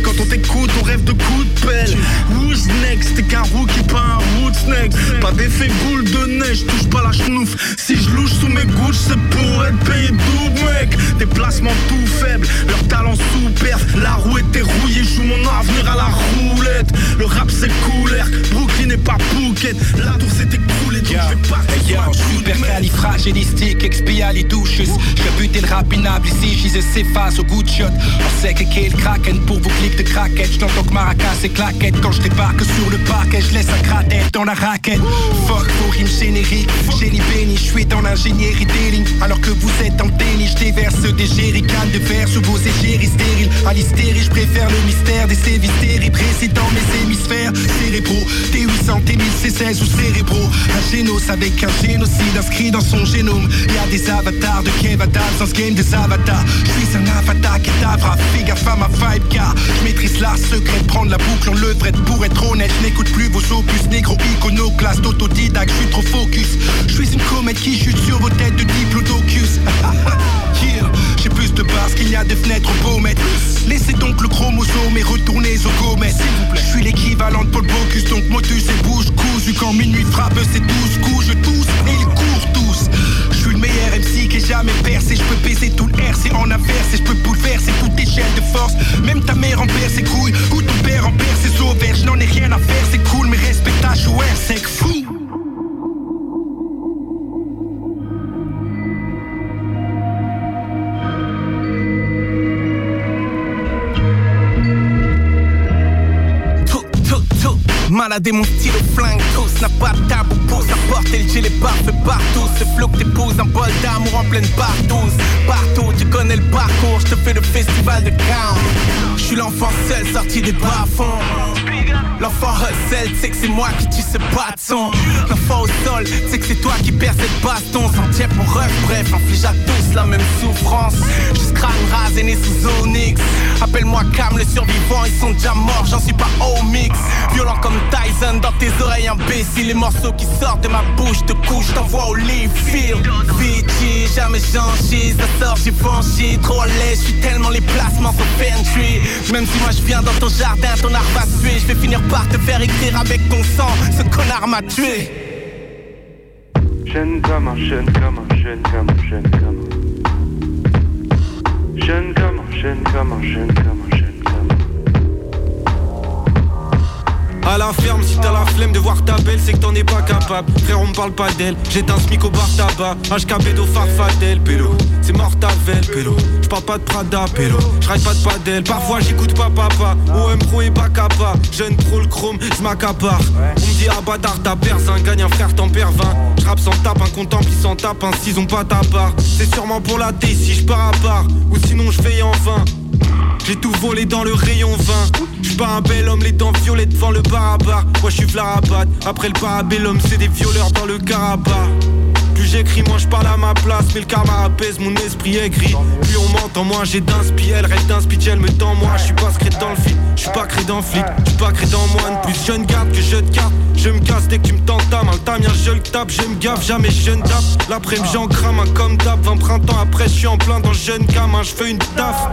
Quand on t'écoute, on rêve de coups de pelle. Who's next? T'es qu'un rookie, pas un root snake. Pas d'effet boule de neige, touche pas la chenouf. Si je louche sous mes gouttes, c'est pour être payé double mec. Des placements tout faibles, leur talent sous perf. La roue était rouillée, joue mon avenir à la roulette. Le rap c'est couleur, Brooklyn n'est pas Phuket La tour s'est écroulée, donc je vais pas Hey yo, super califragilistique, expialidocious Je buter le rapinable ici, j'y s'efface au goût de shot. On sait que le kraken pour vos de craquette. J't'entends que maracas et claquette. Quand je débarque sur le parquet, je laisse un cratère dans la raquette. Fuck vos rimes génériques, génie béni Je suis dans l'ingénierie des lignes. Alors que vous êtes en déni, je déverse des jerrycans de verre Sous vos égéries stériles. À l'hystérie, je préfère le mystère des sévices terribles mes hémisphères cérébraux. T800, T1016 ou cérébraux. Un génose avec un génocide inscrit dans son génome. Y a des avatars de Kev Adams dans ce game des avatars. Je suis un avatar qui t'avra. Fais gaffe à ma vibe car je maîtrise la secrète, prendre la boucle en levrette pour être honnête. N'écoute plus vos opus négro iconoclaste, autodidacte, je suis trop focus. Je suis une comète qui chute sur vos têtes de diplodocus. *laughs* yeah. J'ai plus de bars qu'il y a de fenêtres au baumètre. Laissez donc le chromosome et retournez au gomet, s'il vous plaît. Je suis l'équivalent de Paul Bocuse, donc motus et bouche cousu. Quand minuit frappe, c'est douze coups, je tousse et ils courent tous. Je suis le meilleur MC qui ait jamais percé. Je peux baiser tout le RC en inverse et je peux de force. Même ta mère en perd ses couilles, ou ton père en perd ses. Je n'en ai rien à faire, c'est cool, mais respecte ta joueur, c'est fou. Balader mon stylo flingue tous N'a pas de tabou pour porter le gilet parfait partout Ce flow que t'épouses un bol d'amour en pleine partouze Partout tu connais le parcours, je te fais le festival de Cannes. Je suis l'enfant seul sorti des bas-fonds L'enfant hustle, c'est que c'est moi qui tue ce bâton. L'enfant au sol, c'est que c'est toi qui perds cette baston. Sentier pour ref, bref, inflige à tous la même souffrance. Juste crâne rasé né sous Onyx. Appelle-moi Cam le survivant, ils sont déjà morts, j'en suis pas au mix. Violent comme Tyson dans tes oreilles imbéciles Les morceaux qui sortent de ma bouche te couchent, t'envoie au lit field Vichy, jamais j'en chie, ça sort j'ai franchi Trop à l'aise, je suis tellement les placements Pantry Même si moi je viens dans ton jardin, ton arbre va suer Je vais finir par te faire écrire avec ton sang Ce connard m'a tué Jeune jeune gamin, jeune gamin, jeune gamin. Jeune gamin, jeune gamin, jeune gamin, jeune À la ferme, si t'as la flemme de voir ta belle, c'est que t'en es pas capable. Frère, on me parle pas d'elle. J'ai un smic au bar tabac. HK do farfadel, pélo. C'est mortavel, pélo. J'parle pas de Prada, pélo. Pas de padel. Parfois j'écoute pas papa. OM pro et Bacapa. Jeune pro le chrome, j'm'accapare. On me dit ah bâtard, t'as perds un gagne un frère, t'en perds 20. J'rappe sans tape, un contemple, il s'en tape, un s'ils ont pas ta part. C'est sûrement pour la thé si j'pars à part. Ou sinon j'fais en vain. J'ai tout volé dans le rayon 20 J'suis pas un bel homme, les dents violettes devant le bar à bar Moi j'suis Flarabat, après le parabellum c'est des violeurs dans le carabat Plus j'écris, moi j'parle à ma place Mais le karma apaise, mon esprit est gris. Plus on m'entend, moi j'ai d'inspi Elle reste d'inspi, elle me tend moi. J'suis pas secret dans le film, j'suis pas créé dans flic. J'suis pas créé dans moine, plus jeune garde que je te garde. Je me casse dès que tu me tentes ta main Ta mien je le tape, je me gaffe, jamais je ne tape. L'après-midi j'en crame un comme d'hab 20 printemps après j'suis en plein dans jeune gamin J'fais une taf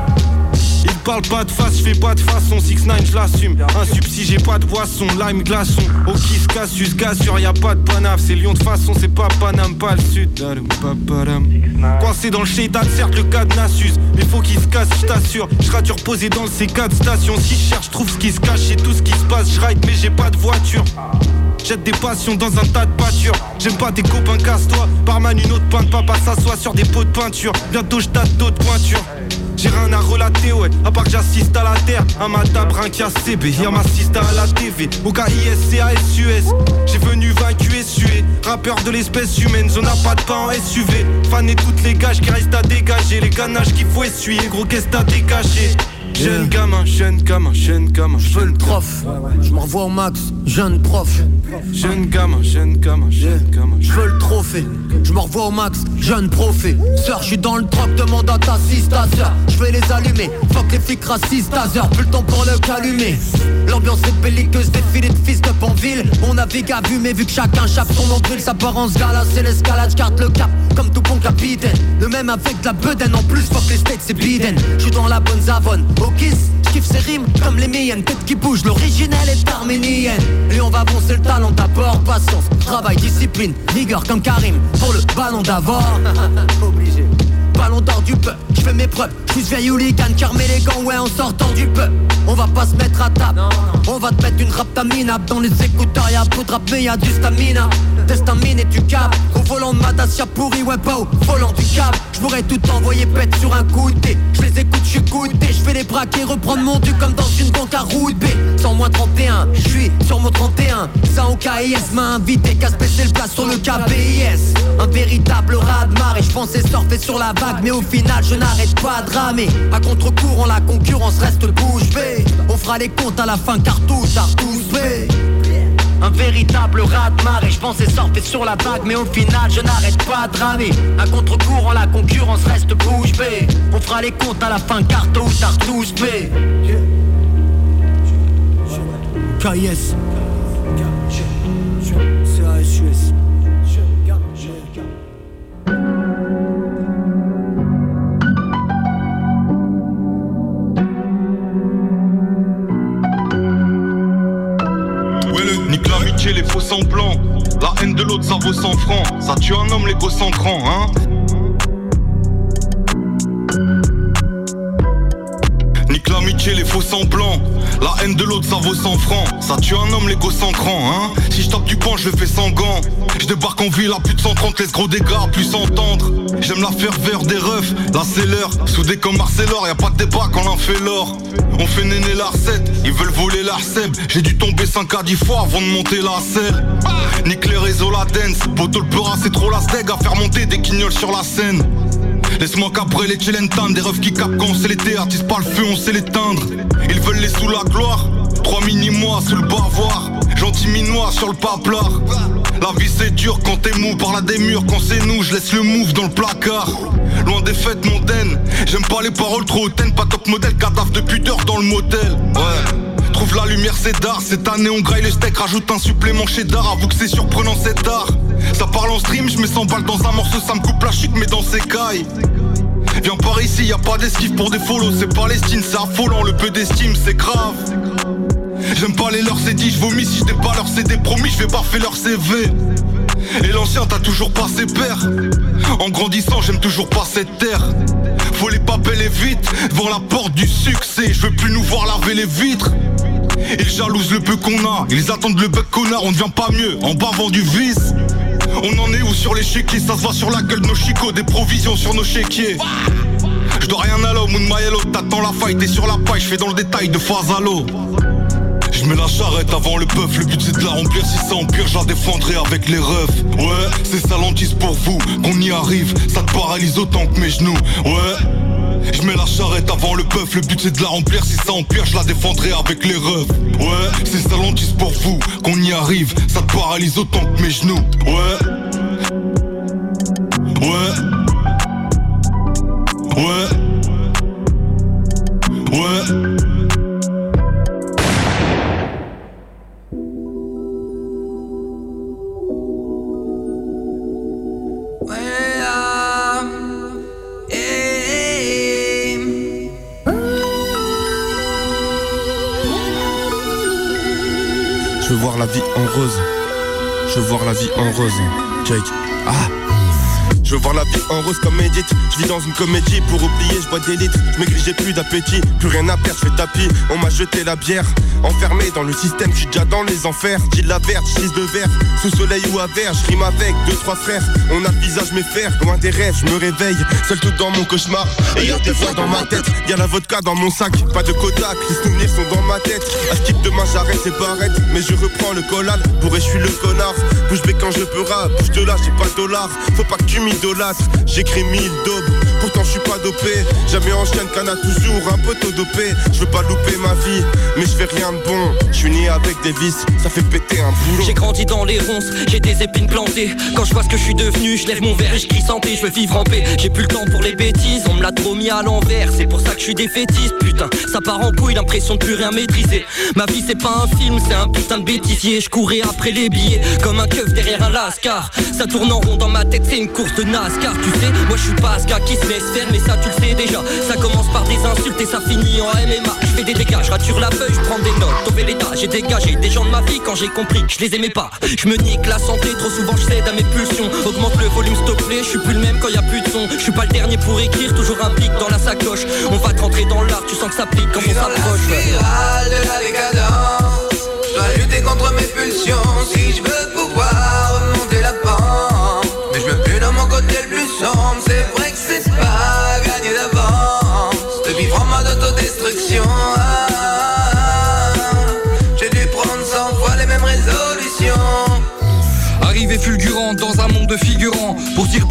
il parle pas de face, j'fais pas de façon. 6 9 je l'assume. Un subside j'ai pas de boisson, lime glaçon. Au kiss Cassius, gassure y a pas de panaf. C'est Lyon de façon, c'est pas Paname, pas le sud. Coincé dans le shaitan, certes le cadenas s'use Mais faut qu'il se casse, je t'assure. Je rature posé dans le C4 station. Si je cherche, trouve ce qui se cache. Et tout ce qui se passe, je ride mais j'ai pas de voiture Jette des passions dans un tas de pâture J'aime pas tes copains, casse-toi Barman une autre pinte, papa s'assoit sur des pots de peinture Bientôt je tâte d'autres pointures j'ai rien à relater, ouais, à part que j'assiste à la terre. Un matin, brun qui a CB, m'assiste à la TV. Au KISCASUS, j'ai venu vaincu et suer. Rappeur de l'espèce humaine, zone n'a pas de pain en SUV. Fan et toutes les gages qui restent à dégager. Les ganaches qu'il faut essuyer, gros, qu'est-ce t'as? Jeune gamin, jeune gamin, jeune gamin. Je veux le prof, je m'en revois au max, jeune prof. Jeune gamin, jeune gamin, jeune gamin. Je veux le trophée, je m'en revois au max, jeune prophète. Sœur, je suis dans le troc, demande à ta sœur. Je vais les allumer, fuck les flics racistes, Taser, plus le temps pour le calumer. L'ambiance est belliqueuse, défilé de fils de Panville. On navigue à vue, mais vu que chacun chape son nombril, sa part en gala, c'est l'escalade, carte le cap, comme tout bon capitaine. Le même avec de la bedaine, en plus, fuck les steaks, c'est biden. Je suis dans la bonne zavonne, au kiss, J'kiffe ses rimes comme les miennes, tête qui bouge, l'original est arménienne. Et on va foncer le talent d'abord, patience, travail, discipline, vigueur comme Karim pour le ballon d'avant. *laughs* Obligé. Ballon d'or du peuple, je fais mes preuves, je suis vieille hooligan, car les gants, ouais, en sortant du peuple. On va pas se mettre à table, on va te mettre une raptaminable dans les écouteurs, y'a peu de rap, mais y'a du stamina. Testamine et du câble, au volant de ma Dacia pourri, ouais, au volant du câble. Je pourrais tout envoyer pète sur un coup de Je les écoute, je suis goûté, je fais les braquer, reprendre mon dû comme dans une banque à roue B. Sans moins 31, je suis sur mon 31. Ça au KIS m'a invité qu'à se le place sur le KBIS. Un véritable raz de marée, je pensais surfer sur la vague, mais au final je n'arrête pas de ramer. À contre-courant, la concurrence reste bouche bée. On fera les comptes à la fin car tout a tous. Un véritable rat de marée, je pensais sortir sur la vague Mais au final je n'arrête pas de ramer. À contre-courant la concurrence reste bouche bée. On fera les comptes à la fin car tôt ou tard tous KIS les faux semblants. La haine de l'autre, ça vaut 100 francs. Ça tue un homme, l'égo sans cran, hein. Nique l'amitié, les faux semblants. La haine de l'autre, ça vaut 100 francs. Ça tue un homme, l'égo sans cran, hein. Si je tape du poing, je le fais sans gants. Je débarque en ville à plus de 130, laisse gros dégâts, plus s'entendre. J'aime la ferveur des refs, là c'est l'heure. Soudé comme Marcelor, y a pas de débat quand en fait l'or. On fait néner la recette, ils veulent voler la. J'ai dû tomber 5 à 10 fois avant de monter la selle. Nique les réseaux, la dance. Poto le peura, c'est trop la steg à faire monter des quignols sur la scène. Laisse-moi cabrer les Chilentan, des refs qui capent quand les théâtres, ils se parlent feu, on sait l'éteindre. Ils veulent les sous la gloire, trois mini-mois sous le bavoir, gentil minois sur le paplard. La vie c'est dur quand t'es mou, par la des murs quand c'est nous, je laisse le move dans le placard. Loin des fêtes mondaines, j'aime pas les paroles trop hautaines, pas top modèle, cadavre de puteur dans le motel. Ouais. Trouve la lumière, c'est d'art. Cette année, on graille le steak, rajoute un supplément chez Dar. Avoue que c'est surprenant, cet art. Ça parle en stream, je me sens balle dans un morceau, ça me coupe la chic, mais dans ses cailles. Viens par ici, y a pas d'esquive pour des follow, c'est Palestine, c'est affolant, le peu d'estime, c'est grave. J'aime pas les leurs, c'est dit, je vomis. Si je pas leur CD promis, je vais baffer leur CV. Et l'ancien t'as toujours pas ses pères. En grandissant j'aime toujours pas cette terre. Faut les papeler vite Devant la porte du succès. Je veux plus nous voir laver les vitres. Ils jalousent le peu qu'on a Ils attendent le bug connard On devient pas mieux en bavant du vice. On en est où sur les chéquiers Ça se voit sur la gueule de nos chicots Des provisions sur nos chéquiers. Je dois rien à l'homme ou de T'attends la faille T'es sur la paille Je fais dans le détail de phase à l'eau je mets la charrette avant le bœuf, le but c'est de la remplir, si ça empire, je la défendrai avec les refs. Ouais, c'est ça pour vous, qu'on y arrive, ça te paralyse autant que mes genoux. Ouais, je mets la charrette avant le bœuf, le but c'est de la remplir, si ça empire, je la défendrai avec les refs. Ouais, c'est ça pour vous, qu'on y arrive, ça te paralyse autant que mes genoux. Ouais. Ouais. Ouais. Voir la vie en rose. Je veux voir la vie en rose. Jake. Ah. Je veux voir la vie en rose comme Edith. Je vis dans une comédie pour oublier, je bois des litres. Je j'ai plus d'appétit, plus rien à perdre, je fais tapis. On m'a jeté la bière, enfermé dans le système, je déjà dans les enfers. J'ai la verte, j'lise de verre, sous soleil ou à verre, je rime avec deux, trois frères. On a le visage méfaire, loin des rêves, je me réveille, seul tout dans mon cauchemar. Et y'a des voix dans ma tête, y'a la vodka dans mon sac, pas de Kodak, les souvenirs sont dans ma tête. À skip demain j'arrête et barrette, mais je reprends le collal, bourré je suis le connard. Bouge quand je peux rap, bouge de là, j'ai pas de dollars, faut pas que tu J'écris mille daubes, pourtant je suis pas dopé. Jamais en chaîne canne toujours un peu tôt dopé. Je veux pas louper ma vie, mais je fais rien de bon. Je suis né avec des vis, ça fait péter un boulot. J'ai grandi dans les ronces, j'ai des épines plantées. Quand je vois ce que je suis devenu, je lève mon verre et je crie santé, je veux vivre en paix. J'ai plus le temps pour les bêtises, on me l'a trop mis à l'envers. C'est pour ça que je suis défaitiste, putain. Ça part en couille, l'impression de plus rien maîtriser. Ma vie c'est pas un film, c'est un putain de bêtisier. Je courais après les billets, comme un keuf derrière un lascar. Ça tourne en rond dans ma tête, c'est une course de NASCAR, tu sais. Moi je suis pas gars qui se laisse faire, mais ça tu le sais déjà. Ça commence par des insultes et ça finit en MMA. Je fais des dégâts, je rature la feuille, je prends des notes. Tomber l'état, j'ai dégagé des gens de ma vie quand j'ai compris que je les aimais pas. Je me nique la santé, trop souvent je cède à mes pulsions. Augmente le volume, s'il te plaît, je suis plus le même quand y a plus de son. Je suis pas le dernier pour écrire, toujours un pic dans la sacoche. On va te rentrer dans l'art, tu sens que ça pique quand on s'approche. spirale de la décadence Je dois lutter contre mes pulsions Si je veux pouvoir C'est vrai que c'est pas gagné d'avance De vivre en mode autodestruction. J'ai dû prendre 100 fois les mêmes résolutions. Arrivée fulgurante dans un monde de figurants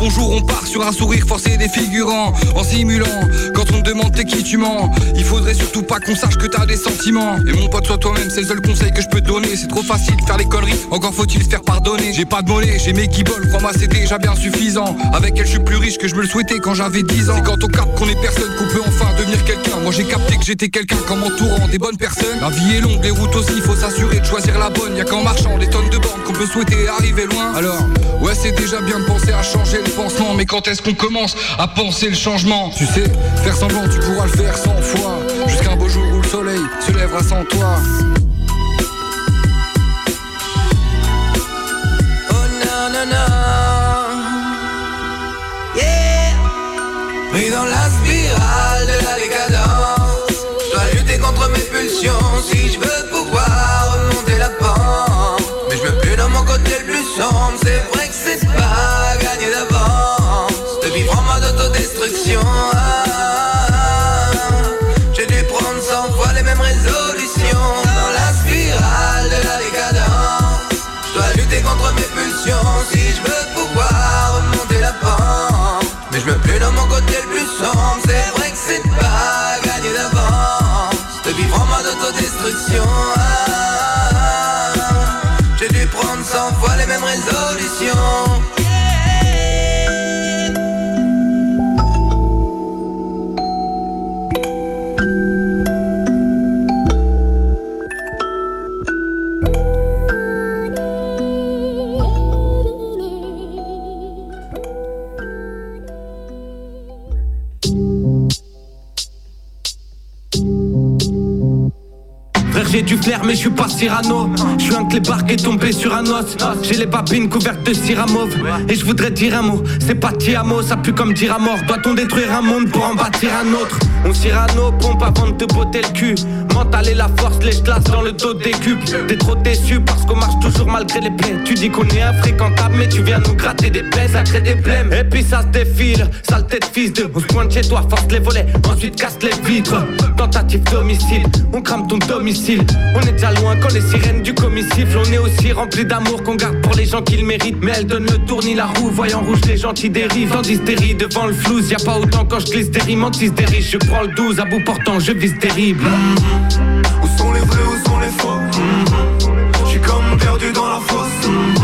bonjour on part sur un sourire forcé des figurants En simulant. Quand on demande t'es qui tu mens. Il faudrait surtout pas qu'on sache que t'as des sentiments. Et mon pote sois toi-même c'est le seul conseil que je peux te donner. C'est trop facile de faire les conneries Encore faut-il se faire pardonner. J'ai pas de monnaie j'ai mes guibolles Crois-moi c'est déjà bien suffisant. Avec elle je suis plus riche que je me le souhaitais quand j'avais 10 ans. C'est quand on capte qu'on est personne qu'on peut enfin devenir quelqu'un. Moi j'ai capté que j'étais quelqu'un qu'en m'entourant des bonnes personnes. La vie est longue les routes aussi faut s'assurer de choisir la bonne. Y'a qu'en marchant des tonnes de bornes qu'on peut souhaiter arriver loin. Alors ouais c'est déjà bien de penser à changer le pansement Mais quand est-ce qu'on commence à penser le changement Tu sais faire semblant tu pourras le faire 100 fois. Jusqu'à un beau jour où le soleil se lèvera sans toi. Oh non non non Yeah. Pris dans la spirale de la décadence. Je dois lutter contre mes pulsions. Si je veux pouvoir remonter la pente. Mais je veux plus dans mon sombre C'est vrai. que c'est pas gagné d'avance De vivre en mode autodestruction. Ah, J'ai dû prendre cent fois les mêmes résolutions. Dans la spirale de la décadence Je dois lutter contre mes pulsions. Si je veux pouvoir remonter la pente Mais je veux plus dans mon côté le plus sombre. C'est vrai que c'est pas gagné d'avance De vivre en mode autodestruction du flair mais je suis pas Cyrano. Je suis un clébard qui est tombé sur un os. J'ai les babines couvertes de ciramauve Et je voudrais dire un mot. C'est pas Tiamo ça pue comme dire à mort Doit-on détruire un monde pour en bâtir un autre? On Cyrano pompe avant de te botter le cul. Mental et la force les classes dans le dos des cubes. T'es trop déçu parce qu'on marche toujours malgré les plaies Tu dis qu'on est infréquentable mais tu viens nous gratter des plaies. Ça crée des blèmes. Et puis ça se défile. Sale tête fils de. On se pointe chez toi force les volets. Ensuite casse les vitres. Tentative d'homicide. On crame ton domicile On est déjà loin quand les sirènes du commissible On est aussi rempli d'amour qu'on garde pour les gens qui le méritent Mais elle donne le tour ni la roue. Voyant rouge les gens qui dérivent En hystérie devant le flou y a pas autant quand je rimes Antis des riches. Je prends le 12 à bout portant je vise terrible. Où sont les vrais, où sont les faux? Je suis comme perdu dans la fosse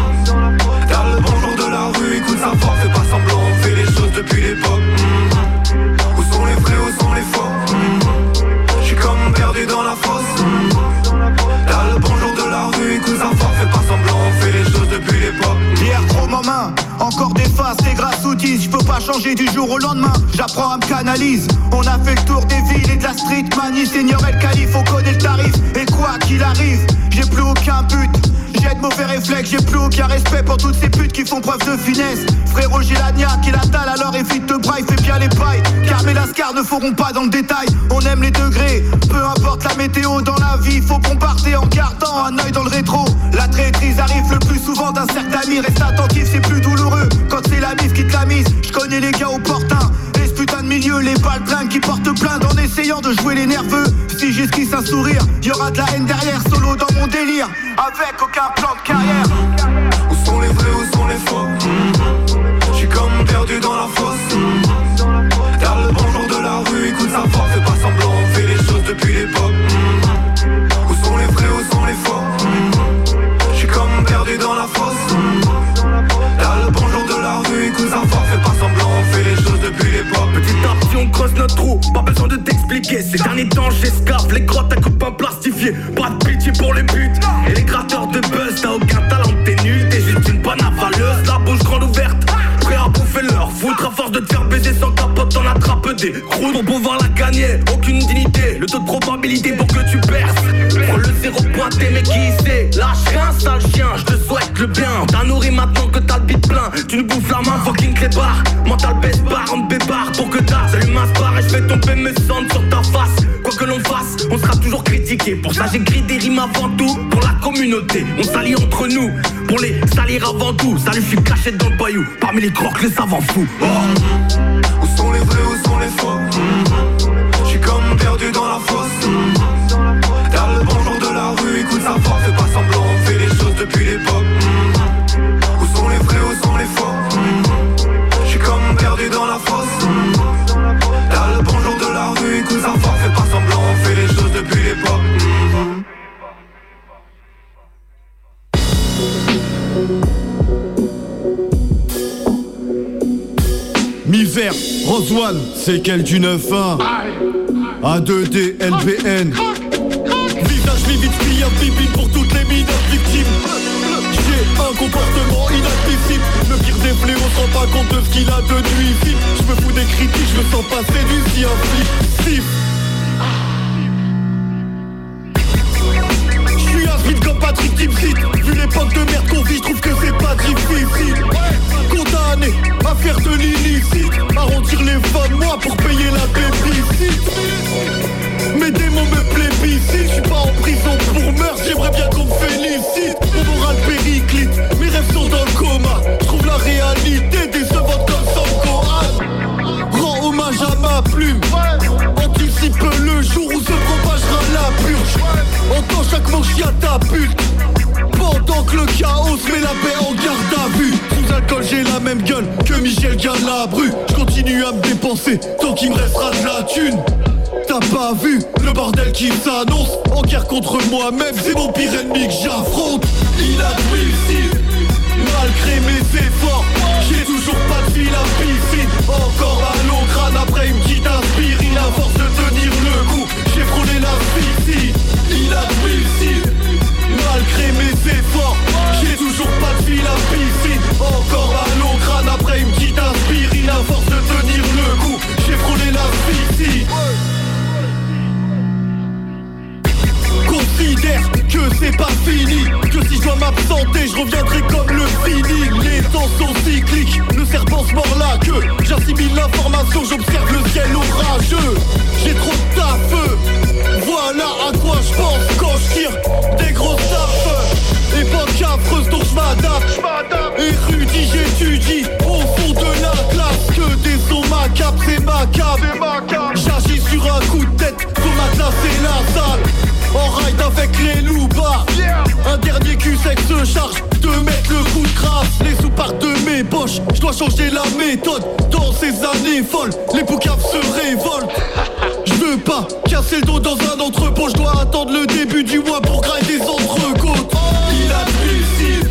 pas changer du jour au lendemain, j'apprends à me canalise On a fait le tour des villes et de la street. Mani, seigneur El Khalif, on connaît le tarif. Et quoi qu'il arrive, j'ai plus aucun but j'ai de mauvais réflexes, j'ai plus aucun respect pour toutes ces putes qui font preuve de finesse. Frérot, j'ai la et la dalle, alors évite de braille, fais bien les pailles. Car mes lascars ne feront pas dans le détail. On aime les degrés, peu importe la météo dans la vie. Faut qu'on parte en gardant un œil dans le rétro. La traîtrise arrive le plus souvent d'un cercle d'amis. Reste attentif, c'est plus douloureux quand c'est la mise qui te la mise. Je connais les gars ce putain de milieu, les balles qui portent plainte en essayant de jouer les nerveux. Si j'esquisse un sourire, y aura de la haine derrière, solo dans mon délire, avec aucun plan de carrière. Où sont les vrais, où sont les faux? Je suis comme perdu dans la fosse pas besoin de t'expliquer. Ces derniers temps j'escave les grottes à copains plastifiés Pas de pitié pour les buts Et les gratteurs de buzz. T'as aucun talent, t'es nul, t'es juste une bonne avaleuse. La bouche grande ouverte, prêt à bouffer leur foutre À force de te faire baiser sans capote t'en attrapes des croûtes. Pour pouvoir la gagner, aucune dignité. Le taux de probabilité pour que tu perces Prends le zéro mais qui sait Lâche rien sale chien, je te souhaite le bien. T'as nourri maintenant que t'as le bit plein. Tu nous bouffes la main, fucking clébard. Mental baisse barre, on te pour que t'as Salut mince barre et je fais tomber mes cendres sur ta face. Quoi que l'on fasse, on sera toujours critiqué. Pour ça j'écris des rimes avant tout Pour la communauté, on s'allie entre nous Pour les salir avant tout. Salut je suis caché dans le bayou. Parmi les crocs, les savants fous oh. Où sont les vrais, où sont les faux? Je suis comme perdu dans la fosse Mi-vert, Rose c'est quel du 9-1 A2D, LBN Visage livide, pliant, bibine pour toutes les mineurs victimes J'ai un comportement inadmissible. Le pire des fléaux on se rend pas compte de ce qu'il a de nuisible. Je me fous des critiques, je me sens pas séduit si un flip comme Patrick Timsit Vu l'époque de merde qu'on vit, je trouve que c'est pas difficile à faire de l'illicite. Arrondir les femmes, moi pour payer la babysit tant qu'il me restera de la thune. T'as pas vu le bordel qui s'annonce En guerre contre moi-même, c'est mon pire ennemi que j'affronte. Il a réussi, malgré mes efforts. J'ai toujours pas de fil à piscine. Encore à l'eau crâne après une petite aspirine À force de tenir le coup, j'ai frôlé l'asphyxie Il a réussi, malgré mes efforts. J'ai toujours pas de fil à piscine. Encore à l'eau c'est pas fini. Que si je dois m'absenter je reviendrai comme le fini. Les temps sont cycliques Le serpent se mord la queue J'assimile l'information J'observe le ciel orageux. J'ai trop de taf Voilà à quoi je pense Quand je tire des gros tafs Époque affreuse dont je m'adapte. Érudit j'étudie Au fond de la classe. Que des sons macabres c'est macabre J'agis sur un coup de tête Faut ma classe et la salle en ride avec les loupards Un dernier cul sec se charge de mettre le coup de grâce. Les sous partent de mes poches Je dois changer la méthode. Dans ces années folles Les boucaves se révoltent. *laughs* Je veux pas casser le dos dans un entrepôt. Je dois attendre le début du mois pour grailler des entrecôtes. Il a réussi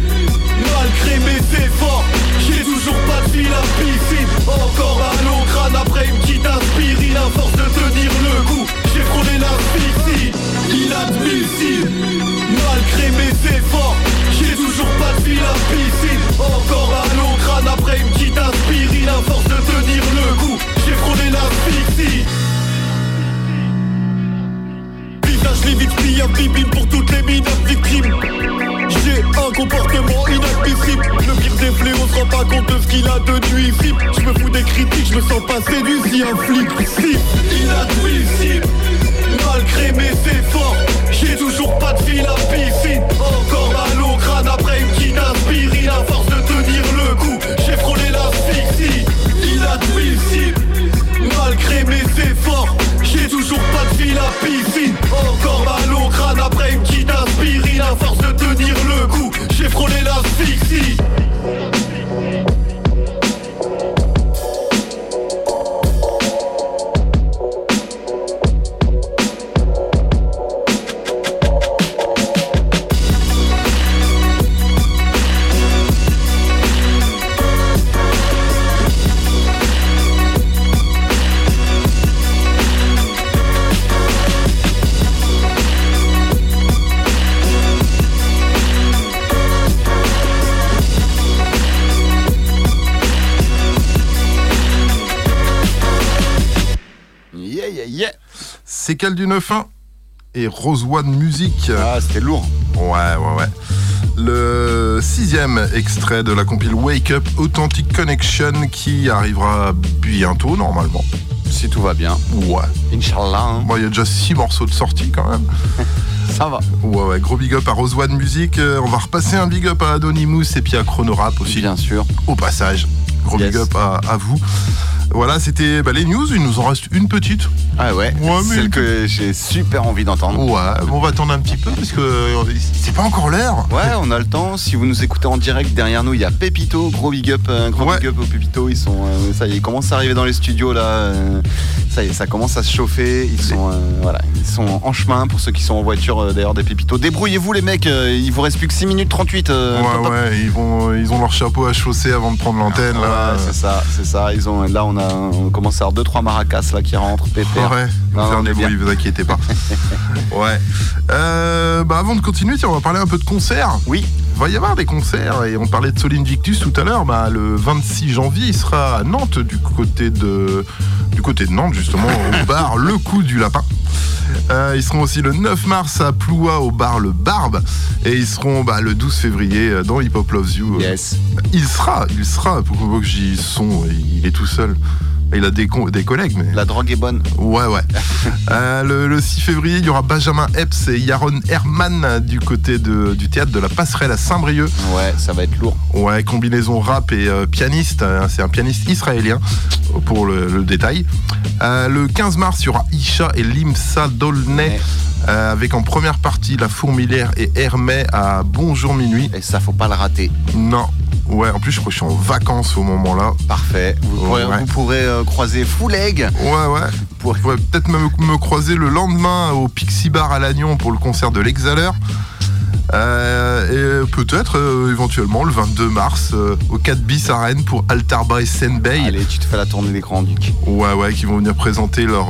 Malgré mes efforts. J'ai toujours pas de fil à piscine. Encore à l'eau J'ai toujours pas de fil à piscine. Encore à l'eau crâne après une petite aspirine. À force de tenir le coup J'ai frôlé l'asphyxie. Visage livide, pliable, bibine pour toutes les minables victimes. J'ai un comportement inadmissible Le pire des fléaux se rend pas compte de ce qu'il a de nuisible. Je me fous des critiques, je me sens pas séduit si un flic si Inadmissible Malgré mes efforts J'ai toujours pas de fil à piscine. Encore à l'eau crâne après une petite aspirine. À force de tenir le coup J'ai frôlé l'asphyxie. Inadmissible. Malgré mes efforts J'ai toujours pas de fil à piscine. Encore à l'eau crâne après une petite aspirine. À force de tenir le coup J'ai frôlé l'asphyxie Du 9-1 et Rose One Music. Ah, c'était lourd. Ouais, ouais, ouais. Le sixième extrait de la compile Wake Up Authentic Connection qui arrivera bientôt normalement. Si tout va bien. Ouais. Inch'Allah. hein. Bon, il y a déjà six morceaux de sortie quand même. *laughs* Ça va. Ouais, ouais, gros big up à Rose One Music. Euh, on va repasser un big up à Anonymous et puis à Chronorap aussi. Bien sûr. Au passage. Gros Yes. big up à, à vous. Voilà, c'était bah, les news. Il nous en reste une petite. Ah ouais, Ouais, mais- celle que j'ai super envie d'entendre. Ouais, on va attendre un petit peu parce que euh, c'est pas encore l'heure. Ouais, on a le temps. Si vous nous écoutez en direct derrière nous, il y a Pepito, gros big up, un gros big up au Pepito. Ils sont, euh, ça y est, ils commencent à arriver dans les studios là. euh, ça y est, ça commence à se chauffer. Ils sont, euh, voilà, ils sont en chemin pour ceux qui sont en voiture euh, d'ailleurs des Pepito. Débrouillez-vous les mecs. euh, il vous reste plus que 6 minutes 38. euh, Ouais, top, top. ouais, ils, vont, ils ont leur chapeau à chausser avant de prendre l'antenne. là. Ouais, c'est ça, c'est ça. Ils ont, là, on a, on commence à avoir deux trois maracas là qui rentrent, pépère. Ouais, Non, on vous inquiétez pas. *laughs* ouais. Euh, bah avant de continuer, tiens, on va parler un peu de concerts. Oui. Il va y avoir des concerts et on parlait de Sol Invictus tout à l'heure. Bah, le 26 janvier, il sera à Nantes du côté de du côté de Nantes justement au *laughs* bar Le Coup du Lapin. Euh, ils seront aussi le 9 mars à Ploua au bar Le Barbe et ils seront bah, le 12 février euh, dans Hip Hop Loves You. Yes. Il sera, il sera. Pourquoi que j'y son Il est tout seul. Il a des, collègues, mais. La drogue est bonne. Ouais, ouais. *laughs* Euh, le, le 6 février, il y aura Benjamin Epps et Yaron Herman du côté de- du théâtre de la Passerelle à Saint-Brieuc. Ouais, ça va être lourd. Ouais, combinaison rap et euh, pianiste. hein, C'est un pianiste israélien, pour le, le détail. Euh, le 15 mars, il y aura Isha et Limsa Dolnay euh, avec en première partie La Fourmilière et Hermès à Bonjour Minuit. Et ça, faut pas le rater. Non. Ouais, en plus, je crois que je suis en vacances au moment-là. Parfait. Vous pourrez, Ouais. vous pourrez, euh, croiser Fouleg. Ouais, ouais. Vous pourrez peut-être même me croiser le lendemain au Pixie Bar à Lannion pour le concert de l'Exhaleur. Euh, et peut-être euh, éventuellement le 22 mars euh, au 4 bis à Rennes pour Altarba et Senbei. Allez, tu te fais la tournée des Grands Ducs. Ouais, ouais, qui vont venir présenter leur,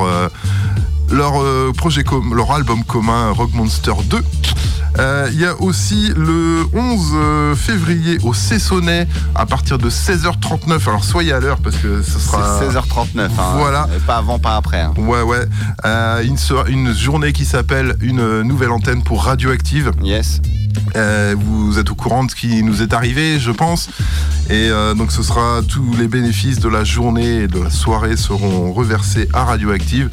leur euh, projet, com- leur album commun Rock Monster 2. Euh, Il y a aussi le 11 euh, février au Cessonnet à partir de 16h39. Alors soyez à l'heure parce que ce sera. C'est 16h39. hein. Voilà. Pas avant, pas après. hein. Ouais, ouais. Euh, une, une journée qui s'appelle Une nouvelle antenne pour Radioactive. Yes. Euh, vous êtes au courant de ce qui nous est arrivé, je pense. Et euh, donc, ce sera tous les bénéfices de la journée et de la soirée seront reversés à Radioactive.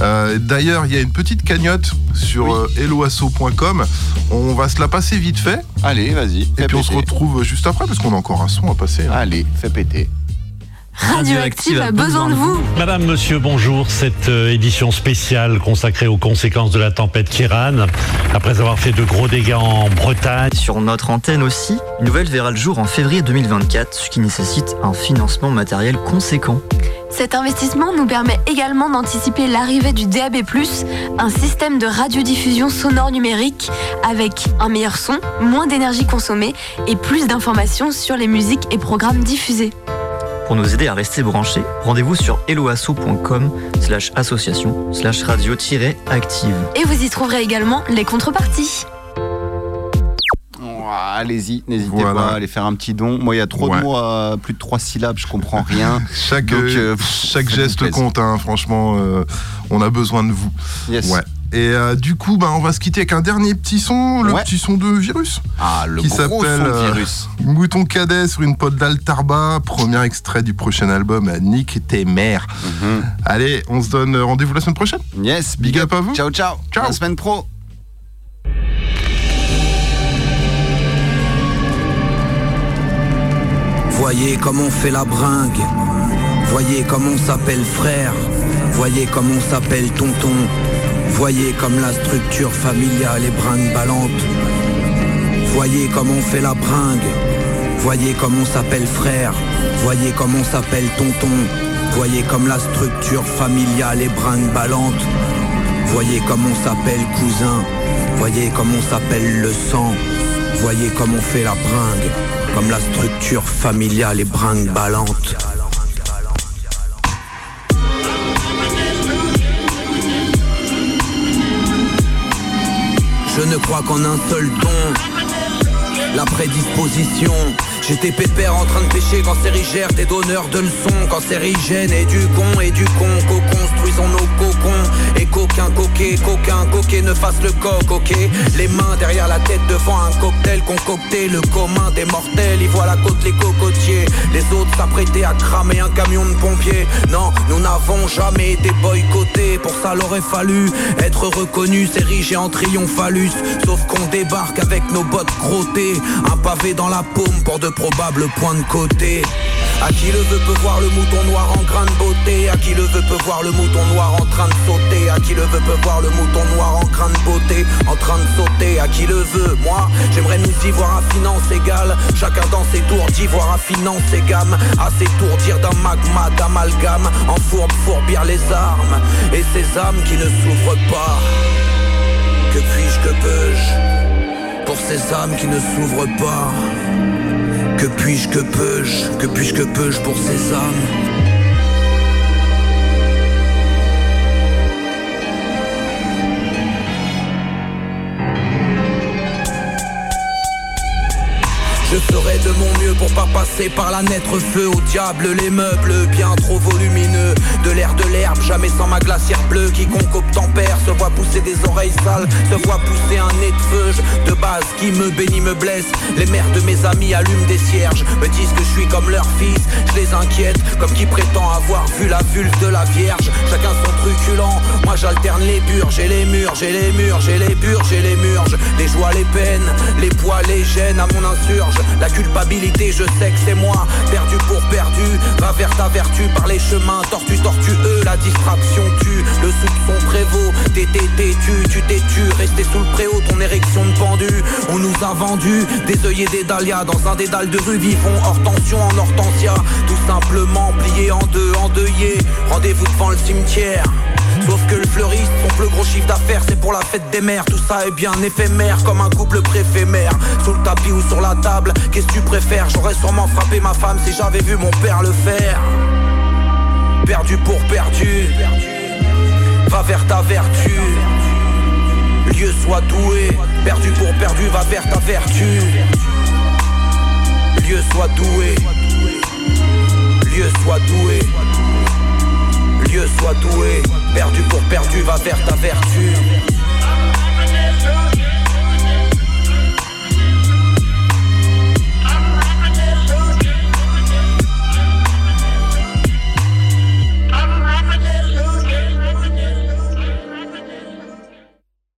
Euh, D'ailleurs, il y a une petite cagnotte sur helloasso.com. On va se la passer vite fait. Allez, vas-y. Et puis, on se retrouve juste après parce qu'on a encore un son à passer. hein. Allez, fais péter. Radioactive a besoin de vous. Madame, monsieur, bonjour. Cette euh, édition spéciale consacrée aux conséquences de la tempête Kiran, après avoir fait de gros dégâts en Bretagne. Sur notre antenne aussi, une nouvelle verra le jour en février 2024, ce qui nécessite un financement matériel conséquent. Cet investissement nous permet également d'anticiper l'arrivée du DAB+, un système de radiodiffusion sonore numérique avec un meilleur son, moins d'énergie consommée et plus d'informations sur les musiques et programmes diffusés. Pour nous aider à rester branchés, rendez-vous sur helloasso.com slash association slash radio-active. Et vous y trouverez également les contreparties. Ouah, Allez-y, n'hésitez Voilà. pas à aller faire un petit don. Moi, il y a trop Ouais. de mots à plus de trois syllabes, je comprends rien. *laughs* Chaque, Donc, euh, euh, chaque geste compte, hein, franchement, euh, on a besoin de vous. Yes. Ouais. Et euh, du coup, bah, on va se quitter avec un dernier petit son, le Ouais. petit son de Virus. Ah, le qui gros s'appelle son de euh, virus. Mouton Cadet sur une pote d'Altarba, premier extrait du prochain album Nick et tes mères. Allez, on se donne rendez-vous la semaine prochaine. Mhm. Yes, Big up à vous. Ciao, ciao. Ciao. La semaine pro. Voyez comme on fait la bringue. Voyez comme on s'appelle frère. Voyez comme on s'appelle tonton. Voyez comme la structure familiale est brinque-ballante. Voyez comme on fait la bringue. Voyez comme on s'appelle frère. Voyez comme on s'appelle tonton. Voyez comme la structure familiale est brinque-ballante. Voyez comme on s'appelle cousin. Voyez comme on s'appelle le sang. Voyez comme on fait la bringue. Comme la structure familiale est brinque-ballante. Je ne crois qu'en un seul don, la prédisposition. J'étais pépère en train de pêcher quand Sérigère des donneurs de leçons. Quand Sérigène est du con et du con Co-construisons nos cocons Et qu'aucun coquet, qu'aucun coquet ne fasse le coq, ok. Les mains derrière la tête devant un cocktail concocté Le commun des mortels, y voit la côte les cocotiers. Les autres s'apprêtaient à cramer un camion de pompiers. Non, nous n'avons jamais été boycottés Pour ça l'aurait fallu être reconnu s'ériger en triomphalus Sauf qu'on débarque avec nos bottes crottées Un pavé dans la paume pour de probables points de côté. À qui le veut peut voir le mouton noir en grain de beauté À qui le veut peut voir le mouton noir en train de sauter À qui le veut peut voir le mouton noir en grain de beauté En train de sauter. À qui le veut Moi j'aimerais nous y voir à finance égale. Chacun dans ses tours d'y voir à finance et gamme. À s'étourdir d'un magma d'amalgame. En fourbe fourbir les armes. Et ces âmes qui ne s'ouvrent pas. Que puis-je, que peux-je Pour ces âmes qui ne s'ouvrent pas? Que puis-je, que peux-je, que puis-je, que peux-je pour ces âmes? Je ferai de mon mieux pour pas passer par la naître feu au diable. Les meubles bien trop volumineux De l'air de l'herbe, jamais sans ma glacière bleue. Quiconque obtempère se voit pousser des oreilles sales Se voit pousser un nez de feu De base qui me bénit me blesse. Les mères de mes amis allument des cierges Me disent que je suis comme leur fils. Je les inquiète comme qui prétend avoir vu la vulve de la vierge. Chacun son truculent Moi j'alterne les bures, j'ai les murs, j'ai les murs, j'ai les bures, j'ai les murges. Les joies, les peines, les poids, les gènes à mon insurge La culpabilité je sais que c'est moi. Perdu pour perdu, va vers ta vertu par les chemins tortus, tortueux. La distraction tue, le soupçon prévaut. T'es têtu, tu t'es tu, resté sous le préau, ton érection de pendu. On nous a vendu des œillets des dahlias dans un dédale de rue vivons hors tension en hortensia. Tout simplement plié en deux, endeuillé. Rendez-vous devant le cimetière. Sauf que le fleuriste, son plus gros chiffre d'affaires, c'est pour la fête des mères. Tout ça est bien éphémère, comme un couple préfet-mère. Sous le tapis ou sur la table, qu'est-ce que tu préfères? J'aurais sûrement frappé ma femme si j'avais vu mon père le faire. Perdu pour perdu, va vers ta vertu. Lieu soit doué, perdu pour perdu, va vers ta vertu. Lieu soit doué, lieu soit doué. Lieu soit doué, perdu pour perdu, va vers ta vertu.